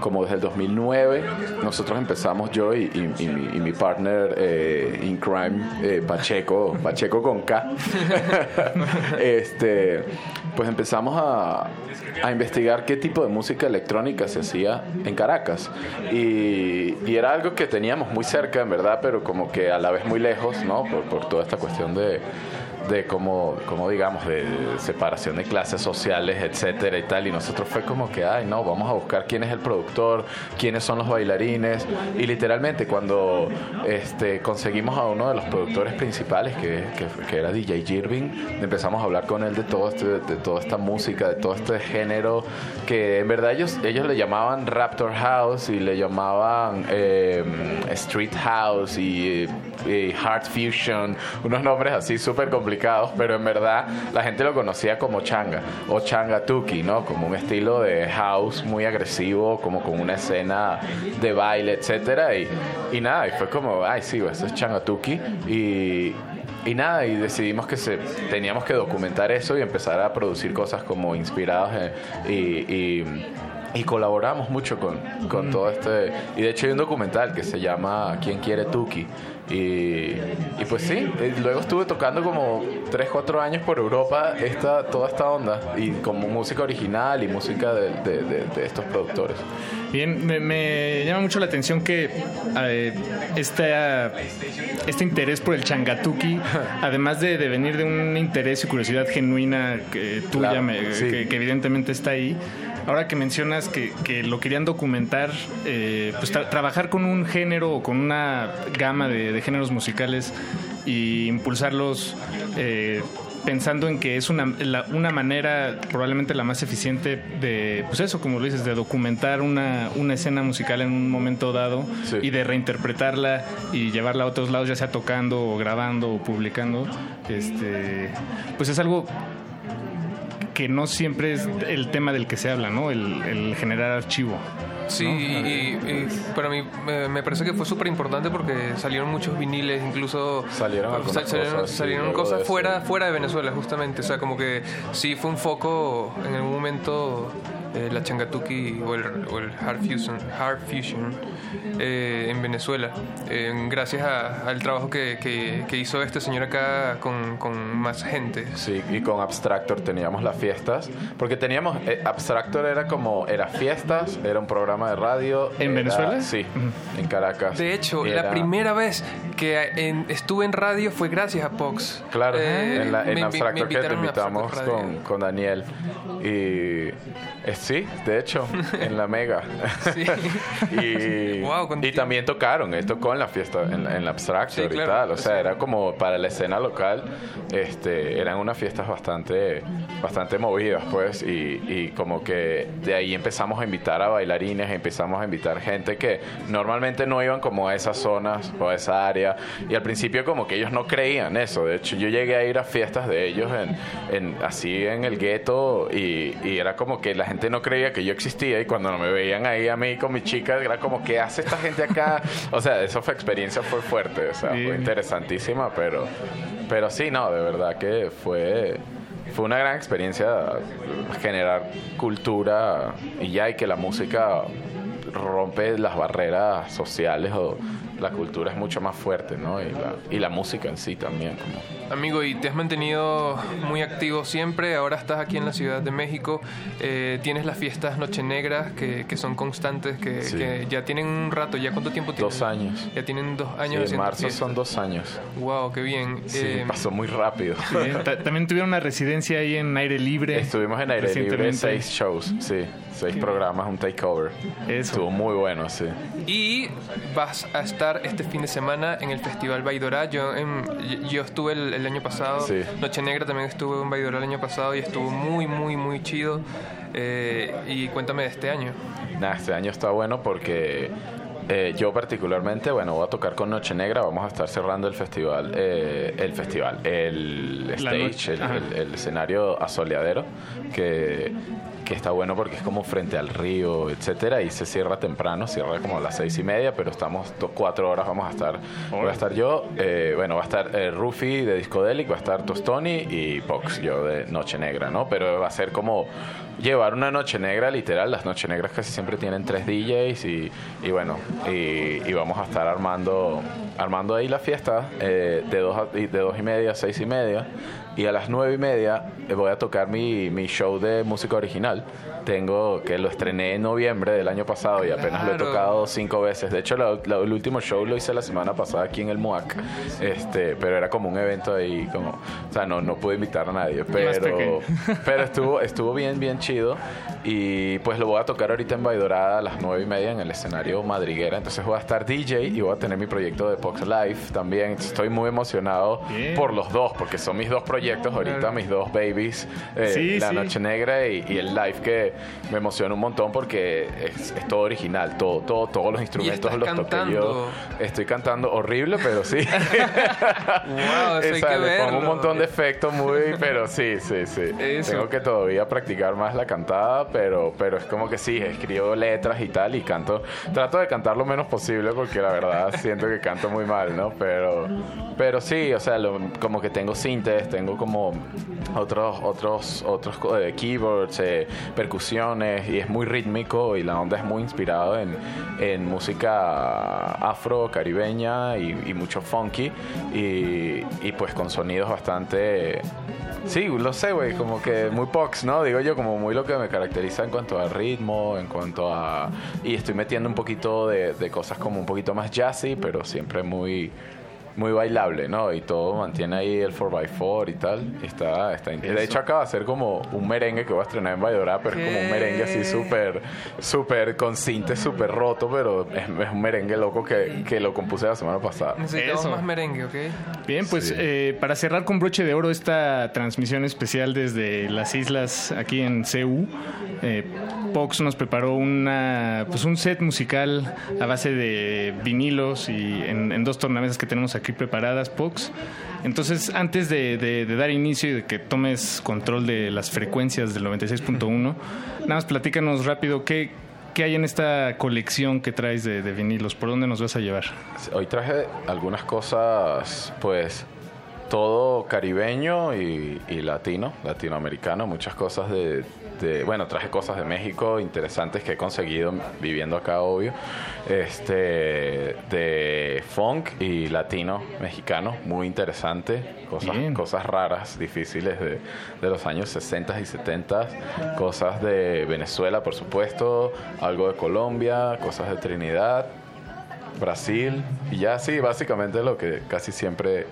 Speaker 47: como desde el 2009 nosotros empezamos yo y, mi, y mi partner eh, in crime eh, Pacheco Pacheco con K (laughs) este pues empezamos a, a investigar qué tipo de música electrónica se hacía en Caracas. Y, y era algo que teníamos muy cerca en verdad pero como que a la vez muy lejos no por, por toda esta cuestión de de como, como digamos, de separación de clases sociales, etcétera y tal. Y nosotros fue como que, ay, no, vamos a buscar quién es el productor, quiénes son los bailarines. Y literalmente cuando este, conseguimos a uno de los productores principales, que, que- era DJ Jirving, empezamos a hablar con él de, todo este, de toda esta música, de todo este género, que en verdad ellos, ellos le llamaban Raptor House y le llamaban eh, Street House y, y Heart Fusion, unos nombres así súper complicados, pero en verdad la gente lo conocía como changa o changa tuki, ¿no? Como un estilo de house muy agresivo, como con una escena de baile, etcétera y, y nada, y fue como, ay, sí, eso es changa tuki y y nada, y decidimos que se, teníamos que documentar eso y empezar a producir cosas como inspirados en- y, y- y colaboramos mucho con, con todo este... Y de hecho hay un documental que se llama ¿Quién quiere Tuki? Y, y pues sí, eh, luego estuve tocando como 3, 4 años por Europa esta, toda esta onda y como música original y música de, de- de- de estos productores.
Speaker 45: Bien, me, me llama mucho la atención que eh, esta- este interés por el changatuki, (laughs) además de, de venir de un interés y curiosidad genuina que tuya,
Speaker 47: Claro,
Speaker 45: me-
Speaker 47: sí.
Speaker 45: que, que evidentemente está ahí, ahora que mencionas que, que lo querían documentar, eh, pues tra- trabajar con un género o con una gama de, de géneros musicales y impulsarlos eh, pensando en que es una, la- una manera probablemente la más eficiente de, pues eso, como lo dices, de documentar una, una escena musical en un momento dado y de reinterpretarla y llevarla a otros lados, ya sea tocando o grabando o publicando. Este, pues es algo que no siempre es el tema del que se habla, ¿no? El, el generar archivo.
Speaker 46: Sí,
Speaker 45: ¿no?
Speaker 46: y, y para mí me, me parece que fue súper importante porque salieron muchos viniles, incluso
Speaker 47: Salieron
Speaker 46: salieron,
Speaker 47: cosas,
Speaker 46: salieron cosas
Speaker 47: eso.
Speaker 46: fuera, fuera de Venezuela justamente, o sea, como que sí fue un foco en algún momento eh, la changatuki o el, o el hard fusion, hard fusion eh, en Venezuela, eh, gracias a- al trabajo que, que- que hizo este señor acá con, con más gente.
Speaker 47: Sí, y con Abstractor teníamos las fiestas, porque teníamos, eh, Abstractor era como, era fiestas, era un programa de radio.
Speaker 45: ¿En
Speaker 47: era-
Speaker 45: Venezuela?
Speaker 47: Sí, en Caracas.
Speaker 46: De hecho,
Speaker 47: Era-
Speaker 46: la primera vez que en- estuve en radio fue gracias a Pox.
Speaker 47: Claro,
Speaker 46: Eh,
Speaker 47: en, la, en
Speaker 46: me
Speaker 47: Abstractor
Speaker 46: me
Speaker 47: que te invitamos con, con Daniel. Y eh, sí, de hecho, en la Mega. (laughs) (laughs) y, y también tocaron, él tocó en la fiesta, en, la- en la Abstractor
Speaker 46: Sí, claro,
Speaker 47: y tal. O sea,
Speaker 46: sí.
Speaker 47: era como para la escena local, este, eran unas fiestas bastante, bastante movidas, pues. Y, y como que de ahí empezamos a invitar a bailarines, empezamos a invitar gente que normalmente no iban como a esas zonas o a esa área. Y al principio como que ellos no creían eso. De hecho, yo llegué a ir a fiestas de ellos en, en así en el gueto y, y era como que la gente no creía que yo existía y cuando me veían ahí a mí con mi chica era como que hace esta gente acá. O sea, esa fue experiencia fue fuerte, o sea, fue interesantísima, pero pero sí, no, de verdad que fue fue una gran experiencia generar cultura y ya y que la música rompe las barreras sociales o la cultura es mucho más fuerte, ¿no? Y la, y la música en sí también. Como.
Speaker 46: Amigo, y te has mantenido muy activo siempre. Ahora estás aquí en la Ciudad de México. Eh, tienes las fiestas Noche Negras que, que son constantes, que,
Speaker 47: Sí.
Speaker 46: que ya tienen un rato. ¿Ya cuánto tiempo tienen?
Speaker 47: Dos años.
Speaker 46: Ya tienen dos
Speaker 47: Sí,
Speaker 46: años
Speaker 47: en
Speaker 46: haciendo
Speaker 47: marzo
Speaker 46: fiestas.
Speaker 47: son dos años.
Speaker 46: Wow, qué bien.
Speaker 47: Sí,
Speaker 46: Eh,
Speaker 47: pasó muy rápido.
Speaker 45: Sí, ta- también tuvieron una residencia ahí en aire libre.
Speaker 47: Estuvimos en aire libre seis shows, sí, seis programas, un takeover. Estuvo muy bueno, sí.
Speaker 46: Y vas a estar este fin de semana en el Festival Baidora. Yo, en- yo estuve el, el año pasado.
Speaker 47: Sí.
Speaker 46: Noche Negra también estuve en Baidora el año pasado y estuvo muy, muy, muy chido. Eh, y cuéntame de este año.
Speaker 47: Nada, este año está bueno porque eh, yo particularmente, bueno, voy a tocar con Noche Negra, vamos a estar cerrando el festival, eh, el festival, el stage, el escenario asoleadero, que, que está bueno porque es como frente al río, etcétera, y se cierra temprano, cierra como a las seis y media, pero estamos do- cuatro horas, vamos a estar, voy a estar yo, eh, bueno, va a estar eh, Rufi de Discodelic, va a estar Tostoni y Pox, yo de Noche Negra, ¿no? Pero va a ser como llevar una noche negra literal. Las noches negras casi siempre tienen tres DJs y, y bueno, y, y vamos a estar armando armando ahí la fiesta eh, de, dos a- de dos y media a seis y media. Y a las nueve y media eh, voy a tocar mi, mi show de música original. Tengo que lo estrené en noviembre del año pasado y apenas lo he tocado cinco veces. De hecho, la- la- el último show lo hice la semana pasada aquí en el MUAC. Este, pero era como un evento ahí, como, o sea, no, no pude invitar a nadie. Pero, (laughs) pero estuvo, estuvo bien, bien chido. Y pues lo voy a tocar ahorita en Baidorada a las nueve y media en el escenario Madriguera. Entonces voy a estar DJ y voy a tener mi proyecto de Pox Live también. Entonces, estoy muy emocionado
Speaker 45: Bien.
Speaker 47: por los dos, porque son mis dos proyectos ahorita,
Speaker 45: Claro.
Speaker 47: mis dos babies. eh,
Speaker 45: Sí,
Speaker 47: la
Speaker 45: sí.
Speaker 47: Noche Negra y, y el live que me emociona un montón porque es, es todo original, todo, todo, todos los instrumentos los toqué yo.
Speaker 46: cantando.
Speaker 47: Estoy cantando horrible, pero sí. (laughs)
Speaker 46: Wow, eso hay que
Speaker 47: le pongo un
Speaker 46: verlo.
Speaker 47: montón de efectos muy, pero sí, sí, sí.
Speaker 46: Eso.
Speaker 47: Tengo que todavía practicar más la cantada, pero, pero es como que sí, escribo letras y tal y canto. Trato de cantar lo menos posible porque la verdad siento que canto muy mal, ¿no? Pero, pero sí, o sea, lo- como que tengo sintes, tengo como otros, otros, otros eh, keyboards, eh, percusiones y es muy rítmico y la onda es muy inspirado en, en música afro, caribeña y, mucho funky y, y pues con sonidos bastante Sí, lo sé, güey, como que muy pox, ¿no? Digo yo, como muy lo que me caracteriza en cuanto a ritmo, en cuanto a... Y estoy metiendo un poquito de, de cosas como un poquito más jazzy, pero siempre muy muy bailable, ¿no? Y todo mantiene ahí el 4x4 y tal. Y está, está de hecho acaba de ser como un merengue que voy a estrenar en Valladolid, pero es como un merengue así súper, súper con cinte, súper roto, pero es, es un merengue loco que, que lo compuse la semana pasada.
Speaker 46: Necesitamos
Speaker 45: Eso.
Speaker 46: más merengue, ¿ok?
Speaker 45: Bien, pues eh, para cerrar con broche de oro esta transmisión especial desde las islas aquí en CEU, eh, Pox nos preparó una, pues un set musical a base de vinilos y en, en dos tornamesas que tenemos aquí preparadas, Pox. Entonces, antes de, dar inicio y de que tomes control de las frecuencias del 96.1, nada más platícanos rápido qué, qué hay en esta colección que traes de vinilos, por dónde nos vas a llevar.
Speaker 47: Hoy traje algunas cosas, pues, todo caribeño y, y latino, latinoamericano, muchas cosas de, de- bueno, traje cosas de México interesantes que he conseguido viviendo acá, obvio, este, de funk y latino mexicano, muy interesante, cosas, cosas raras, difíciles de, de los años 60 y 70, cosas de Venezuela, por supuesto, algo de Colombia, cosas de Trinidad, Brasil y ya sí, básicamente lo que casi siempre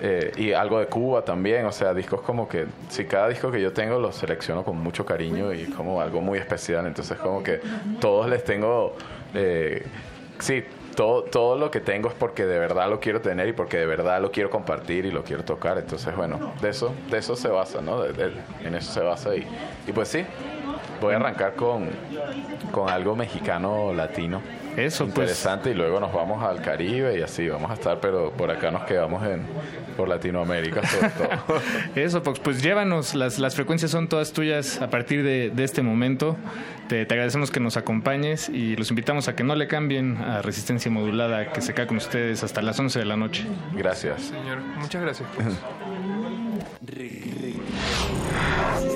Speaker 47: eh, y algo de Cuba también, o sea, discos como que si cada disco que yo tengo los selecciono con mucho cariño y como algo muy especial, entonces como que todos les tengo, eh, sí, todo, todo lo que tengo es porque de verdad lo quiero tener y porque de verdad lo quiero compartir y lo quiero tocar, entonces bueno, de eso, de eso se basa, ¿no? De- en eso se basa y, y pues sí, voy a arrancar con, con algo mexicano latino.
Speaker 45: Eso, pues.
Speaker 47: interesante y luego nos vamos al Caribe y así vamos a estar, pero por acá nos quedamos en por Latinoamérica sobre todo. (laughs)
Speaker 45: Eso, Fox, pues llévanos, las, las frecuencias son todas tuyas a partir de, de este momento. Te, te agradecemos que nos acompañes y los invitamos a que no le cambien a Resistencia Modulada, que se queda con ustedes hasta las 11 de la noche.
Speaker 47: Gracias.
Speaker 46: Señor, muchas gracias.
Speaker 15: Resistencia (laughs)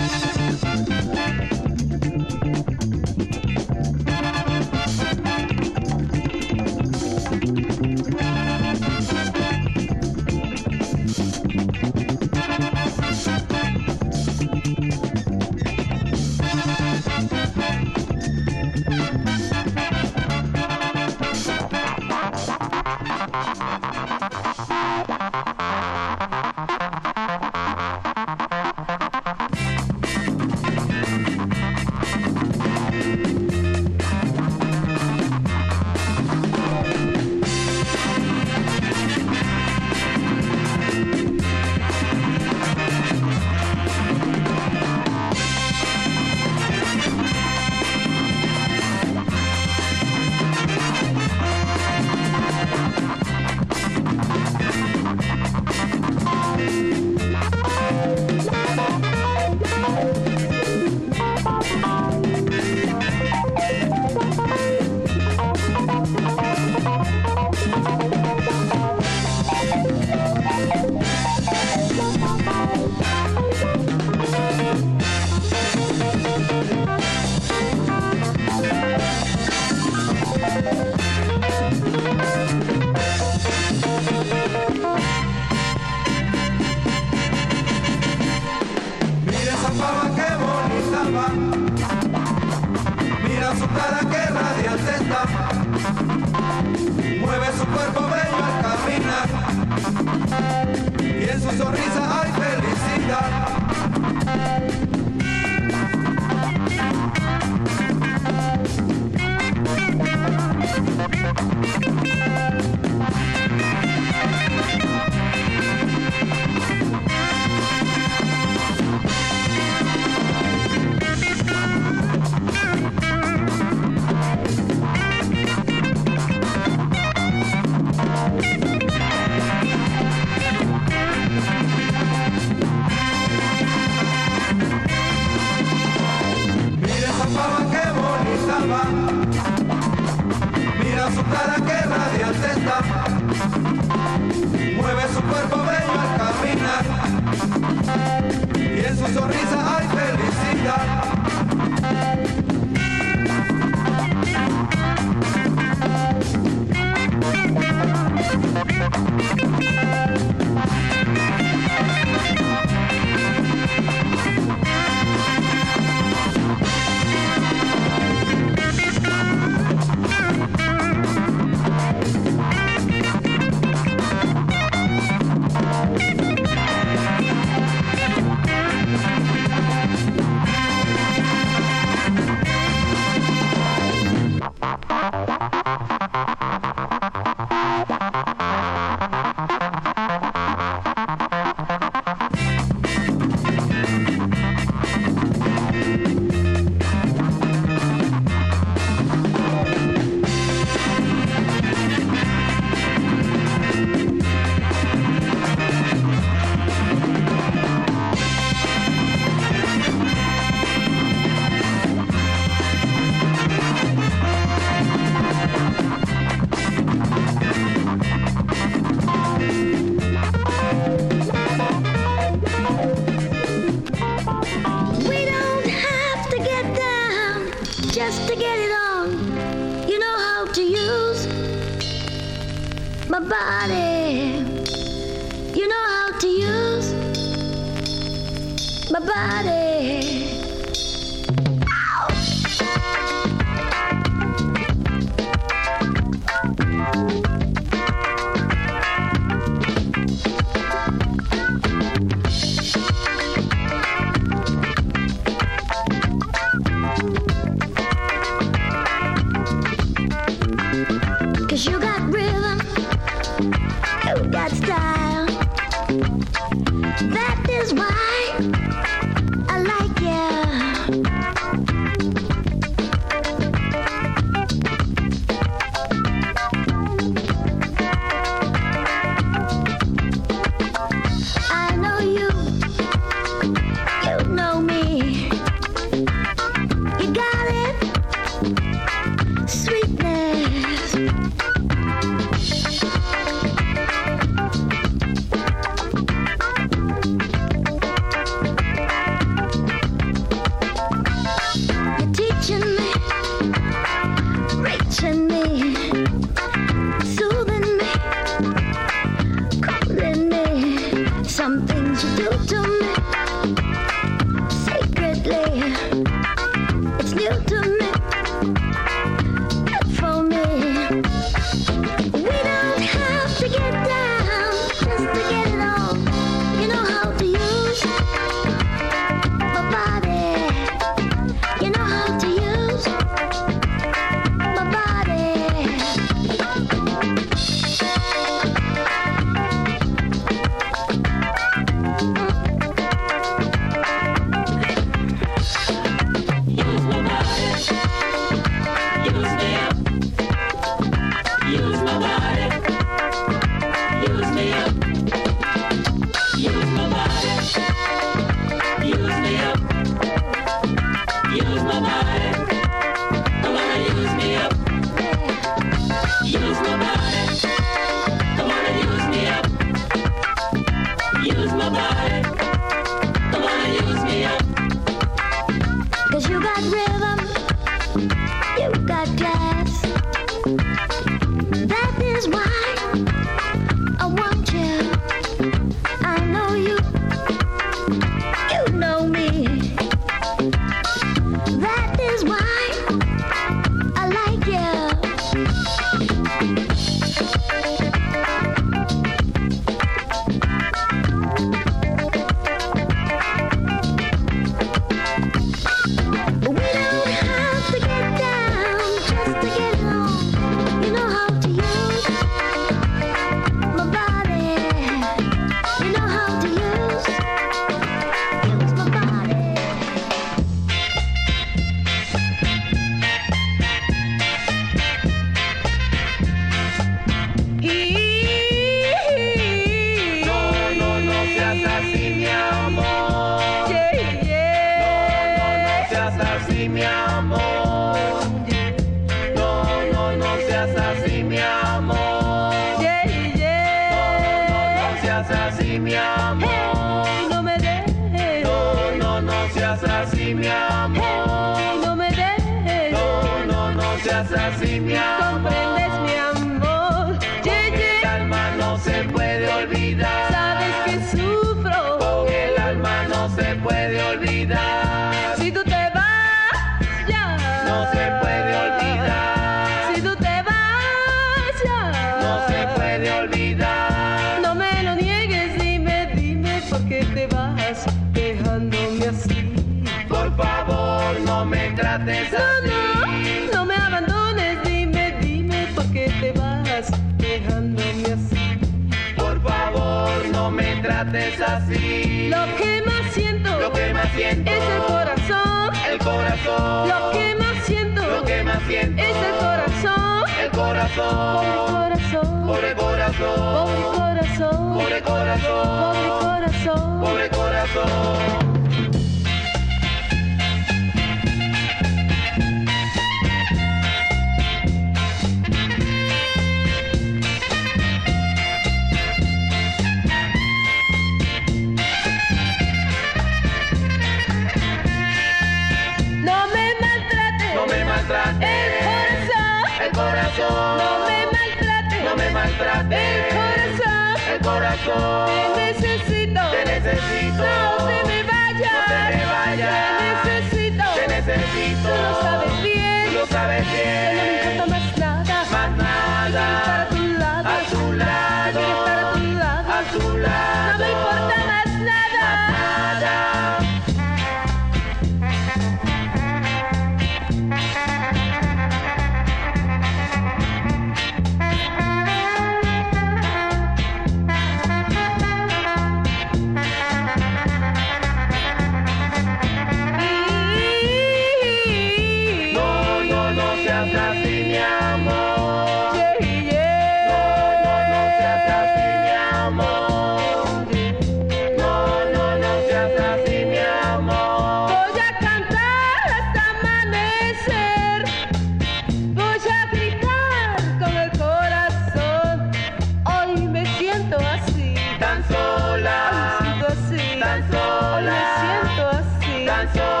Speaker 16: canción.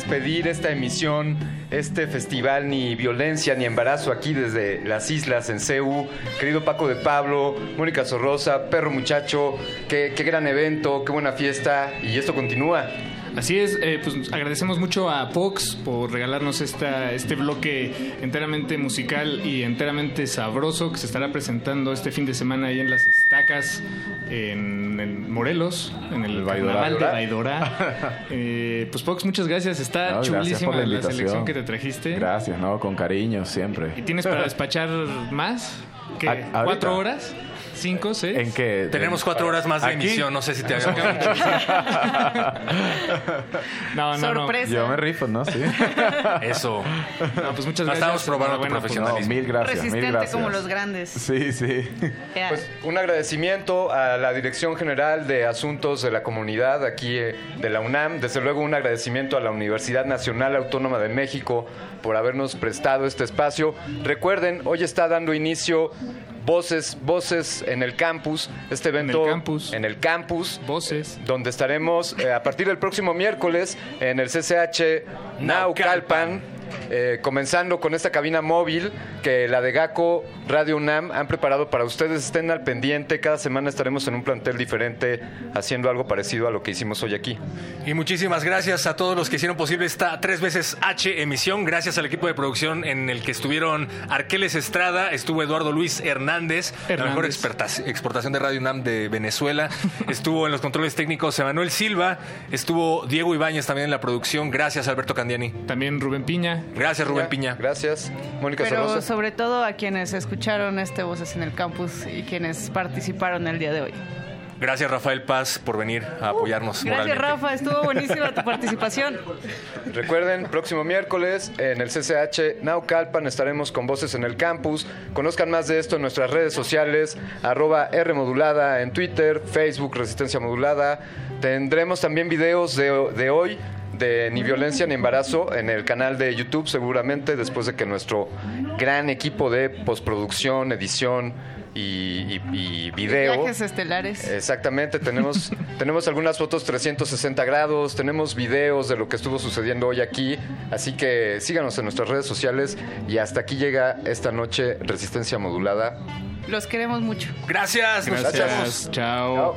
Speaker 16: Despedir esta emisión, este festival Ni Violencia ni Embarazo aquí desde las islas en CEU. Querido Paco de Pablo, Mónica Sorrosa, Perro Muchacho, qué, gran evento, qué buena fiesta y esto continúa.
Speaker 45: Así es, eh, pues agradecemos mucho a Pox por regalarnos esta, este bloque enteramente musical y enteramente sabroso que se estará presentando este fin de semana ahí en las estacas en Morelos, en el carnaval de Baidorá. Eh, pues Pox, muchas gracias, está
Speaker 47: No,
Speaker 45: chulísima
Speaker 47: la
Speaker 45: la, selección que te trajiste.
Speaker 47: Gracias, no, con cariño siempre.
Speaker 45: ¿Y tienes para (laughs) despachar más? ¿Cuatro horas? ¿Cinco? ¿Seis?
Speaker 47: ¿En qué?
Speaker 1: Tenemos cuatro horas más de
Speaker 47: ¿Aquí?
Speaker 1: emisión, no sé si te
Speaker 45: Nos
Speaker 1: haga (laughs)
Speaker 45: No, no, no.
Speaker 47: Yo me rifo, ¿no? Sí.
Speaker 1: Eso.
Speaker 45: No, pues muchas gracias.
Speaker 1: Estamos probando
Speaker 45: por-
Speaker 1: profesionalismo.
Speaker 47: No, mil gracias, mil
Speaker 6: Resistente
Speaker 47: gracias.
Speaker 6: como los grandes.
Speaker 47: Sí, sí.
Speaker 16: Pues un agradecimiento a la Dirección General de Asuntos de la Comunidad aquí eh, de la UNAM. Desde luego un agradecimiento a la Universidad Nacional Autónoma de México por habernos prestado este espacio. Recuerden, hoy está dando inicio Voces, Voces en el campus, este evento
Speaker 45: campus.
Speaker 16: en el campus,
Speaker 45: Voces,
Speaker 16: donde estaremos eh, a partir del próximo miércoles en el CCH Naucalpan, eh, comenzando con esta cabina móvil que la de GACO Radio UNAM han preparado para ustedes. Estén al pendiente, cada semana estaremos en un plantel diferente haciendo algo parecido a lo que hicimos hoy aquí.
Speaker 1: Y muchísimas gracias a todos los que hicieron posible esta tres veces H emisión. Gracias al equipo de producción en el que estuvieron Arqueles Estrada, estuvo Eduardo Luis Hernández, la mejor
Speaker 45: Hernández.
Speaker 1: exportación de Radio UNAM de Venezuela. (laughs) estuvo en los controles técnicos Emanuel Silva, estuvo Diego Ibáñez también en la producción. Gracias Alberto Candiani.
Speaker 45: También Rubén Piña.
Speaker 1: Gracias Rubén Piña.
Speaker 16: Gracias. Mónica
Speaker 6: Pero sobre todo a quienes escucharon este Voces en el Campus y quienes participaron el día de hoy.
Speaker 1: Gracias Rafael Paz por venir a apoyarnos
Speaker 6: Gracias. Rafa, estuvo buenísima tu participación. (laughs)
Speaker 16: Recuerden, próximo miércoles en el CCH Naucalpan estaremos con Voces en el Campus. Conozcan más de esto en nuestras redes sociales, arroba R Modulada en Twitter, Facebook Resistencia Modulada. Tendremos también videos de, de hoy de Ni Violencia ni Embarazo en el canal de YouTube seguramente después de que nuestro gran equipo de postproducción, edición y, y- y video...
Speaker 6: Viajes estelares.
Speaker 16: Exactamente, tenemos, (laughs) tenemos algunas fotos 360 grados, tenemos videos de lo que estuvo sucediendo hoy aquí, así que síganos en nuestras redes sociales y hasta aquí llega esta noche Resistencia Modulada.
Speaker 6: Los queremos mucho.
Speaker 1: Gracias.
Speaker 16: escuchamos.
Speaker 45: Chao.